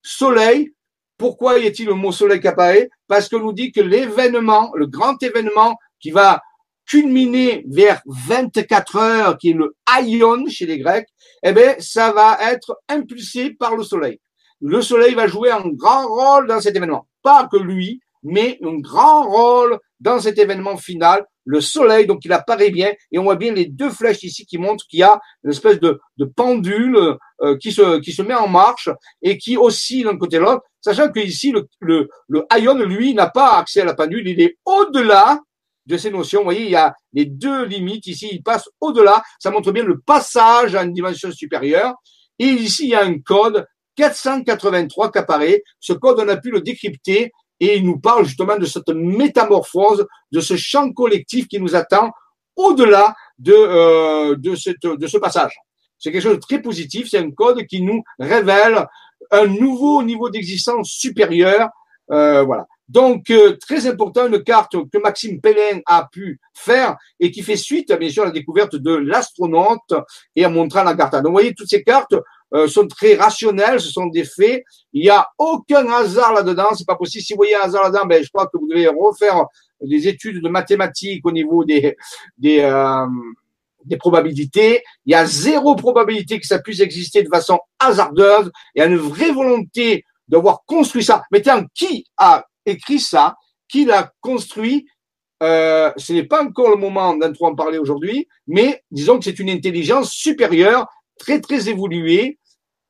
soleil. Pourquoi y a-t-il le mot soleil qui apparaît? Parce qu'on nous dit que l'événement, le grand événement qui va culminer vers 24 heures, qui est le aion chez les Grecs, eh bien, ça va être impulsé par le soleil. Le soleil va jouer un grand rôle dans cet événement. Pas que lui, mais un grand rôle dans cet événement final. Le soleil, donc il apparaît bien, et on voit bien les deux flèches ici qui montrent qu'il y a une espèce de, de pendule euh, qui, se, qui se met en marche et qui oscille d'un côté l'autre, sachant que ici le, le, le ion, lui, n'a pas accès à la pendule, il est au-delà de ces notions. Vous voyez, il y a les deux limites ici, il passe au-delà. Ça montre bien le passage à une dimension supérieure. Et ici, il y a un code 483 qui apparaît. Ce code, on a pu le décrypter et il nous parle justement de cette métamorphose, de ce champ collectif qui nous attend au-delà de, euh, de, cette, de ce passage. C'est quelque chose de très positif, c'est un code qui nous révèle un nouveau niveau d'existence supérieur. Euh, voilà. Donc, euh, très important, une carte que Maxime Pellin a pu faire et qui fait suite, bien sûr, à la découverte de l'astronaute et à montrer la carte. Donc, vous voyez, toutes ces cartes euh, sont très rationnelles, ce sont des faits. Il n'y a aucun hasard là-dedans, c'est pas possible. Si vous voyez un hasard là-dedans, ben, je crois que vous devez refaire des études de mathématiques au niveau des, des, euh, des probabilités. Il y a zéro probabilité que ça puisse exister de façon hasardeuse. Il y a une vraie volonté d'avoir construit ça. Mais tiens, qui a écrit ça, qui l'a construit. Euh, ce n'est pas encore le moment d'en trop en parler aujourd'hui, mais disons que c'est une intelligence supérieure, très très évoluée,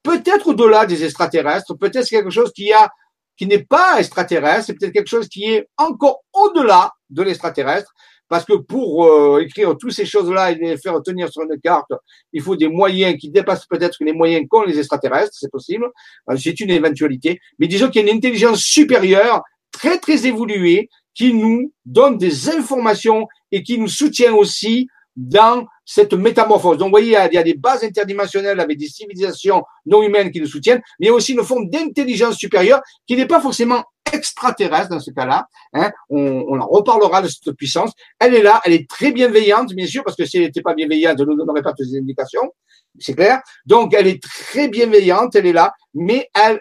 peut-être au-delà des extraterrestres, peut-être quelque chose qui a qui n'est pas extraterrestre, c'est peut-être quelque chose qui est encore au-delà de l'extraterrestre, parce que pour euh, écrire toutes ces choses-là et les faire tenir sur une carte, il faut des moyens qui dépassent peut-être les moyens qu'ont les extraterrestres, c'est possible, c'est une éventualité, mais disons qu'il y a une intelligence supérieure très, très évolué qui nous donne des informations et qui nous soutient aussi dans cette métamorphose. Donc, vous voyez, il y a des bases interdimensionnelles avec des civilisations non humaines qui nous soutiennent, mais il y a aussi une forme d'intelligence supérieure qui n'est pas forcément extraterrestre dans ce cas-là. Hein. On, en reparlera de cette puissance. Elle est là, elle est très bienveillante, bien sûr, parce que si elle n'était pas bienveillante, elle ne nous donnerait pas toutes ces indications. C'est clair. Donc, elle est très bienveillante, elle est là, mais elle,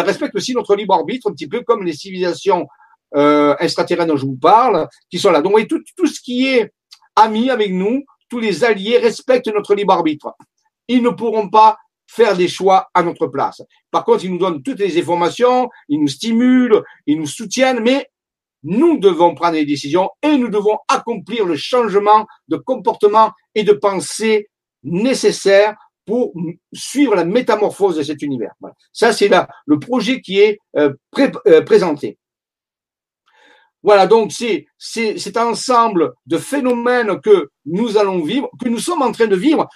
respecte aussi notre libre arbitre, un petit peu comme les civilisations euh, extraterrestres dont je vous parle, qui sont là. Donc, tout, tout ce qui est ami avec nous, tous les alliés respectent notre libre arbitre. Ils ne pourront pas faire des choix à notre place. Par contre, ils nous donnent toutes les informations, ils nous stimulent, ils nous soutiennent, mais nous devons prendre des décisions et nous devons accomplir le changement de comportement et de pensée nécessaire pour suivre la métamorphose de cet univers. Ça, c'est le projet qui est euh, euh, présenté. Voilà, donc c'est cet ensemble de phénomènes que nous allons vivre, que nous sommes en train de vivre.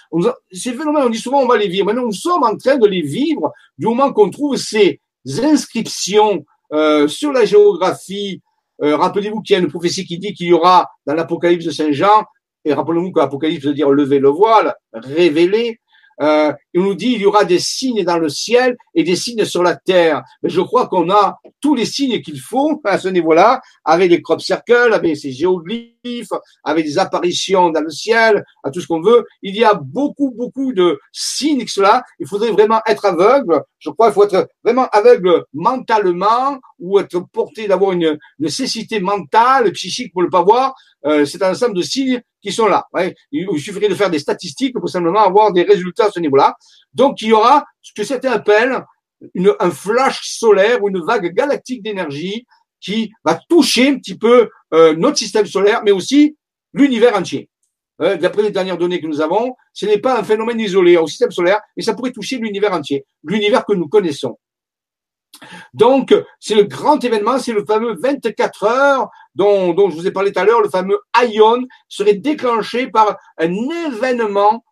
Ces phénomènes, on dit souvent on va les vivre, mais nous sommes en train de les vivre du moment qu'on trouve ces inscriptions euh, sur la géographie. Euh, rappelez-vous qu'il y a une prophétie qui dit qu'il y aura dans l'Apocalypse de Saint Jean, et rappelez-vous que l'Apocalypse veut dire lever le voile, révéler, euh, il nous dit il y aura des signes dans le ciel et des signes sur la terre. Mais je crois qu'on a tous les signes qu'il faut à ce niveau-là, avec les crop circles, avec ces géoglyphes, avec des apparitions dans le ciel, à tout ce qu'on veut. Il y a beaucoup, beaucoup de signes que cela. Il faudrait vraiment être aveugle. Je crois qu'il faut être vraiment aveugle mentalement ou être porté d'avoir une nécessité mentale, psychique pour ne pas voir. Euh, c'est un ensemble de signes qui sont là. Il suffirait de faire des statistiques pour simplement avoir des résultats à ce niveau-là. Donc, il y aura ce que certains appellent un flash solaire ou une vague galactique d'énergie qui va toucher un petit peu euh, notre système solaire, mais aussi l'univers entier. Euh, D'après les dernières données que nous avons, ce n'est pas un phénomène isolé au système solaire, mais ça pourrait toucher l'univers entier, l'univers que nous connaissons. Donc, c'est le grand événement, c'est le fameux 24 heures dont, dont je vous ai parlé tout à l'heure, le fameux ION serait déclenché par un événement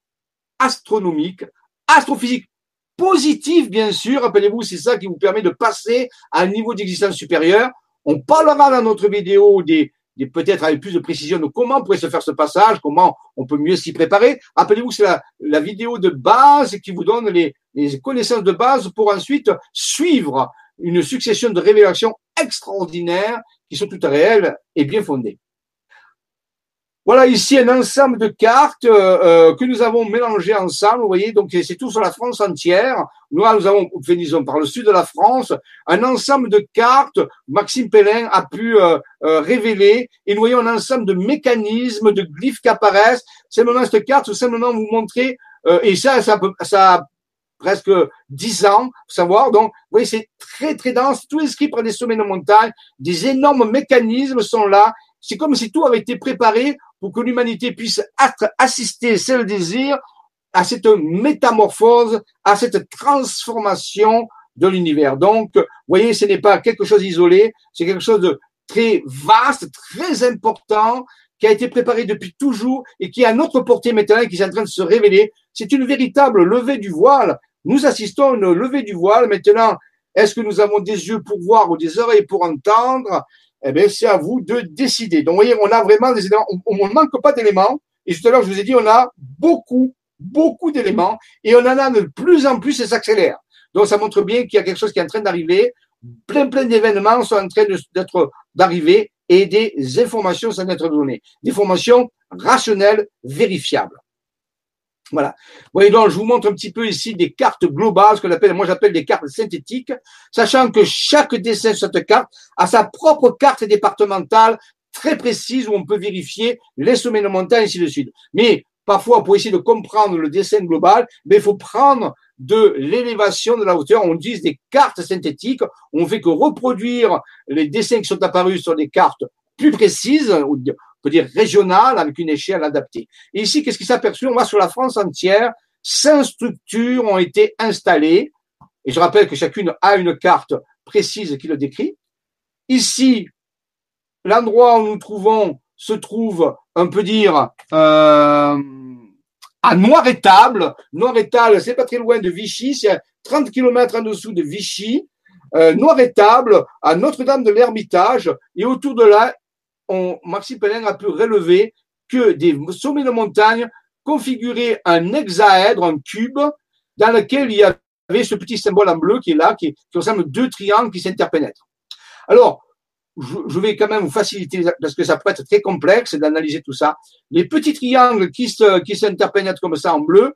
astronomique, astrophysique positif, bien sûr. Rappelez-vous, c'est ça qui vous permet de passer à un niveau d'existence supérieur. On parlera dans notre vidéo des, peut-être avec plus de précision de comment pourrait se faire ce passage, comment on peut mieux s'y préparer. Rappelez-vous c'est la, la, vidéo de base qui vous donne les, les connaissances de base pour ensuite suivre une succession de révélations extraordinaires qui sont toutes réelles et bien fondées. Voilà ici un ensemble de cartes euh, euh, que nous avons mélangées ensemble. Vous voyez, donc c'est tout sur la France entière. Nous, nous avons, disons, par le sud de la France, un ensemble de cartes. Maxime Pellin a pu euh, révéler. Et nous voyons un ensemble de mécanismes, de glyphes qui apparaissent. Maintenant cette carte, tout simplement vous montrer. et ça, ça, peut, ça a presque dix ans, savoir. Donc, vous voyez, c'est très très dense. Tout inscrit par des sommets de montagne. Des énormes mécanismes sont là. C'est comme si tout avait été préparé pour que l'humanité puisse assister, c'est le désir, à cette métamorphose, à cette transformation de l'univers. Donc, vous voyez, ce n'est pas quelque chose d'isolé, c'est quelque chose de très vaste, très important, qui a été préparé depuis toujours et qui est à notre portée maintenant et qui est en train de se révéler. C'est une véritable levée du voile. Nous assistons à une levée du voile. Maintenant, est-ce que nous avons des yeux pour voir ou des oreilles pour entendre? Eh bien, c'est à vous de décider. Donc, vous voyez, on a vraiment des éléments, on ne manque pas d'éléments. Et tout à l'heure, je vous ai dit, on a beaucoup, beaucoup d'éléments et on en a de plus en plus et s'accélère. Donc, ça montre bien qu'il y a quelque chose qui est en train d'arriver. Plein, plein d'événements sont en train d'être, d'arriver et des informations sont en train d'être données. Des informations rationnelles, vérifiables. Voilà. voyez donc, je vous montre un petit peu ici des cartes globales, ce que j'appelle, moi j'appelle des cartes synthétiques, sachant que chaque dessin sur cette carte a sa propre carte départementale très précise où on peut vérifier les sommets de montagne, ainsi de suite. Mais parfois, pour essayer de comprendre le dessin global, mais il faut prendre de l'élévation de la hauteur. On utilise des cartes synthétiques. On fait que reproduire les dessins qui sont apparus sur des cartes plus précises, dire régionale, avec une échelle adaptée. Et ici, qu'est-ce qui aperçu On va sur la France entière, cinq structures ont été installées, et je rappelle que chacune a une carte précise qui le décrit. Ici, l'endroit où nous trouvons se trouve, on peut dire, euh, à Noir-Étable. Noir-Étable, c'est pas très loin de Vichy, c'est 30 km en dessous de Vichy. Euh, Noir-Étable, à Notre-Dame de l'Ermitage, et autour de là, on, Maxime Pellin a pu relever que des sommets de montagne configuraient un hexaèdre, un cube, dans lequel il y avait ce petit symbole en bleu qui est là, qui, qui ressemble deux triangles qui s'interpénètrent. Alors, je, vais quand même vous faciliter, parce que ça peut être très complexe d'analyser tout ça. Les petits triangles qui se, s'interpénètrent comme ça en bleu,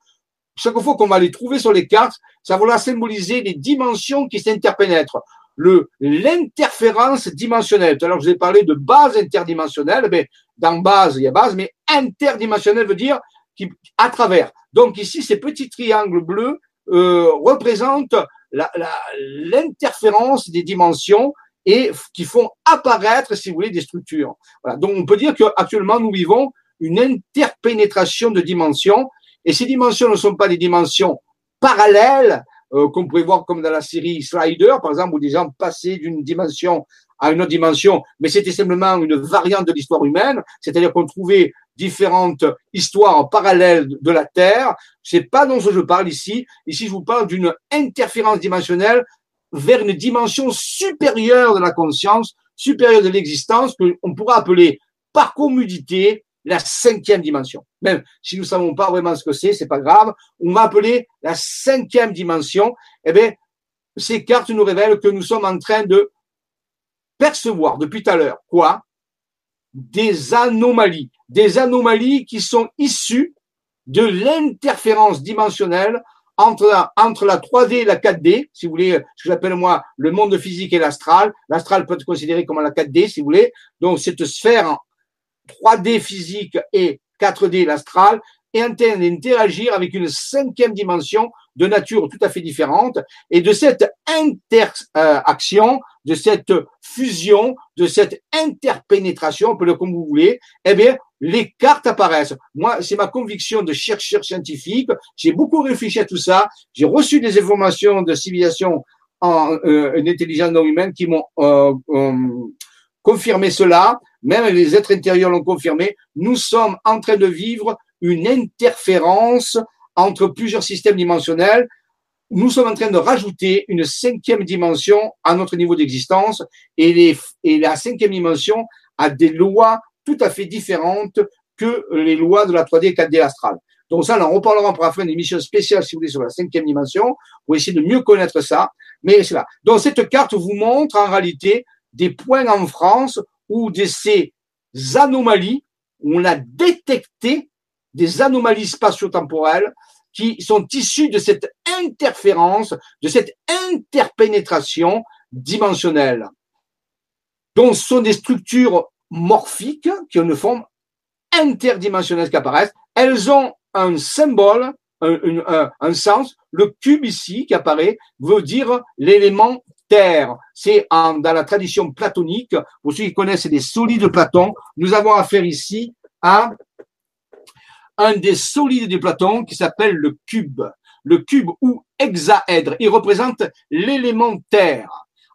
chaque fois qu'on va les trouver sur les cartes, ça va symboliser les dimensions qui s'interpénètrent le l'interférence dimensionnelle. Tout à l'heure, je vous ai parlé de base interdimensionnelle. Mais dans base, il y a base, mais interdimensionnelle veut dire qui, à travers. Donc ici, ces petits triangles bleus euh, représentent l'interférence des dimensions et qui font apparaître, si vous voulez, des structures. Voilà. Donc on peut dire qu'actuellement, nous vivons une interpénétration de dimensions, et ces dimensions ne sont pas des dimensions parallèles, euh, qu'on pourrait voir comme dans la série Slider, par exemple, où des gens passaient d'une dimension à une autre dimension, mais c'était simplement une variante de l'histoire humaine, c'est-à-dire qu'on trouvait différentes histoires parallèles de la Terre. C'est pas dont je parle ici. Ici, je vous parle d'une interférence dimensionnelle vers une dimension supérieure de la conscience, supérieure de l'existence, qu'on pourra appeler par commodité la cinquième dimension. Même si nous ne savons pas vraiment ce que c'est, c'est pas grave. On va appeler la cinquième dimension. Eh bien, ces cartes nous révèlent que nous sommes en train de percevoir depuis tout à l'heure quoi? Des anomalies, des anomalies qui sont issues de l'interférence dimensionnelle entre la, entre la 3D et la 4D, si vous voulez, ce que j'appelle moi le monde physique et l'astral. L'astral peut être considéré comme la 4D, si vous voulez. Donc, cette sphère 3D physique et 4D l'astral, et interagir avec une cinquième dimension de nature tout à fait différente. Et de cette interaction, de cette fusion, de cette interpénétration, peu le comme vous voulez, eh bien, les cartes apparaissent. Moi, c'est ma conviction de chercheur scientifique. J'ai beaucoup réfléchi à tout ça. J'ai reçu des informations de civilisation en euh, une intelligence non humaine qui m'ont euh, euh, confirmé cela même les êtres intérieurs l'ont confirmé, nous sommes en train de vivre une interférence entre plusieurs systèmes dimensionnels. Nous sommes en train de rajouter une cinquième dimension à notre niveau d'existence et, et la cinquième dimension a des lois tout à fait différentes que les lois de la 3D et 4D astrale. Donc ça, on en reparlera pour la fin d'une émission spéciale, si vous voulez, sur la cinquième dimension, pour essayer de mieux connaître ça. Mais c'est là. Donc cette carte vous montre en réalité des points en France ou de ces anomalies où on a détecté des anomalies spatio-temporelles qui sont issues de cette interférence, de cette interpénétration dimensionnelle, dont sont des structures morphiques qui ont une forme interdimensionnelle qui apparaissent. Elles ont un symbole, un, un, sens. Le cube ici qui apparaît veut dire l'élément terre. C'est dans la tradition platonique. Pour ceux qui connaissent les solides de Platon, nous avons affaire ici à un des solides de Platon qui s'appelle le cube. Le cube ou hexaèdre. Il représente l'élément terre.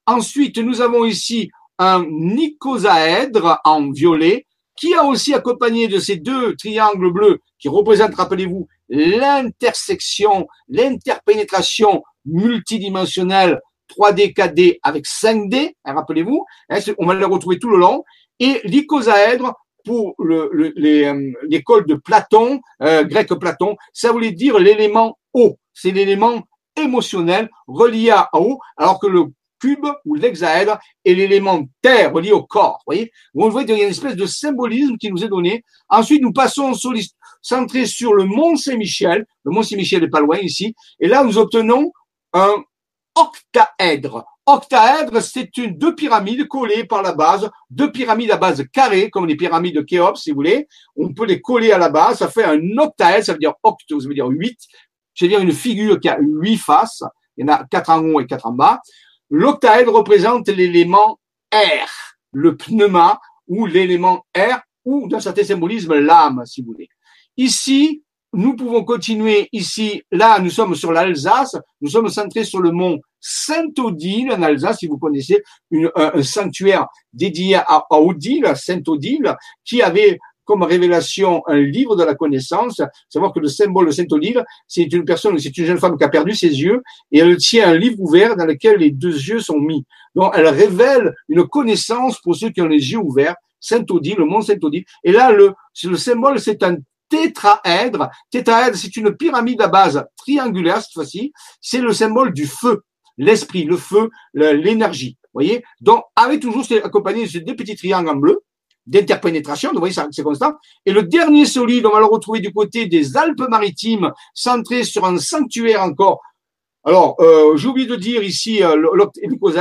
Ensuite, nous avons ici un icosaèdre en violet qui a aussi accompagné de ces deux triangles bleus qui représentent, rappelez-vous, l'intersection, l'interpénétration multidimensionnelle 3D, 4D avec 5D, hein, rappelez-vous, hein, on va les retrouver tout le long, et l'icosaèdre pour euh, l'école de Platon, euh, grec Platon, ça voulait dire l'élément eau, c'est l'élément émotionnel relié à eau, alors que le cube ou l'hexaèdre est l'élément terre relié au corps. Vous voyez, vous voyez, il y a une espèce de symbolisme qui nous est donné. Ensuite, nous passons centré sur le mont Saint-Michel. Le mont Saint-Michel est pas loin ici. Et là, nous obtenons un octaèdre. Octaèdre, c'est une deux pyramides collées par la base, deux pyramides à base carrée, comme les pyramides de Khéops, si vous voulez. On peut les coller à la base, ça fait un octaèdre, ça veut dire octo, ça veut dire huit. C'est-à-dire une figure qui a huit faces. Il y en a quatre en haut et quatre en bas. L'octaèdre représente l'élément air, le pneuma, ou l'élément air, ou dans certain symbolisme, l'âme, si vous voulez. Ici, nous pouvons continuer ici. Là, nous sommes sur l'Alsace. Nous sommes centrés sur le mont Saint-Odile en Alsace, si vous connaissez, un, sanctuaire dédié à, Odile, Saint-Odile, qui avait comme révélation un livre de la connaissance, savoir que le symbole de Saint-Odile, c'est une personne, c'est une jeune femme qui a perdu ses yeux et elle tient un livre ouvert dans lequel les deux yeux sont mis. Donc, elle révèle une connaissance pour ceux qui ont les yeux ouverts. Saint-Odile, le mont Saint-Odile. Et là, le, le symbole, c'est un tétraèdre. Tétraèdre, c'est une pyramide à base triangulaire cette fois-ci. C'est le symbole du feu, l'esprit, le feu, l'énergie. Voyez? Donc, avec toujours accompagné de ces deux petits triangles en bleu d'interpénétration, vous voyez, c'est constant. Et le dernier solide, on va le retrouver du côté des Alpes-Maritimes, centré sur un sanctuaire encore. Alors, euh, j'ai oublié de dire ici, euh,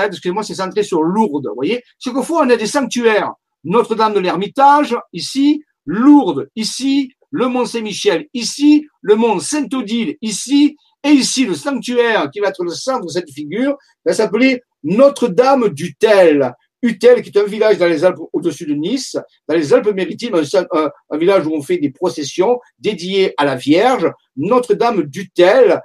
excusez-moi, c'est centré sur Lourdes, vous voyez? C'est qu'au fond, on a des sanctuaires. Notre-Dame de l'Ermitage, ici, Lourdes, ici, le mont Saint-Michel ici, le mont Saint-Odile ici, et ici le sanctuaire qui va être le centre de cette figure, va s'appeler Notre-Dame du Tel. Utel, qui est un village dans les Alpes au-dessus de Nice, dans les Alpes-Maritimes, un, village où on fait des processions dédiées à la Vierge, Notre-Dame du Tel,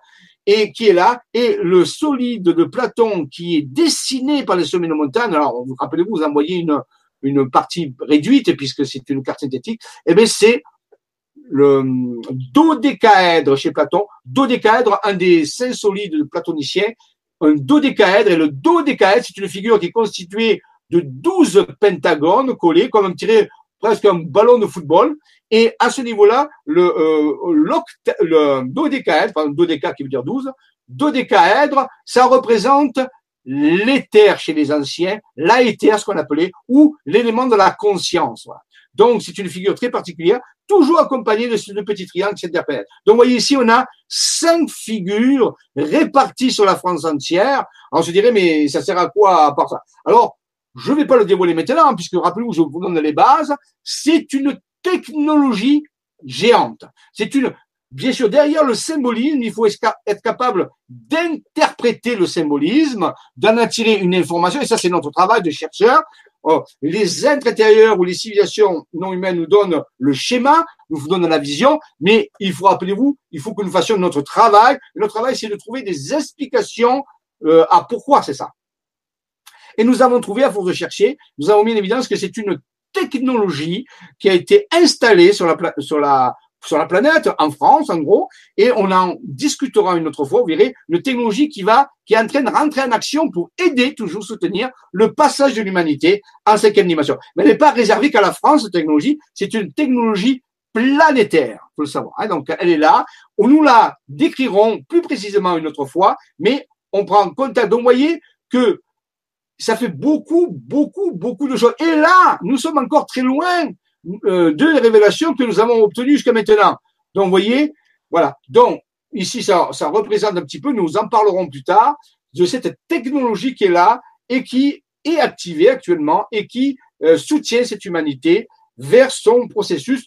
et qui est là, et le solide de Platon qui est dessiné par les sommets de montagne. Alors, vous rappelez-vous, vous envoyez une, une partie réduite puisque c'est une carte synthétique. Eh bien, c'est le dodécaèdre chez Platon. Dodécaèdre, un des cinq solides platoniciens, un dodécaèdre. Et le dodécaèdre, c'est une figure qui est constituée de douze pentagones collés, comme un tiré presque un ballon de football. Et à ce niveau-là, le, euh, le dodécaèdre, dodéca qui veut dire douze, dodécaèdre, ça représente l'éther chez les anciens, l'aéther, ce qu'on appelait, ou l'élément de la conscience. Donc, c'est une figure très particulière, toujours accompagnée de ce petit triangle qui s'interpènètre. Donc, vous voyez ici, on a cinq figures réparties sur la France entière. On se dirait, mais ça sert à quoi à part ça? Alors, je ne vais pas le dévoiler maintenant, puisque rappelez-vous, je vous donne les bases. C'est une technologie géante. C'est une Bien sûr, derrière le symbolisme, il faut être capable d'interpréter le symbolisme, d'en attirer une information, et ça c'est notre travail de chercheur. Oh, les êtres intérieurs ou les civilisations non humaines nous donnent le schéma, nous donnent la vision, mais il faut, rappelez-vous, il faut que nous fassions notre travail. notre travail, c'est de trouver des explications euh, à pourquoi c'est ça. Et nous avons trouvé, à force de chercher, nous avons mis en évidence que c'est une technologie qui a été installée sur la, sur la, sur la planète, en France, en gros, et on en discutera une autre fois, vous verrez, une technologie qui va, qui est en train de rentrer en action pour aider, toujours soutenir, le passage de l'humanité en cinquième dimension. Mais elle n'est pas réservée qu'à la France, cette technologie, c'est une technologie planétaire, faut le savoir. Hein. Donc, elle est là. On nous la décrirons plus précisément une autre fois, mais on prend contact. Donc, vous voyez que ça fait beaucoup, beaucoup, beaucoup de choses. Et là, nous sommes encore très loin euh, de révélations que nous avons obtenues jusqu'à maintenant. Donc, vous voyez, voilà. Donc, ici, ça, ça représente un petit peu, nous en parlerons plus tard, de cette technologie qui est là et qui est activée actuellement et qui euh, soutient cette humanité vers son processus,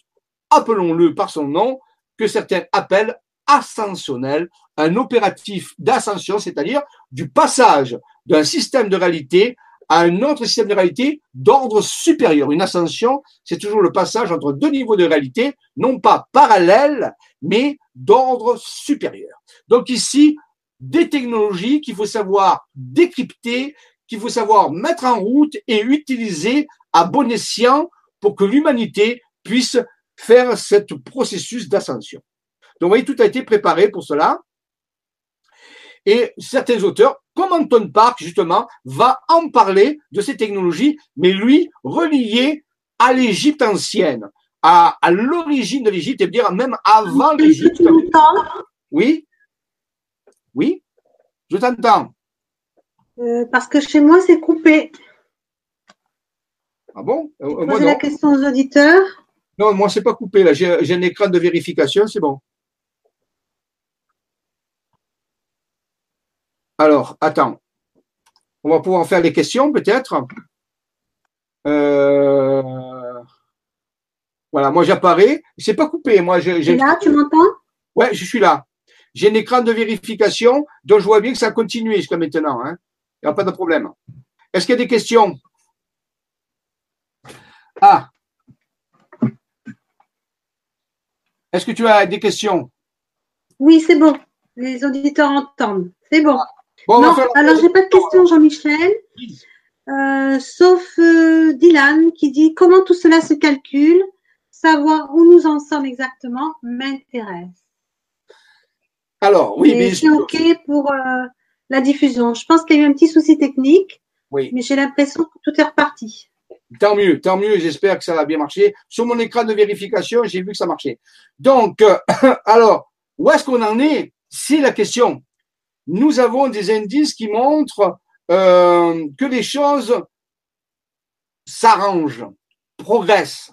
appelons-le par son nom, que certains appellent ascensionnel, un opératif d'ascension, c'est-à-dire du passage d'un système de réalité à un autre système de réalité d'ordre supérieur. Une ascension, c'est toujours le passage entre deux niveaux de réalité, non pas parallèles, mais d'ordre supérieur. Donc ici, des technologies qu'il faut savoir décrypter, qu'il faut savoir mettre en route et utiliser à bon escient pour que l'humanité puisse faire ce processus d'ascension. Donc, vous voyez, tout a été préparé pour cela. Et certains auteurs, comme Anton Park, justement, va en parler de ces technologies, mais lui, relié à l'Égypte ancienne, à, à l'origine de l'Égypte, et dire même avant l'Égypte. Oui Oui Je t'entends. Euh, parce que chez moi, c'est coupé. Ah bon? Euh, Posez la question aux auditeurs? Non, moi, c'est pas coupé. Là, j'ai un écran de vérification, c'est bon. Alors, attends. On va pouvoir faire les questions, peut-être. Euh, voilà, moi j'apparais. C'est pas coupé. Moi, j'ai. Là, tu m'entends? Ouais, je suis là. J'ai un écran de vérification, donc je vois bien que ça a continué jusqu'à maintenant. Hein. Il n'y a pas de problème. Est-ce qu'il y a des questions? Ah. Est-ce que tu as des questions? Oui, c'est bon. Les auditeurs entendent. C'est bon. Bon, non, alors j'ai pas de questions, Jean-Michel. Euh, sauf euh, Dylan qui dit comment tout cela se calcule, savoir où nous en sommes exactement m'intéresse. Alors, oui, mais c'est OK pour euh, la diffusion. Je pense qu'il y a eu un petit souci technique, oui. mais j'ai l'impression que tout est reparti. Tant mieux, tant mieux, j'espère que ça va bien marcher. Sur mon écran de vérification, j'ai vu que ça marchait. Donc, alors, où est-ce qu'on en est? C'est la question nous avons des indices qui montrent euh, que les choses s'arrangent, progressent.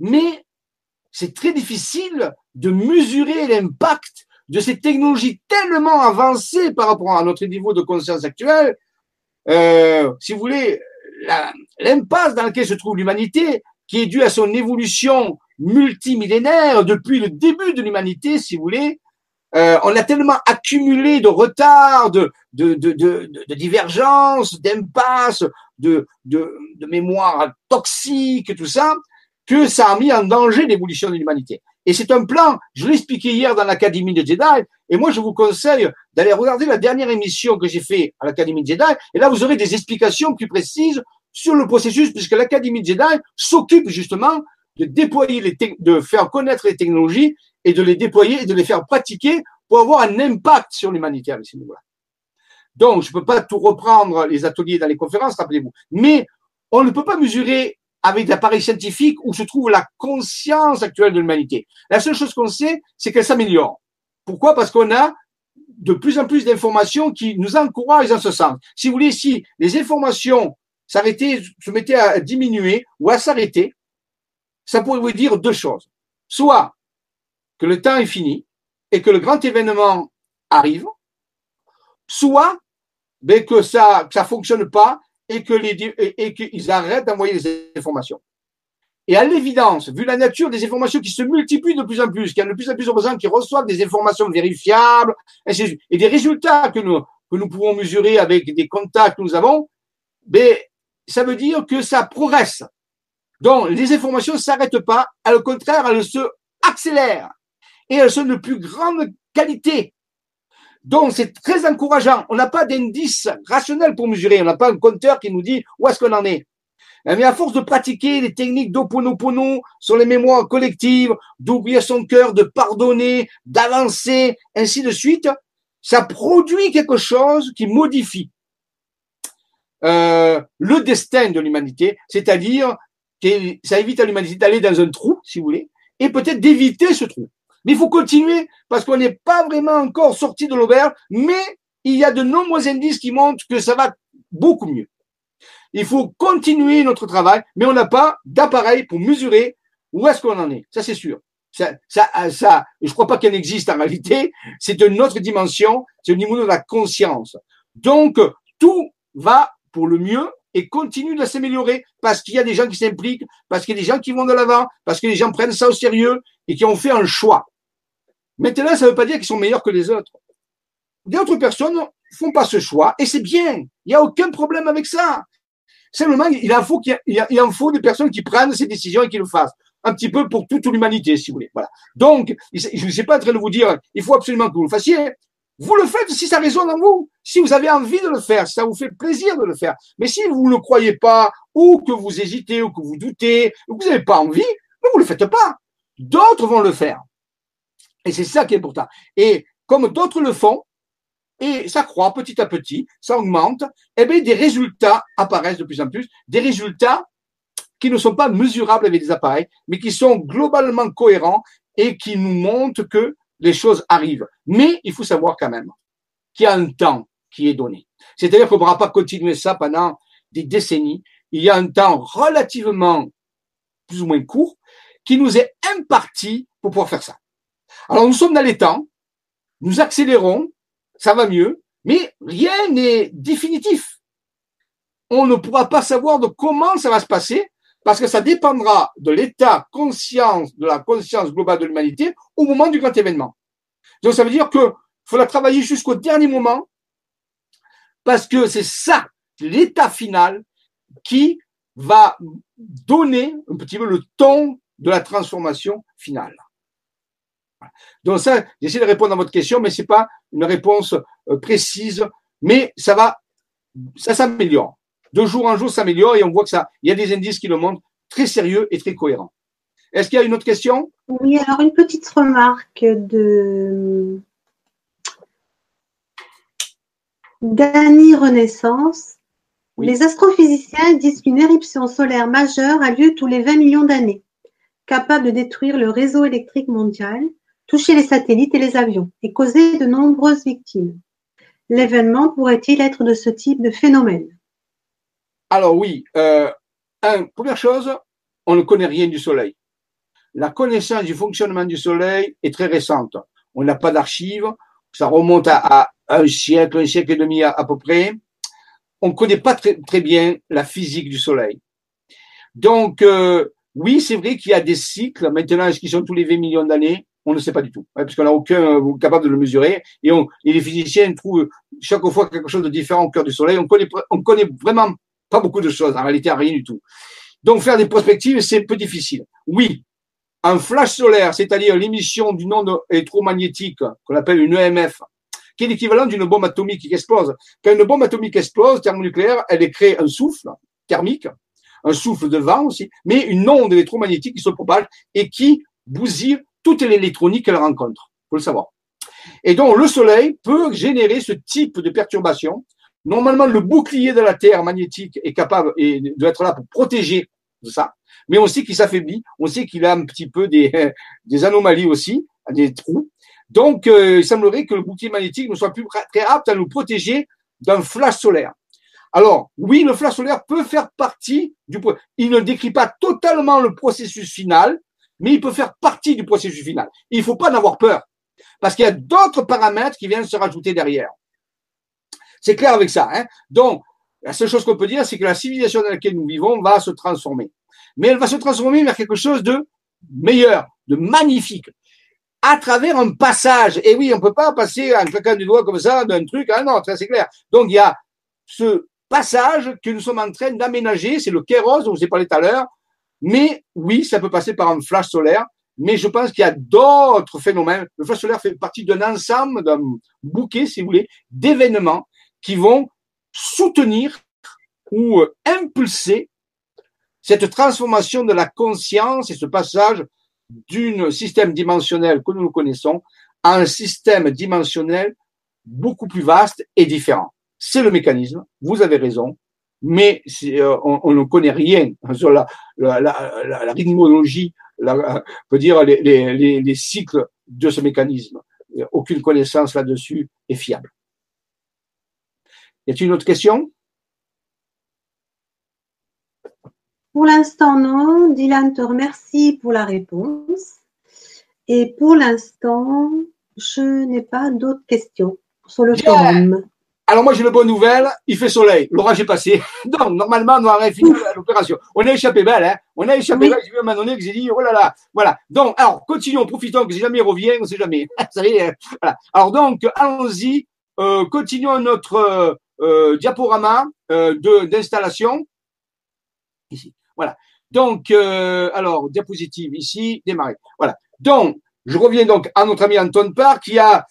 Mais c'est très difficile de mesurer l'impact de ces technologies tellement avancées par rapport à notre niveau de conscience actuel. Euh, si vous voulez, l'impasse dans laquelle se trouve l'humanité, qui est due à son évolution multimillénaire depuis le début de l'humanité, si vous voulez, euh, on a tellement accumulé de retard, de, de, de, de, de divergences, d'impasses, de, de, de mémoire toxique, tout ça, que ça a mis en danger l'évolution de l'humanité. Et c'est un plan, je l'ai expliqué hier dans l'Académie de Jedi, et moi je vous conseille d'aller regarder la dernière émission que j'ai fait à l'Académie de Jedi, et là vous aurez des explications plus précises sur le processus, puisque l'Académie de Jedi s'occupe justement de déployer les de faire connaître les technologies et de les déployer et de les faire pratiquer pour avoir un impact sur l'humanité à ce niveau-là. Donc, je ne peux pas tout reprendre les ateliers dans les conférences, rappelez-vous. Mais on ne peut pas mesurer avec des appareils scientifiques où se trouve la conscience actuelle de l'humanité. La seule chose qu'on sait, c'est qu'elle s'améliore. Pourquoi? Parce qu'on a de plus en plus d'informations qui nous encouragent dans ce sens. Si vous voulez, si les informations s'arrêtaient, se mettaient à diminuer ou à s'arrêter, ça pourrait vous dire deux choses. Soit que le temps est fini et que le grand événement arrive, soit ben, que ça ça fonctionne pas et que les et, qu'ils arrêtent d'envoyer des informations. Et à l'évidence, vu la nature des informations qui se multiplient de plus en plus, qu'il y a de plus en plus de gens qui reçoivent des informations vérifiables et des résultats que nous que nous pouvons mesurer avec des contacts que nous avons, ben ça veut dire que ça progresse. Donc les informations ne s'arrêtent pas, au contraire, elles se accélèrent et elles sont de plus grande qualité. Donc, c'est très encourageant. On n'a pas d'indice rationnel pour mesurer. On n'a pas un compteur qui nous dit où est-ce qu'on en est. Mais à force de pratiquer les techniques d'Oponopono sur les mémoires collectives, d'ouvrir son cœur, de pardonner, d'avancer, ainsi de suite, ça produit quelque chose qui modifie euh, le destin de l'humanité, c'est-à-dire ça évite à l'humanité d'aller dans un trou, si vous voulez, et peut-être d'éviter ce trou. Mais il faut continuer parce qu'on n'est pas vraiment encore sorti de l'auberge, mais il y a de nombreux indices qui montrent que ça va beaucoup mieux. Il faut continuer notre travail, mais on n'a pas d'appareil pour mesurer où est-ce qu'on en est. Ça, c'est sûr. Ça, ça, ça, je crois pas qu'elle existe en réalité. C'est une autre dimension. C'est au niveau de la conscience. Donc, tout va pour le mieux et continue de s'améliorer parce qu'il y a des gens qui s'impliquent, parce qu'il y a des gens qui vont de l'avant, parce que les gens prennent ça au sérieux et qui ont fait un choix. Maintenant, ça ne veut pas dire qu'ils sont meilleurs que les autres. D'autres personnes font pas ce choix et c'est bien. Il n'y a aucun problème avec ça. Simplement, il en faut il en faut des personnes qui prennent ces décisions et qui le fassent. Un petit peu pour toute l'humanité, si vous voulez. Voilà. Donc, je ne suis pas en train de vous dire, il faut absolument que vous le fassiez. Vous le faites si ça résonne en vous, si vous avez envie de le faire, si ça vous fait plaisir de le faire. Mais si vous ne le croyez pas, ou que vous hésitez, ou que vous doutez, ou que vous n'avez pas envie, vous ne le faites pas. D'autres vont le faire. Et c'est ça qui est important. Et comme d'autres le font, et ça croît petit à petit, ça augmente, eh bien, des résultats apparaissent de plus en plus, des résultats qui ne sont pas mesurables avec des appareils, mais qui sont globalement cohérents et qui nous montrent que les choses arrivent. Mais il faut savoir quand même qu'il y a un temps qui est donné. C'est-à-dire qu'on ne pourra pas continuer ça pendant des décennies. Il y a un temps relativement plus ou moins court qui nous est imparti pour pouvoir faire ça. Alors nous sommes dans les temps, nous accélérons, ça va mieux, mais rien n'est définitif. On ne pourra pas savoir de comment ça va se passer parce que ça dépendra de l'état conscience, de la conscience globale de l'humanité au moment du grand événement. Donc ça veut dire que faudra travailler jusqu'au dernier moment parce que c'est ça, l'état final qui va donner un petit peu le ton de la transformation finale. Donc ça, j'essaie de répondre à votre question, mais c'est pas une réponse euh, précise, mais ça va, ça s'améliore. De jour en jour, ça s'améliore et on voit que ça, il y a des indices qui le montrent très sérieux et très cohérents. Est-ce qu'il y a une autre question? Oui, alors une petite remarque de Dany Renaissance. Les astrophysiciens disent qu'une éruption solaire majeure a lieu tous les 20 millions d'années, capable de détruire le réseau électrique mondial toucher les satellites et les avions et causer de nombreuses victimes. L'événement pourrait-il être de ce type de phénomène? Alors oui, euh, première chose, on ne connaît rien du Soleil. La connaissance du fonctionnement du Soleil est très récente. On n'a pas d'archives, ça remonte à, un siècle, un siècle et demi à, peu près. On ne connaît pas très, bien la physique du Soleil. Donc, euh, oui, c'est vrai qu'il y a des cycles, maintenant, est-ce qu'ils sont tous les 20 millions d'années? On ne sait pas du tout, parce qu'on n'a aucun euh, capable de le mesurer. Et, les physiciens trouvent chaque fois quelque chose de différent au cœur du Soleil. On connaît, on connaît vraiment pas beaucoup de choses, en réalité rien du tout. Donc faire des prospectives, c'est un peu difficile. Oui, un flash solaire, c'est-à-dire l'émission d'une onde électromagnétique qu'on appelle une EMF, qui est l'équivalent d'une bombe atomique qui explose. Quand une bombe atomique explose, thermonucléaire, elle crée un souffle thermique, un souffle de vent aussi, mais une onde électromagnétique qui se propage et qui bousille toute l'électronique qu'elle rencontre. faut le savoir. Et donc, le Soleil peut générer ce type de perturbation. Normalement, le bouclier de la Terre magnétique est capable d'être là pour protéger de ça. Mais on sait qu'il s'affaiblit. On sait qu'il a un petit peu des, des anomalies aussi, des trous. Donc, euh, il semblerait que le bouclier magnétique ne soit plus très apte à nous protéger d'un flash solaire. Alors, oui, le flash solaire peut faire partie du. Il ne décrit pas totalement le processus final, mais il peut faire partie du processus final. Il ne faut pas en avoir peur, parce qu'il y a d'autres paramètres qui viennent se rajouter derrière. C'est clair avec ça. Hein Donc, la seule chose qu'on peut dire, c'est que la civilisation dans laquelle nous vivons va se transformer. Mais elle va se transformer vers quelque chose de meilleur, de magnifique, à travers un passage. Et oui, on ne peut pas passer en claquant du doigt comme ça d'un truc à un autre, c'est clair. Donc, il y a ce passage que nous sommes en train d'aménager, c'est le kéros dont je vous ai parlé tout à l'heure, mais oui, ça peut passer par un flash solaire, mais je pense qu'il y a d'autres phénomènes. Le flash solaire fait partie d'un ensemble, d'un bouquet, si vous voulez, d'événements qui vont soutenir ou impulser cette transformation de la conscience et ce passage d'un système dimensionnel que nous connaissons à un système dimensionnel beaucoup plus vaste et différent. C'est le mécanisme, vous avez raison, mais euh, on, ne connaît rien sur la, la, la, la rythmologie, peut dire les, les, cycles de ce mécanisme. Aucune connaissance là-dessus est fiable. Y a-t-il une autre question? Pour l'instant, non. Dylan te remercie pour la réponse. Et pour l'instant, je n'ai pas d'autres questions sur le forum. Alors moi j'ai une bonne nouvelle, il fait soleil, l'orage est passé. Donc normalement on aurait fini l'opération. On a échappé belle, hein On a échappé belle, j'ai vu à un moment donné que j'ai dit, oh là là, voilà. Donc alors continuons, profitons que si jamais il revient, on sait jamais. Ça y est, voilà. Alors donc allons-y, euh, continuons notre euh, diaporama euh, d'installation. Voilà. Donc euh, alors diapositive ici, démarrer. Voilà. Donc je reviens donc à notre ami Anton Parr qui a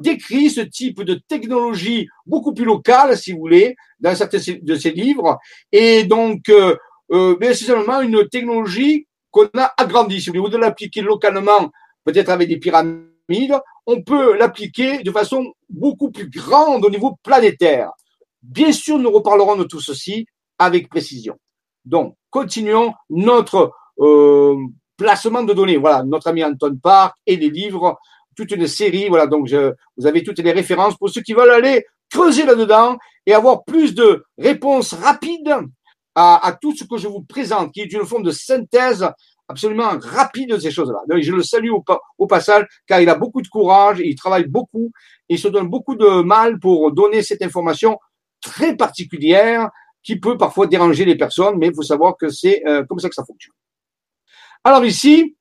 décrit ce type de technologie beaucoup plus locale, si vous voulez, dans certains de ses livres. Et donc, c'est seulement une technologie qu'on a agrandie. Si vous voulez, de l'appliquer localement, peut-être avec des pyramides, on peut l'appliquer de façon beaucoup plus grande au niveau planétaire. Bien sûr, nous reparlerons de tout ceci avec précision. Donc, continuons notre euh, placement de données. Voilà, notre ami Anton Park et les livres, toute une série. Voilà, donc vous avez toutes les références pour ceux qui veulent aller creuser là-dedans et avoir plus de réponses rapides à, tout ce que je vous présente, qui est une forme de synthèse absolument rapide de ces choses-là. Je le salue au, passage, car il a beaucoup de courage, il travaille beaucoup, il se donne beaucoup de mal pour donner cette information très particulière qui peut parfois déranger les personnes, mais il faut savoir que c'est euh, comme ça que ça fonctionne. Alors ici,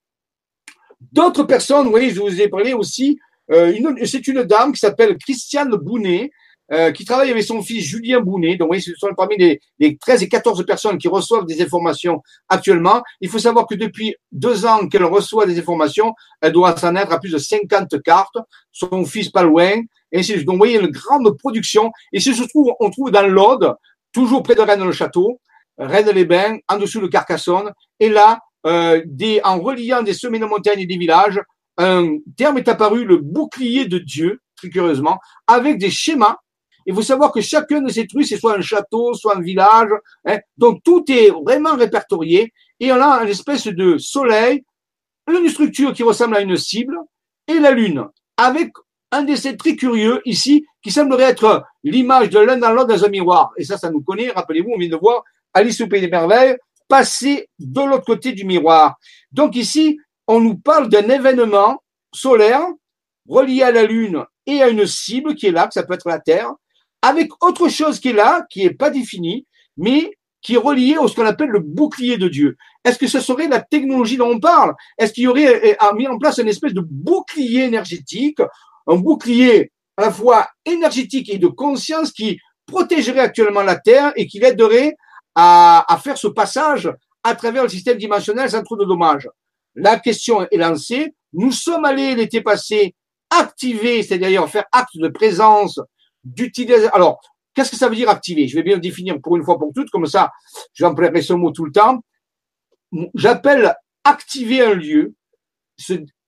d'autres personnes, voyez, je vous ai parlé aussi, euh, c'est une dame qui s'appelle Christiane Bounet, euh, qui travaille avec son fils Julien Bounet. Donc, voyez, ce sont parmi les, les, 13 et 14 personnes qui reçoivent des informations actuellement. Il faut savoir que depuis deux ans qu'elle reçoit des informations, elle doit s'en être à plus de 50 cartes. Son fils pas loin. Donc, vous voyez, une grande production. Et ce se trouve, on trouve dans l'Aude, toujours près de Rennes-le-Château, Rennes-les-Bains, en dessous de Carcassonne. Et là, euh, des, en reliant des sommets de montagne et des villages, un terme est apparu, le bouclier de Dieu, très curieusement, avec des schémas. Il faut savoir que chacun de ces trucs, c'est soit un château, soit un village. Hein, donc tout est vraiment répertorié. Et on a une espèce de soleil, une structure qui ressemble à une cible, et la lune, avec un décès très curieux ici, qui semblerait être l'image de l'un dans l'autre dans un miroir. Et ça, ça nous connaît. Rappelez-vous, on vient de voir Alice au Pays des Merveilles, passer de l'autre côté du miroir. Donc ici, on nous parle d'un événement solaire relié à la Lune et à une cible qui est là, que ça peut être la Terre, avec autre chose qui est là, qui n'est pas définie, mais qui est relié à ce qu'on appelle le bouclier de Dieu. Est-ce que ce serait la technologie dont on parle? Est-ce qu'il y aurait euh, mis en place une espèce de bouclier énergétique, un bouclier à la fois énergétique et de conscience qui protégerait actuellement la Terre et qui l'aiderait à, faire ce passage à travers le système dimensionnel sans trop de dommages? La question est lancée. Nous sommes allés l'été passé activer, c'est-à-dire faire acte de présence, d'utiliser. Alors, qu'est-ce que ça veut dire activer? Je vais bien le définir pour une fois pour toutes, comme ça, j'emploierai ce mot tout le temps. J'appelle activer un lieu,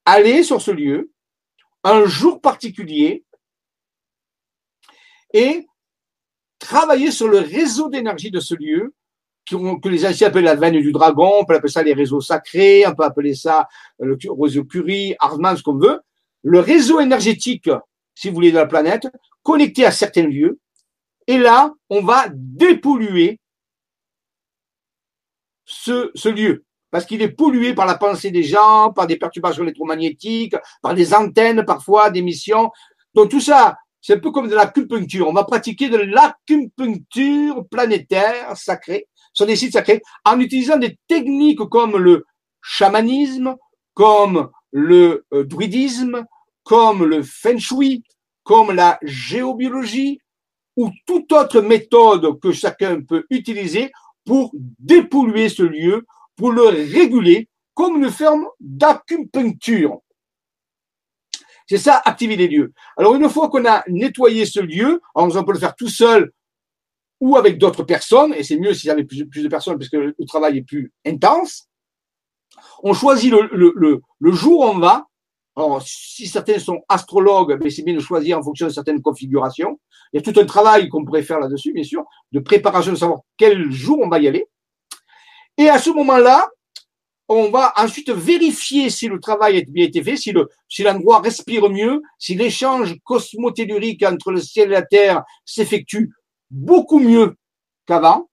aller sur ce lieu, un jour particulier, et travailler sur le réseau d'énergie de ce lieu, que les anciens appellent la veine du dragon, on peut appeler ça les réseaux sacrés, on peut appeler ça le réseau Curie, Hartmann, ce qu'on veut. Le réseau énergétique, si vous voulez, de la planète, connecté à certains lieux. Et là, on va dépolluer ce, ce lieu. Parce qu'il est pollué par la pensée des gens, par des perturbations électromagnétiques, par des antennes parfois, des missions. Donc tout ça, c'est un peu comme de l'acupuncture. On va pratiquer de l'acupuncture planétaire sacrée sur des sites sacrés en utilisant des techniques comme le chamanisme, comme le euh, druidisme, comme le feng shui, comme la géobiologie ou toute autre méthode que chacun peut utiliser pour dépolluer ce lieu, pour le réguler comme une ferme d'acupuncture. C'est ça, activer les lieux. Alors, une fois qu'on a nettoyé ce lieu, on peut le faire tout seul ou avec d'autres personnes, et c'est mieux s'il y avait plus, de personnes puisque le, travail est plus intense. On choisit le, jour où on va. Alors, si certains sont astrologues, ben c'est bien de choisir en fonction de certaines configurations. Il y a tout un travail qu'on pourrait faire là-dessus, bien sûr, de préparation, de savoir quel jour on va y aller. Et à ce moment-là, on va ensuite vérifier si le travail a bien été fait, si le, si l'endroit respire mieux, si l'échange cosmotellurique entre le ciel et la terre s'effectue beaucoup mieux qu'avant.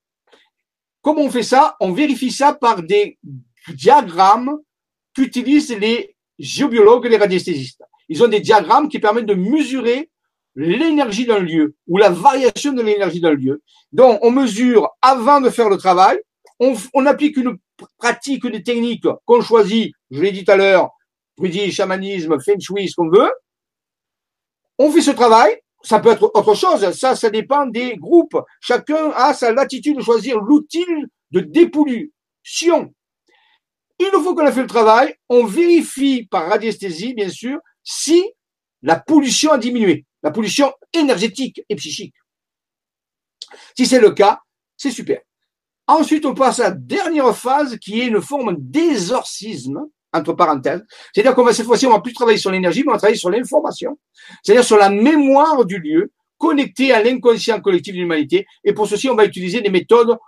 comment on fait ça? On vérifie ça par des diagrammes qu'utilisent les géobiologues et les radiesthésistes. Ils ont des diagrammes qui permettent de mesurer l'énergie d'un lieu ou la variation de l'énergie d'un lieu. Donc, on mesure avant de faire le travail, on, on applique une pratique, des techniques qu'on choisit, je l'ai dit tout à l'heure, dit chamanisme, feng shui, ce qu'on veut. On fait ce travail, ça peut être autre chose, ça, ça dépend des groupes. Chacun a sa latitude de choisir l'outil de dépollution. Une fois qu'on a fait le travail, on vérifie par radiesthésie, bien sûr, si la pollution a diminué, la pollution énergétique et psychique. Si c'est le cas, c'est super. Ensuite, on passe à la dernière phase qui est une forme d'exorcisme, entre parenthèses. C'est-à-dire qu'on va cette fois-ci, on va plus travailler sur l'énergie, mais on va travailler sur l'information. C'est-à-dire sur la mémoire du lieu, connectée à l'inconscient collectif de l'humanité. Et pour ceci, on va utiliser des méthodes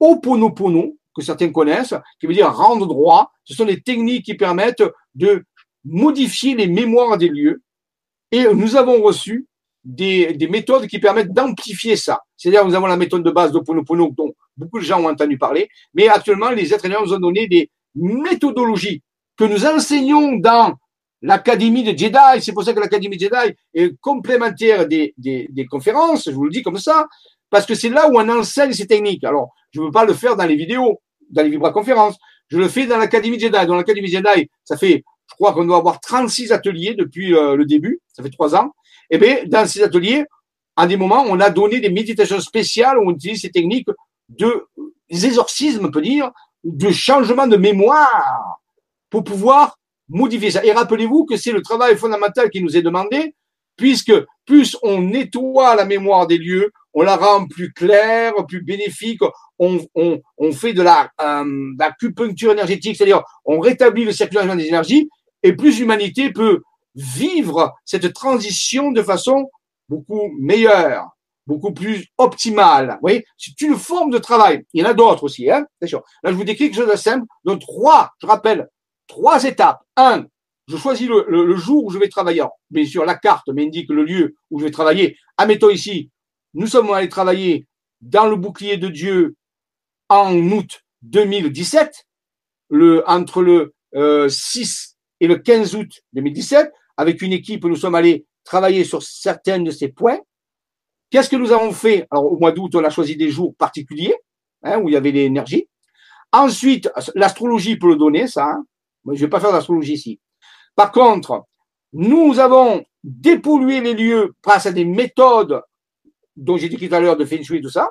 Oponopono, que certains connaissent, qui veut dire rendre droit. Ce sont des techniques qui permettent de modifier les mémoires des lieux. Et nous avons reçu des, des méthodes qui permettent d'amplifier ça. C'est-à-dire, nous avons la méthode de base d'Oponopono, dont beaucoup de gens ont entendu parler, mais actuellement, les humains nous ont donné des méthodologies que nous enseignons dans l'Académie de Jedi. C'est pour ça que l'Académie Jedi est complémentaire des, des, des conférences, je vous le dis comme ça, parce que c'est là où on enseigne ces techniques. Alors, je ne veux pas le faire dans les vidéos, dans les vibra-conférences. Je le fais dans l'Académie Jedi. Dans l'Académie Jedi, ça fait, je crois qu'on doit avoir 36 ateliers depuis euh, le début. Ça fait trois ans. Et eh bien, dans ces ateliers, à des moments, on a donné des méditations spéciales où on utilise ces techniques de exorcisme, on peut dire, de changement de mémoire pour pouvoir modifier ça. Et rappelez-vous que c'est le travail fondamental qui nous est demandé, puisque plus on nettoie la mémoire des lieux, on la rend plus claire, plus bénéfique, on, fait de la euh, l'acupuncture énergétique, c'est-à-dire on rétablit le circulation des énergies, et plus l'humanité peut vivre cette transition de façon beaucoup meilleure, beaucoup plus optimale. Vous voyez, c'est une forme de travail. Il y en a d'autres aussi, hein, sûr. Là, je vous décris quelque chose de simple. Donc, trois, je rappelle, trois étapes. Un, je choisis le, le, jour où je vais travailler. bien sûr, la carte m'indique le lieu où je vais travailler. Admettons ici, nous sommes allés travailler dans le bouclier de Dieu en août 2017, le, entre le euh, 6 et le 15 août 2017. Avec une équipe, nous sommes allés travailler sur certains de ces points. Qu'est-ce que nous avons fait? Alors, au mois d'août, on a choisi des jours particuliers, hein, où il y avait l'énergie. Ensuite, l'astrologie peut le donner, ça. Hein. je ne vais pas faire d'astrologie ici. Par contre, nous avons dépollué les lieux grâce à des méthodes dont j'ai dit tout à l'heure de Feng Shui et tout ça.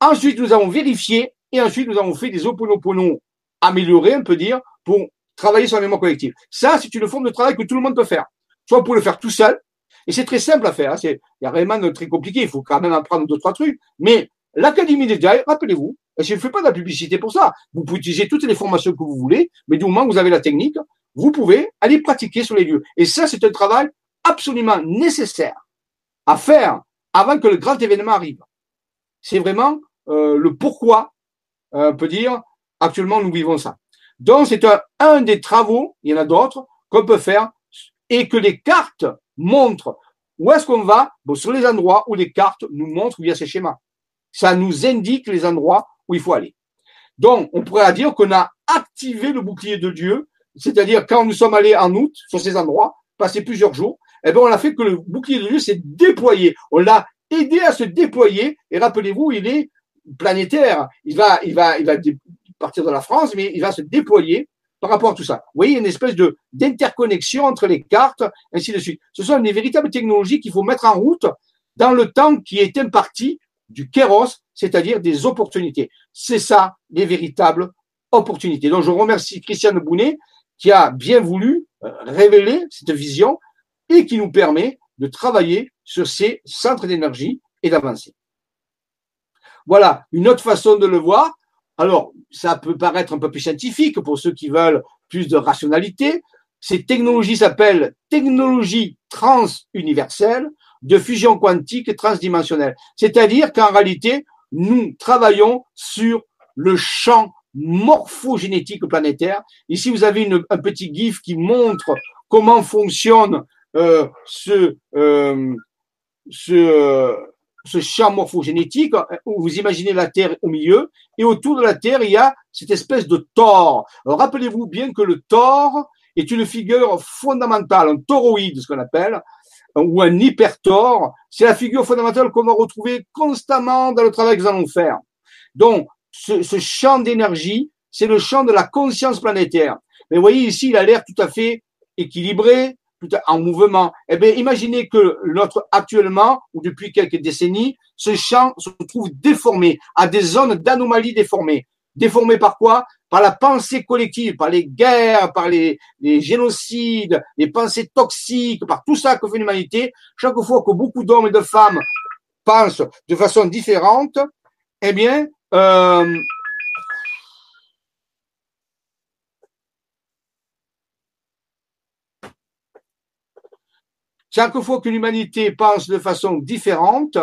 Ensuite, nous avons vérifié et ensuite, nous avons fait des oponopono améliorés, on peut dire, pour travailler sur la mémoire collective. Ça, c'est une forme de travail que tout le monde peut faire. Soit vous pouvez le faire tout seul, et c'est très simple à faire. Hein. Il y a rien de très compliqué. Il faut quand même apprendre deux, trois trucs. Mais l'Académie des Jai, rappelez-vous, je ne fais pas de la publicité pour ça. Vous pouvez utiliser toutes les formations que vous voulez, mais du moment que vous avez la technique, vous pouvez aller pratiquer sur les lieux. Et ça, c'est un travail absolument nécessaire à faire avant que le grand événement arrive. C'est vraiment euh, le pourquoi, euh, on peut dire, actuellement nous vivons ça. Donc c'est un, un des travaux, il y en a d'autres, qu'on peut faire et que les cartes montrent où est-ce qu'on va? Bon, sur les endroits où les cartes nous montrent via ces schémas. Ça nous indique les endroits où il faut aller. Donc, on pourrait dire qu'on a activé le bouclier de Dieu, c'est-à-dire quand nous sommes allés en août sur ces endroits, passé plusieurs jours, eh bien, on a fait que le bouclier de Dieu s'est déployé. On l'a aidé à se déployer. Et rappelez-vous, il est planétaire. Il va, il va, il va partir de la France, mais il va se déployer par rapport à tout ça. Vous voyez, une espèce de d'interconnexion entre les cartes, ainsi de suite. Ce sont des véritables technologies qu'il faut mettre en route dans le temps qui est imparti du kéros, c'est-à-dire des opportunités. C'est ça, les véritables opportunités. Donc, je remercie Christiane Bounet qui a bien voulu euh, révéler cette vision et qui nous permet de travailler sur ces centres d'énergie et d'avancer. Voilà une autre façon de le voir. Alors, ça peut paraître un peu plus scientifique pour ceux qui veulent plus de rationalité. Ces technologies s'appellent technologies transuniverselles de fusion quantique transdimensionnelle. C'est-à-dire qu'en réalité, nous travaillons sur le champ morphogénétique planétaire. Ici, vous avez un petit gif qui montre comment fonctionne ce, euh, ce, ce champ morphogénétique, où vous imaginez la Terre au milieu, et autour de la Terre, il y a cette espèce de tor. Rappelez-vous bien que le tor est une figure fondamentale, un toroïde, ce qu'on appelle, ou un hypertor. C'est la figure fondamentale qu'on va retrouver constamment dans le travail que nous allons faire. Donc, ce, ce champ d'énergie, c'est le champ de la conscience planétaire. Mais vous voyez ici, il a l'air tout à fait équilibré, en mouvement. Eh bien, imaginez que notre actuellement, ou depuis quelques décennies, ce champ se trouve déformé, à des zones d'anomalie déformées. Déformé par quoi? Par la pensée collective, par les guerres, par les, les génocides, les pensées toxiques, par tout ça que fait l'humanité. Chaque fois que beaucoup d'hommes et de femmes pensent de façon différente, eh bien, euh, chaque fois que l'humanité pense de façon différente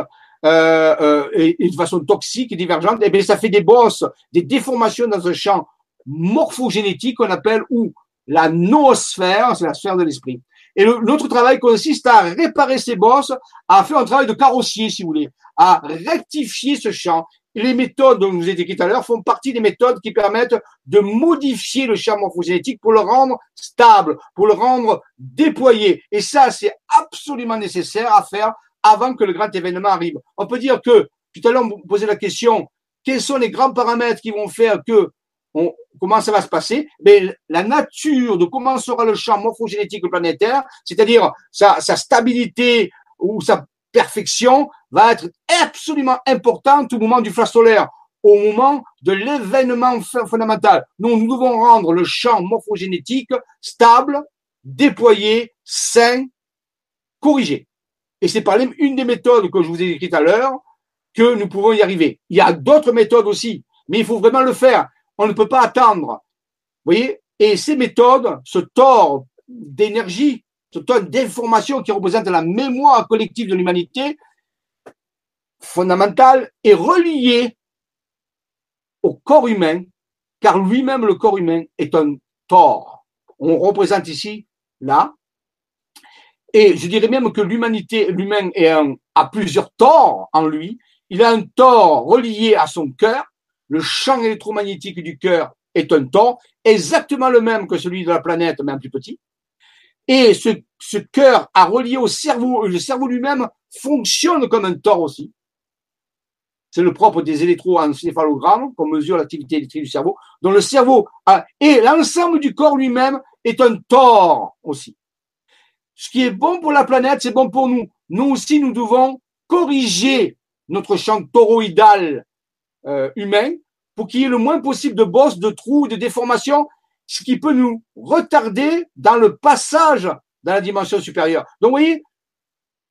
euh, euh, et, de façon toxique et divergente, eh bien, ça fait des bosses, des déformations dans un champ morphogénétique qu'on appelle ou la noosphère, c'est la sphère de l'esprit. Et notre travail consiste à réparer ces bosses, à faire un travail de carrossier, si vous voulez, à rectifier ce champ les méthodes dont vous ai décrites tout à l'heure font partie des méthodes qui permettent de modifier le champ morphogénétique pour le rendre stable, pour le rendre déployé. Et ça, c'est absolument nécessaire à faire avant que le grand événement arrive. On peut dire que, tout à l'heure, vous posez la question, quels sont les grands paramètres qui vont faire que comment ça va se passer? Mais la nature de comment sera le champ morphogénétique planétaire, c'est-à-dire sa stabilité ou sa perfection va être absolument importante au moment du flash solaire, au moment de l'événement fondamental. Nous, nous devons rendre le champ morphogénétique stable, déployé, sain, corrigé. Et c'est par une des méthodes que je vous ai décrites à l'heure que nous pouvons y arriver. Il y a d'autres méthodes aussi, mais il faut vraiment le faire. On ne peut pas attendre. Vous voyez? Et ces méthodes, ce tort d'énergie ce tonne d'informations qui représente la mémoire collective de l'humanité, fondamentale, est relié au corps humain, car lui-même, le corps humain, est un tort. On représente ici, là, et je dirais même que l'humanité, l'humain est un, a plusieurs torts en lui. Il a un tort relié à son cœur. Le champ électromagnétique du cœur est un tort, exactement le même que celui de la planète, mais un plus petit. Et ce, ce cœur à relié au cerveau, le cerveau lui-même fonctionne comme un tort aussi. C'est le propre des électroencéphalogrammes qu'on mesure l'activité électrique du cerveau, dont le cerveau et l'ensemble du corps lui-même est un tort aussi. Ce qui est bon pour la planète, c'est bon pour nous. Nous aussi, nous devons corriger notre champ toroïdal euh, humain pour qu'il y ait le moins possible de bosses, de trous, de déformations ce qui peut nous retarder dans le passage dans la dimension supérieure. Donc, vous voyez,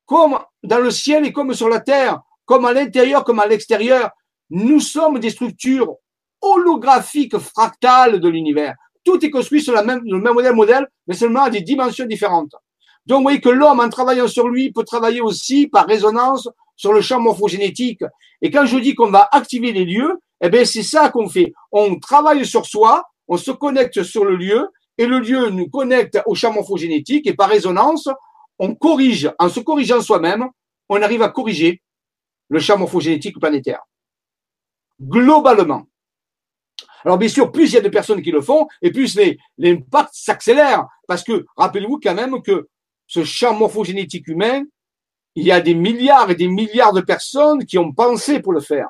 comme dans le ciel et comme sur la terre, comme à l'intérieur comme à l'extérieur, nous sommes des structures holographiques fractales de l'univers. Tout est construit sur la même, le même modèle, modèle, mais seulement à des dimensions différentes. Donc, vous voyez que l'homme, en travaillant sur lui, peut travailler aussi par résonance sur le champ morphogénétique. Et quand je dis qu'on va activer les lieux, eh bien, c'est ça qu'on fait. On travaille sur soi on se connecte sur le lieu et le lieu nous connecte au champ morphogénétique et par résonance, on corrige, en se corrigeant soi-même, on arrive à corriger le champ morphogénétique planétaire. Globalement. Alors bien sûr, plus il y a de personnes qui le font, et plus l'impact s'accélère. Parce que rappelez-vous quand même que ce champ morphogénétique humain, il y a des milliards et des milliards de personnes qui ont pensé pour le faire.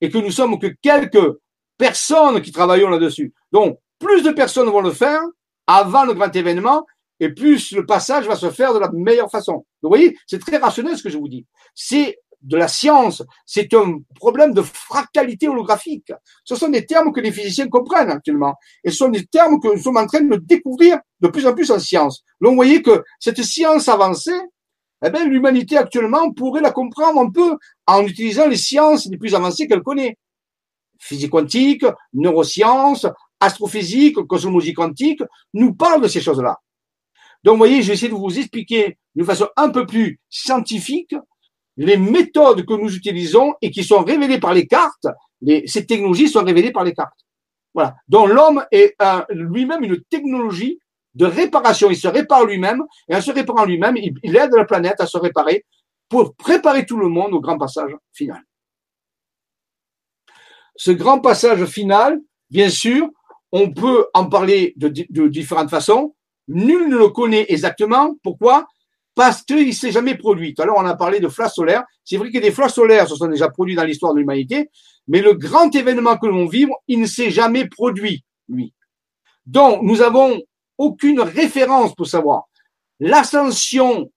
Et que nous sommes que quelques personnes qui travaillons là-dessus. Donc, plus de personnes vont le faire avant le grand événement, et plus le passage va se faire de la meilleure façon. Donc, vous voyez, c'est très rationnel ce que je vous dis. C'est de la science, c'est un problème de fractalité holographique. Ce sont des termes que les physiciens comprennent actuellement. Et ce sont des termes que nous sommes en train de découvrir de plus en plus en science. Donc, vous voyez que cette science avancée, eh bien, l'humanité actuellement pourrait la comprendre un peu en utilisant les sciences les plus avancées qu'elle connaît physique quantique, neurosciences, astrophysique, cosmologie quantique, nous parlent de ces choses-là. Donc, vous voyez, je vais essayer de vous expliquer d'une façon un peu plus scientifique les méthodes que nous utilisons et qui sont révélées par les cartes. Ces technologies sont révélées par les cartes. Voilà. Donc, l'homme est lui-même une technologie de réparation. Il se répare lui-même et en se réparant lui-même, il aide la planète à se réparer pour préparer tout le monde au grand passage final. Ce grand passage final, bien sûr, on peut en parler de, différentes façons. Nul ne le connaît exactement. Pourquoi? Parce qu'il ne s'est jamais produit. Alors, on a parlé de flash solaires. C'est vrai que des flashs solaires se sont déjà produits dans l'histoire de l'humanité, mais le grand événement que l'on vit, il ne s'est jamais produit, lui. Donc, nous avons aucune référence pour savoir l'ascension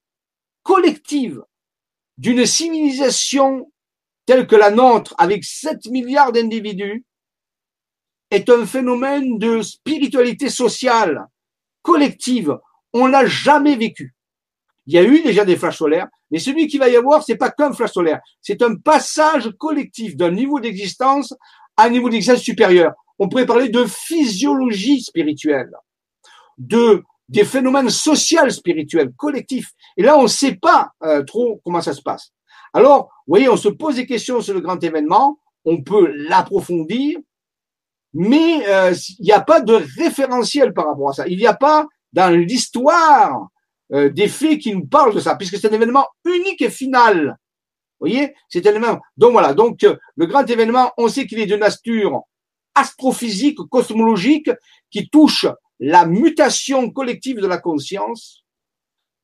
collective d'une civilisation telle que la nôtre, avec 7 milliards d'individus, est un phénomène de spiritualité sociale, collective. On l'a jamais vécu. Il y a eu déjà des flashs solaires, mais celui qui va y avoir, c'est pas qu'un flash solaire. C'est un passage collectif d'un niveau d'existence à un niveau d'existence supérieur. On pourrait parler de physiologie spirituelle, de des phénomènes sociaux spirituels collectifs. Et là, on ne sait pas euh, trop comment ça se passe. Alors, vous voyez, on se pose des questions sur le grand événement, on peut l'approfondir, mais euh, il n'y a pas de référentiel par rapport à ça. Il n'y a pas dans l'histoire euh, des faits qui nous parlent de ça, puisque c'est un événement unique et final. Vous voyez, c'est un événement. Donc voilà, donc euh, le grand événement, on sait qu'il est de nature astrophysique, cosmologique, qui touche la mutation collective de la conscience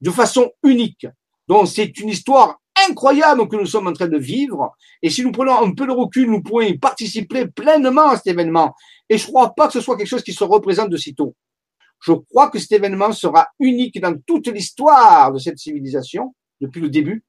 de façon unique. Donc c'est une histoire incroyable que nous sommes en train de vivre. Et si nous prenons un peu de recul, nous pourrons y participer pleinement à cet événement. Et je ne crois pas que ce soit quelque chose qui se représente de sitôt. Je crois que cet événement sera unique dans toute l'histoire de cette civilisation, depuis le début,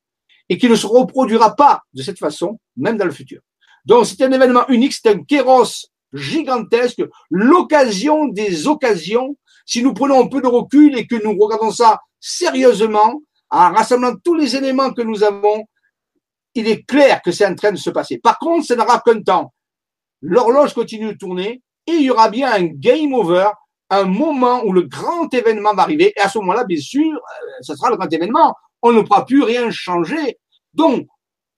et qui ne se reproduira pas de cette façon, même dans le futur. Donc c'est un événement unique, c'est un kéros gigantesque, l'occasion des occasions. Si nous prenons un peu de recul et que nous regardons ça sérieusement, en rassemblant tous les éléments que nous avons, il est clair que c'est en train de se passer. Par contre, ça n'aura qu'un temps. L'horloge continue de tourner et il y aura bien un game over, un moment où le grand événement va arriver. Et à ce moment-là, bien sûr, euh, ce sera le grand événement. On ne pourra plus rien changer. Donc,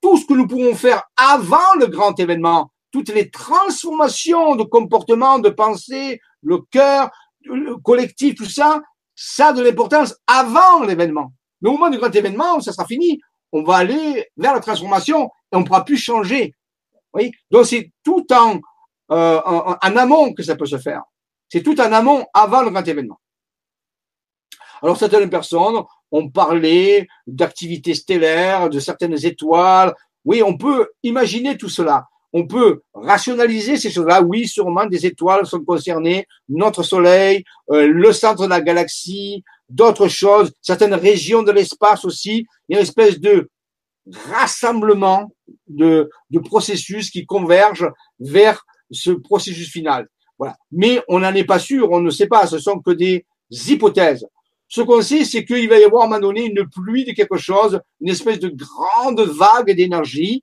tout ce que nous pourrons faire avant le grand événement, toutes les transformations de comportement, de pensée, le cœur, le collectif, tout ça, ça a de l'importance avant l'événement. Mais au moment du grand événement, ça sera fini. On va aller vers la transformation et on ne pourra plus changer. Oui. Donc c'est tout en, euh, en, en, amont que ça peut se faire. C'est tout en amont avant le grand événement. Alors certaines personnes ont parlé d'activités stellaires, de certaines étoiles. Oui, on peut imaginer tout cela. On peut rationaliser ces choses-là. Oui, sûrement des étoiles sont concernées, notre Soleil, euh, le centre de la galaxie, d'autres choses, certaines régions de l'espace aussi, il y a une espèce de rassemblement de, processus qui convergent vers ce processus final. Voilà. Mais on n'en est pas sûr, on ne sait pas, ce sont que des hypothèses. Ce qu'on sait, c'est qu'il va y avoir à un moment donné une pluie de quelque chose, une espèce de grande vague d'énergie,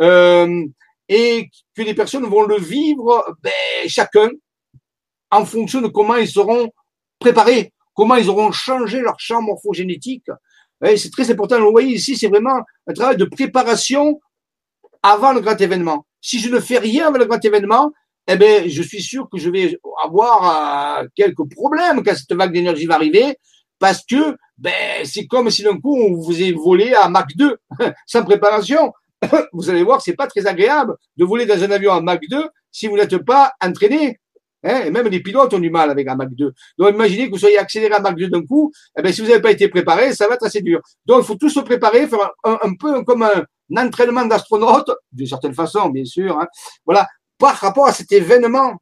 euh, et que les personnes vont le vivre, ben, chacun, en fonction de comment ils seront préparés comment ils auront changé leur champ morphogénétique. C'est très important. Vous voyez ici, c'est vraiment un travail de préparation avant le grand événement. Si je ne fais rien avec le grand événement, eh ben, je suis sûr que je vais avoir euh, quelques problèmes quand cette vague d'énergie va arriver, parce que ben, c'est comme si d'un coup on vous est volé à Mach 2 sans préparation. Vous allez voir, c'est pas très agréable de voler dans un avion à Mach 2 si vous n'êtes pas entraîné. Hein, et même les pilotes ont du mal avec un Mach 2. Donc imaginez que vous soyez accéléré à Mach 2 d'un coup, eh bien, si vous n'avez pas été préparé, ça va être assez dur. Donc il faut tous se préparer, faire un, peu comme un, entraînement d'astronaute, d'une certaine façon, bien sûr. Hein, voilà, par rapport à cet événement.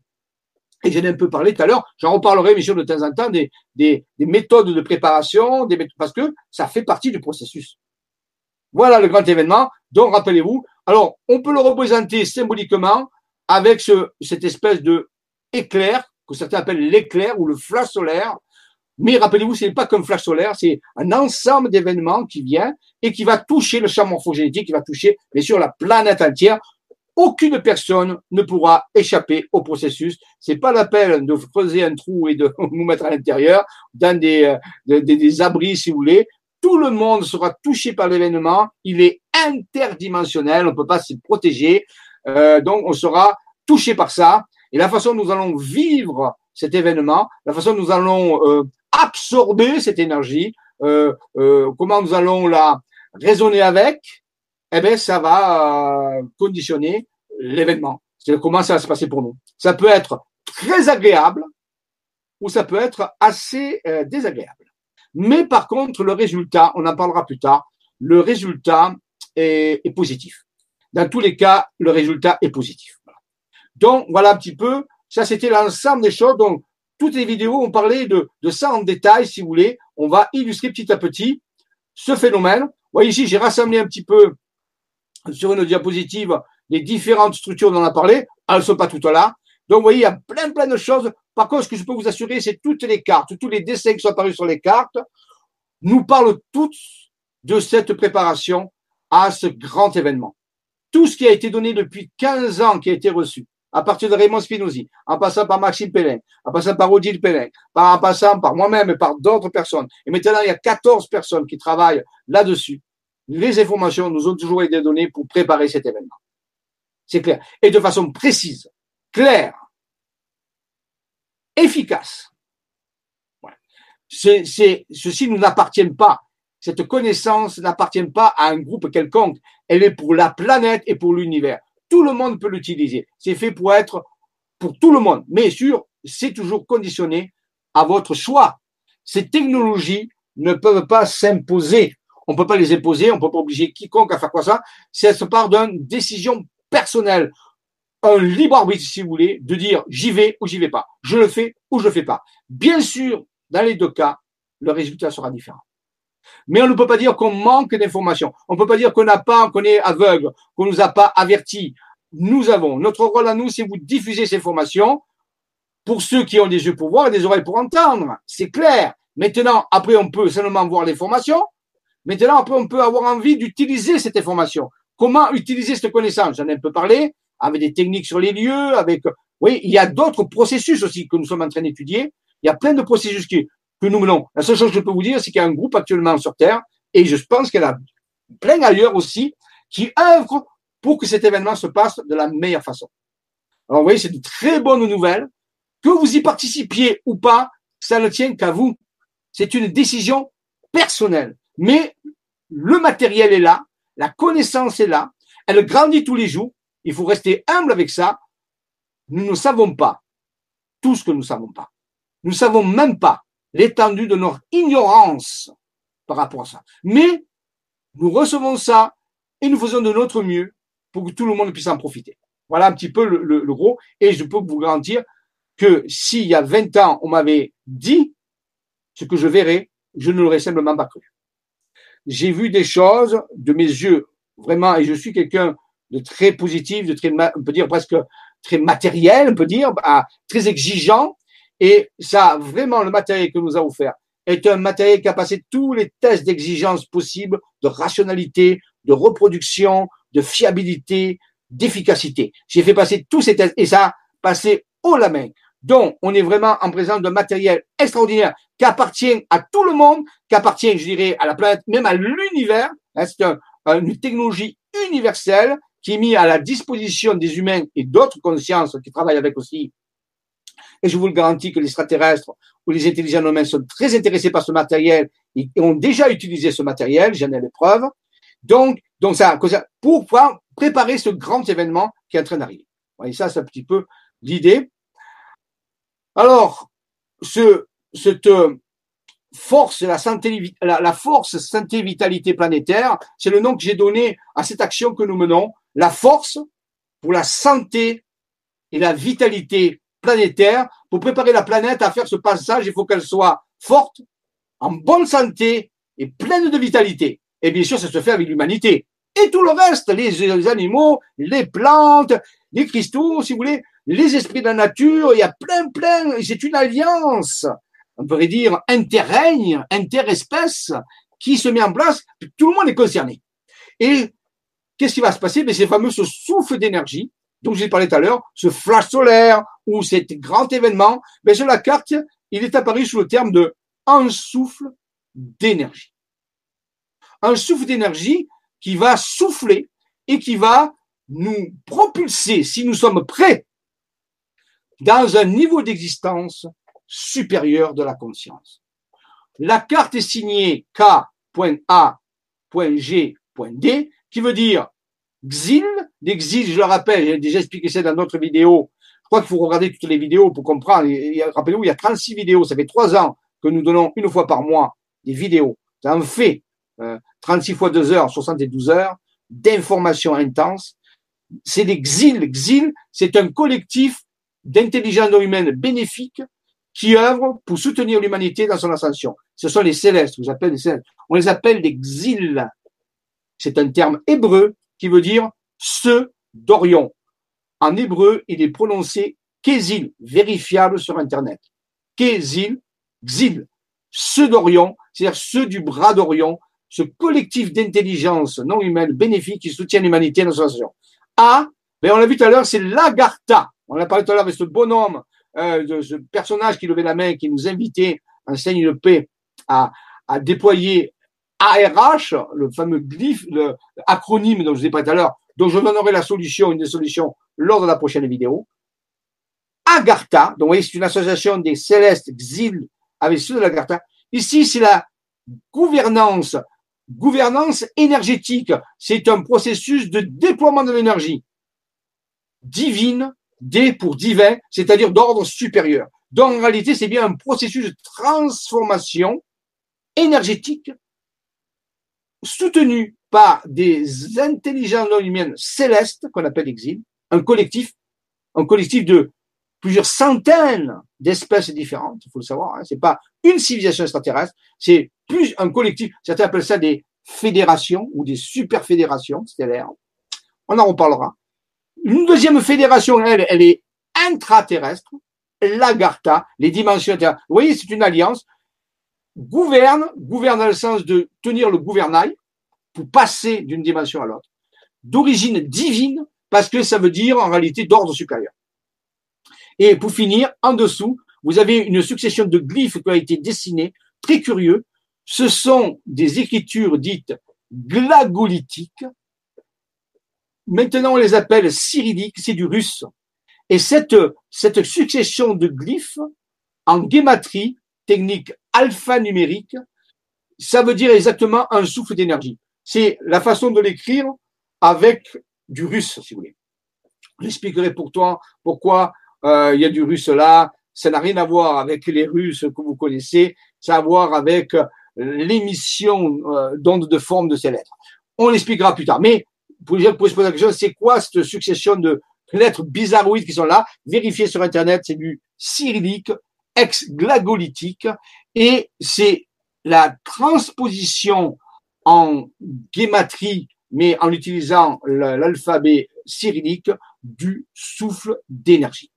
Et j'en ai un peu parlé tout à l'heure, j'en reparlerai, bien sûr, de temps en temps, des, des, des méthodes de préparation, des méthodes, parce que ça fait partie du processus. Voilà le grand événement. Donc, rappelez-vous. Alors, on peut le représenter symboliquement avec ce, cette espèce de éclair, que certains appellent l'éclair ou le flash solaire. Mais rappelez-vous, ce n'est pas comme flash solaire, c'est un ensemble d'événements qui vient et qui va toucher le champ morphogénétique, qui va toucher, bien sûr, la planète entière. Aucune personne ne pourra échapper au processus. C'est pas la peine de creuser un trou et de nous mettre à l'intérieur, dans des, euh, abris, si vous voulez. Tout le monde sera touché par l'événement. Il est interdimensionnel. On ne peut pas s'y protéger. Euh, donc, on sera touché par ça. Et la façon dont nous allons vivre cet événement, la façon dont nous allons euh, absorber cette énergie, euh, comment nous allons la raisonner avec, eh ben, ça va conditionner l'événement. C'est comment ça va se passer pour nous. Ça peut être très agréable ou ça peut être assez désagréable. Mais par contre, le résultat, on en parlera plus tard, le résultat est, positif. Dans tous les cas, le résultat est positif. Donc, voilà un petit peu, ça c'était l'ensemble des choses. Donc, toutes les vidéos ont parlé de, de ça en détail, si vous voulez. On va illustrer petit à petit ce phénomène. Vous voyez ici, j'ai rassemblé un petit peu sur une diapositive les différentes structures dont on a parlé. Elles ne sont pas toutes là. Donc, vous voyez, il y a plein, plein de choses. Par contre, ce que je peux vous assurer, c'est toutes les cartes, tous les dessins qui sont apparus sur les cartes nous parlent toutes de cette préparation à ce grand événement. Tout ce qui a été donné depuis 15 ans qui a été reçu, à partir de Raymond Spinozzi, en passant par Maxime Pellin, en passant par Odile Pellin, en passant par moi-même et par d'autres personnes. Et maintenant, il y a 14 personnes qui travaillent là-dessus. Les informations nous ont toujours été données pour préparer cet événement. C'est clair. Et de façon précise, claire, efficace. Ceci nous appartient pas. Cette connaissance n'appartient pas à un groupe quelconque. Elle est pour la planète et pour l'univers. Tout le monde peut l'utiliser. C'est fait pour être pour tout le monde. Mais sûr, c'est toujours conditionné à votre choix. Ces technologies ne peuvent pas s'imposer. On peut pas les imposer, on peut pas obliger quiconque à faire quoi ça. C'est se part d'une décision personnelle, un libre arbitre, si vous voulez, de dire j'y vais ou j'y vais pas. Je le fais ou je le fais pas. Bien sûr, dans les deux cas, le résultat sera différent. Mais on ne peut pas dire qu'on manque d'informations. On ne peut pas dire qu'on n'a pas, qu'on est aveugle, qu'on nous a pas avertis. Nous avons, notre rôle à nous, c'est vous diffuser ces informations pour ceux qui ont des yeux pour voir et des oreilles pour entendre. C'est clair. Maintenant, après, on peut seulement voir l'information. Maintenant, après, on peut avoir envie d'utiliser cette information. Comment utiliser cette connaissance? J'en ai un peu parlé, avec des techniques sur les lieux, avec, oui, il y a d'autres processus aussi que nous sommes en train d'étudier. Il y a plein de processus qui, que nous menons. La seule chose que je peux vous dire, c'est qu'il y a un groupe actuellement sur Terre, et je pense qu'il y en a plein ailleurs aussi, qui œuvrent pour que cet événement se passe de la meilleure façon. Alors, vous voyez, c'est de très bonnes nouvelles. Que vous y participiez ou pas, ça ne tient qu'à vous. C'est une décision personnelle. Mais le matériel est là, la connaissance est là, elle grandit tous les jours. Il faut rester humble avec ça. Nous ne savons pas tout ce que nous ne savons pas. Nous ne savons même pas l'étendue de notre ignorance par rapport à ça. Mais nous recevons ça et nous faisons de notre mieux pour que tout le monde puisse en profiter. Voilà un petit peu le, gros. Et je peux vous garantir que s'il y a 20 ans, on m'avait dit ce que je verrais, je ne l'aurais simplement pas cru. J'ai vu des choses de mes yeux, vraiment, et je suis quelqu'un de très positif, de très, on peut dire presque très matériel, on peut dire, bah, très exigeant, et ça, vraiment, le matériel que nous avons offert est un matériel qui a passé tous les tests d'exigence possibles, de rationalité, de reproduction, de fiabilité, d'efficacité. J'ai fait passer tous ces tests et ça a passé haut la main. Donc, on est vraiment en présence d'un matériel extraordinaire qui appartient à tout le monde, qui appartient, je dirais, à la planète, même à l'univers. Hein, c'est une technologie universelle qui est mise à la disposition des humains et d'autres consciences qui travaillent avec aussi et je vous le garantis que les extraterrestres ou les intelligents humains sont très intéressés par ce matériel et ont déjà utilisé ce matériel, j'en ai les preuves. Donc, donc ça, pour pouvoir préparer ce grand événement qui est en train d'arriver. Et ça, c'est un petit peu l'idée. Alors, ce, cette force, la la, la force santé vitalité planétaire, c'est le nom que j'ai donné à cette action que nous menons. La force pour la santé et la vitalité planétaire. Pour préparer la planète à faire ce passage, il faut qu'elle soit forte, en bonne santé et pleine de vitalité. Et bien sûr, ça se fait avec l'humanité. Et tout le reste, les, animaux, les plantes, les cristaux, si vous voulez, les esprits de la nature, il y a plein, plein, c'est une alliance, on pourrait dire interrègne, interespèce, qui se met en place, tout le monde est concerné. Et qu'est-ce qui va se passer? Ben, C'est fameux ce souffle d'énergie dont j'ai parlé tout à l'heure, ce flash solaire ou cet grand événement, mais sur la carte, il est apparu sous le terme de un souffle d'énergie. Un souffle d'énergie qui va souffler et qui va nous propulser, si nous sommes prêts, dans un niveau d'existence supérieur de la conscience. La carte est signée K.A xil.g.d, qui veut dire xil? L'exil, je le rappelle, j'ai déjà expliqué ça dans d'autres vidéos. Je crois qu'il faut regarder toutes les vidéos pour comprendre. Rappelez-vous, il y a 36 vidéos. Ça fait trois ans que nous donnons une fois par mois des vidéos. C'est un fait. 36 fois 2 heures, 72 heures d'informations intenses. C'est les XIL. XIL, c'est un collectif d'intelligence humaine bénéfique qui œuvre pour soutenir l'humanité dans son ascension. Ce sont les célestes, vous les célestes. On les appelle les Xil. C'est un terme hébreu qui veut dire ceux d'Orion. En hébreu, il est prononcé Kézil, vérifiable sur Internet. Kézil, Xil, ceux d'Orion, c'est-à-dire ceux du bras d'Orion, ce collectif d'intelligence non humaine bénéfique qui soutient l'humanité son ascension. A, ben on l'a vu tout à l'heure, c'est l'Agartha. On l'a parlé tout à l'heure avec ce bonhomme, euh, de ce personnage qui levait la main, qui nous invitait, enseigne de paix, à déployer ARH, le fameux glyphe, le acronyme dont je vous ai parlé tout à l'heure, dont je donnerai la solution, une des solutions, lors de la prochaine vidéo. Agartha, donc vous voyez, c'est une association des célestes Xil avec ceux de l'Agartha. Ici, c'est la gouvernance, gouvernance énergétique. C'est un processus de déploiement de l'énergie divine D pour divin, c'est-à-dire d'ordre supérieur. Donc en réalité, c'est bien un processus de transformation énergétique soutenu par des intelligences non humaines célestes qu'on appelle exil, un collectif, un collectif de plusieurs centaines d'espèces différentes, il faut le savoir. Hein, c'est pas une civilisation extraterrestre, c'est plus un collectif. Certains appellent ça des fédérations ou des super fédérations stellaires. On en reparlera. Une deuxième fédération, elle, elle est intraterrestre, l'Agartha, les dimensions. Vous voyez, c'est une alliance. Gouverne, gouverne dans le sens de tenir le gouvernail pour passer d'une dimension à l'autre. D'origine divine, parce que ça veut dire en réalité d'ordre supérieur. Et pour finir, en dessous, vous avez une succession de glyphes qui a été dessinés, très curieux. Ce sont des écritures dites glagolithiques, Maintenant, on les appelle cyrilliques, c'est du russe. Et cette, cette succession de glyphes en guématrie, technique alphanumérique, ça veut dire exactement un souffle d'énergie. C'est la façon de l'écrire avec du russe, si vous voulez. J'expliquerai pour toi pourquoi euh, il y a du russe là. Ça n'a rien à voir avec les Russes que vous connaissez, ça a à voir avec l'émission euh, d'ondes de forme de ces lettres. On l'expliquera plus tard. Mais pour se poser la question, c'est quoi cette succession de lettres bizarroïdes qui sont là? Vérifiez sur Internet, c'est du cyrillique, ex-glagolitique, et c'est la transposition en guématrie, mais en utilisant l'alphabet cyrillique du souffle d'énergie.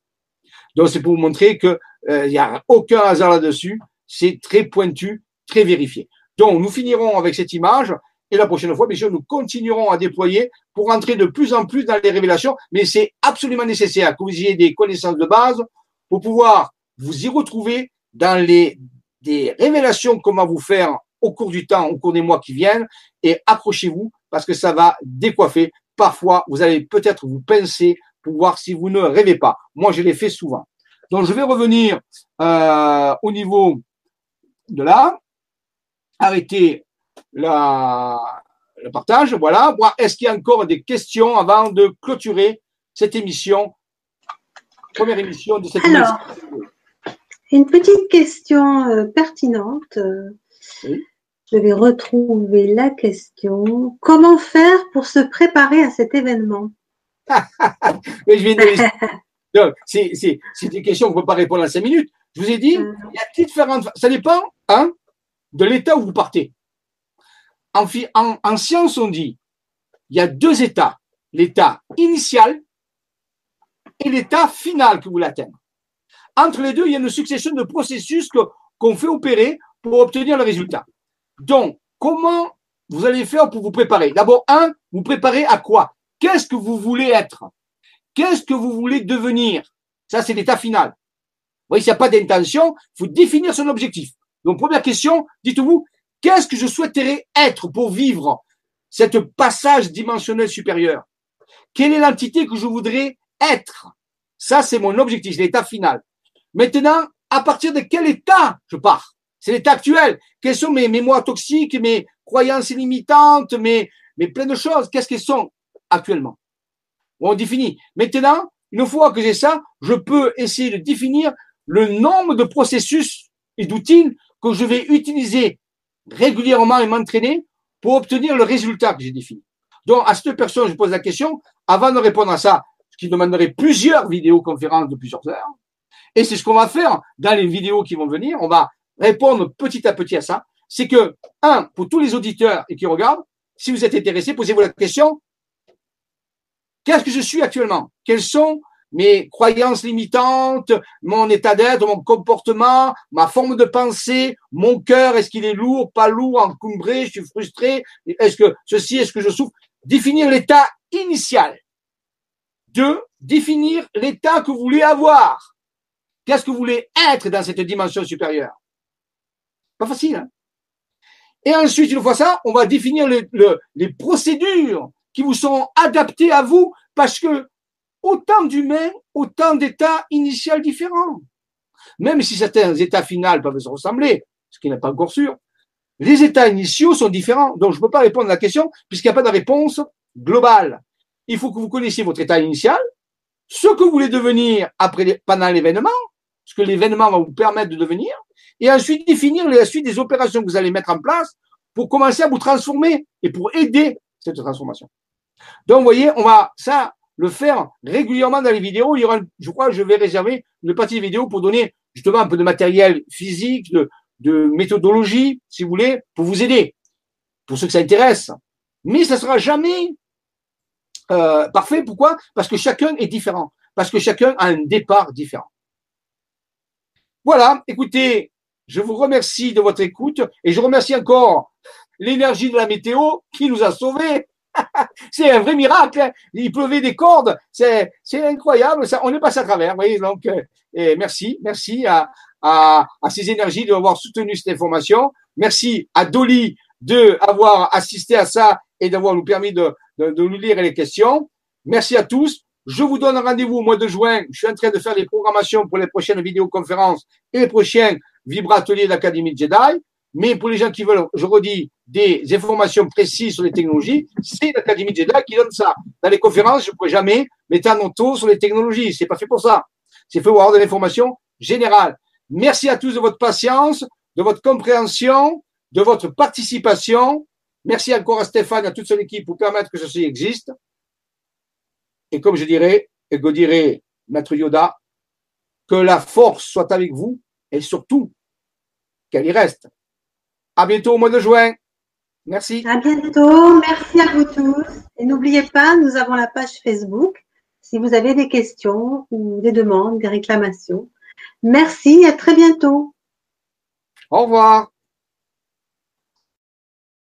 Donc c'est pour vous montrer que euh, il n'y a aucun hasard là-dessus, c'est très pointu, très vérifié. Donc nous finirons avec cette image et la prochaine fois, bien sûr, nous continuerons à déployer pour entrer de plus en plus dans les révélations, mais c'est absolument nécessaire que vous ayez des connaissances de base pour pouvoir vous y retrouver dans les des révélations comment vous faire au cours du temps, au cours des mois qui viennent, et accrochez-vous parce que ça va décoiffer. Parfois, vous allez peut-être vous pincer pour voir si vous ne rêvez pas. Moi, je l'ai fait souvent. Donc, je vais revenir euh, au niveau de là, arrêter la, le partage. Voilà. Est-ce qu'il y a encore des questions avant de clôturer cette émission Première émission de cette Alors, Une petite question euh, pertinente. Je vais retrouver la question. Comment faire pour se préparer à cet événement? Mais je viens c'est des questions qu'on ne peut pas répondre en cinq minutes. Je vous ai dit, euh. il y a différentes. Ça dépend hein, de l'état où vous partez en, en, en science, on dit, il y a deux états. L'état initial et l'état final que vous l'atteindre. Entre les deux, il y a une succession de processus qu'on fait opérer pour obtenir le résultat. Donc, comment vous allez faire pour vous préparer? D'abord, un, vous préparez à quoi? Qu'est-ce que vous voulez être? Qu'est-ce que vous voulez devenir? Ça, c'est l'état final. Vous voyez, s'il n'y a pas d'intention, il faut définir son objectif. Donc, première question, dites-vous, Qu'est-ce que je souhaiterais être pour vivre cette passage dimensionnel supérieur? Quelle est l'entité que je voudrais être? Ça, c'est mon objectif, l'état final. Maintenant, à partir de quel état je pars? C'est l'état actuel. Quelles sont mes mémoires toxiques, mes croyances limitantes, mais, mais plein de choses? Qu'est-ce qu'elles sont actuellement? On définit. Maintenant, une fois que j'ai ça, je peux essayer de définir le nombre de processus et d'outils que je vais utiliser régulièrement et m'entraîner pour obtenir le résultat que j'ai défini. Donc, à cette personne, je pose la question, avant de répondre à ça, ce qui demanderait plusieurs vidéoconférences de plusieurs heures, et c'est ce qu'on va faire dans les vidéos qui vont venir, on va répondre petit à petit à ça, c'est que, un, pour tous les auditeurs et qui regardent, si vous êtes intéressés, posez-vous la question, qu'est-ce que je suis actuellement? Quelles sont mes croyances limitantes, mon état d'être, mon comportement, ma forme de pensée, mon cœur, est-ce qu'il est lourd, pas lourd, encombré, je suis frustré, est-ce que ceci, est-ce que je souffre? Définir l'état initial. Deux, définir l'état que vous voulez avoir. Qu'est-ce que vous voulez être dans cette dimension supérieure? Pas facile. Hein? Et ensuite, une fois ça, on va définir les procédures qui vous sont adaptées à vous parce que autant d'humains, autant d'états initiaux différents. Même si certains états finaux peuvent se ressembler, ce qui n'est pas encore sûr, les états initiaux sont différents. Donc, je ne peux pas répondre à la question puisqu'il n'y a pas de réponse globale. Il faut que vous connaissiez votre état initial, ce que vous voulez devenir après, pendant l'événement, ce que l'événement va vous permettre de devenir, et ensuite définir la suite des opérations que vous allez mettre en place pour commencer à vous transformer et pour aider cette transformation. Donc, vous voyez, on va, ça, le faire régulièrement dans les vidéos. Il y aura, je crois, je vais réserver une partie des vidéos pour donner justement un peu de matériel physique, de, de méthodologie, si vous voulez, pour vous aider, pour ceux que ça intéresse. Mais ça sera jamais euh, parfait. Pourquoi? Parce que chacun est différent. Parce que chacun a un départ différent. Voilà, écoutez, je vous remercie de votre écoute et je remercie encore l'énergie de la météo qui nous a sauvés. c'est un vrai miracle. Hein. Il pleuvait des cordes. C'est, incroyable. Ça, on est passé à travers. Vous voyez, donc, euh, merci, merci à, à, ces énergies d'avoir soutenu cette information. Merci à Dolly de avoir assisté à ça et d'avoir nous permis de, de nous lire les questions. Merci à tous. Je vous donne rendez-vous au mois de juin. Je suis en train de faire les programmations pour les prochaines vidéoconférences et les prochains vibrateliers d'Académie Jedi. Mais pour les gens qui veulent, je redis, des informations précises sur les technologies, c'est l'Académie Jedi qui donne ça. Dans les conférences, je ne pourrais jamais mettre un auto sur les technologies. C'est pas fait pour ça. C'est fait pour avoir de l'information générale. Merci à tous de votre patience, de votre compréhension, de votre participation. Merci encore à Stéphane et à toute son équipe pour permettre que ceci existe. Et comme je dirais, et que dirait Maître Yoda, que la force soit avec vous et surtout qu'elle y reste. À bientôt au mois de juin. Merci. À bientôt. Merci à vous tous. Et n'oubliez pas, nous avons la page Facebook. Si vous avez des questions ou des demandes, des réclamations. Merci. À très bientôt. Au revoir.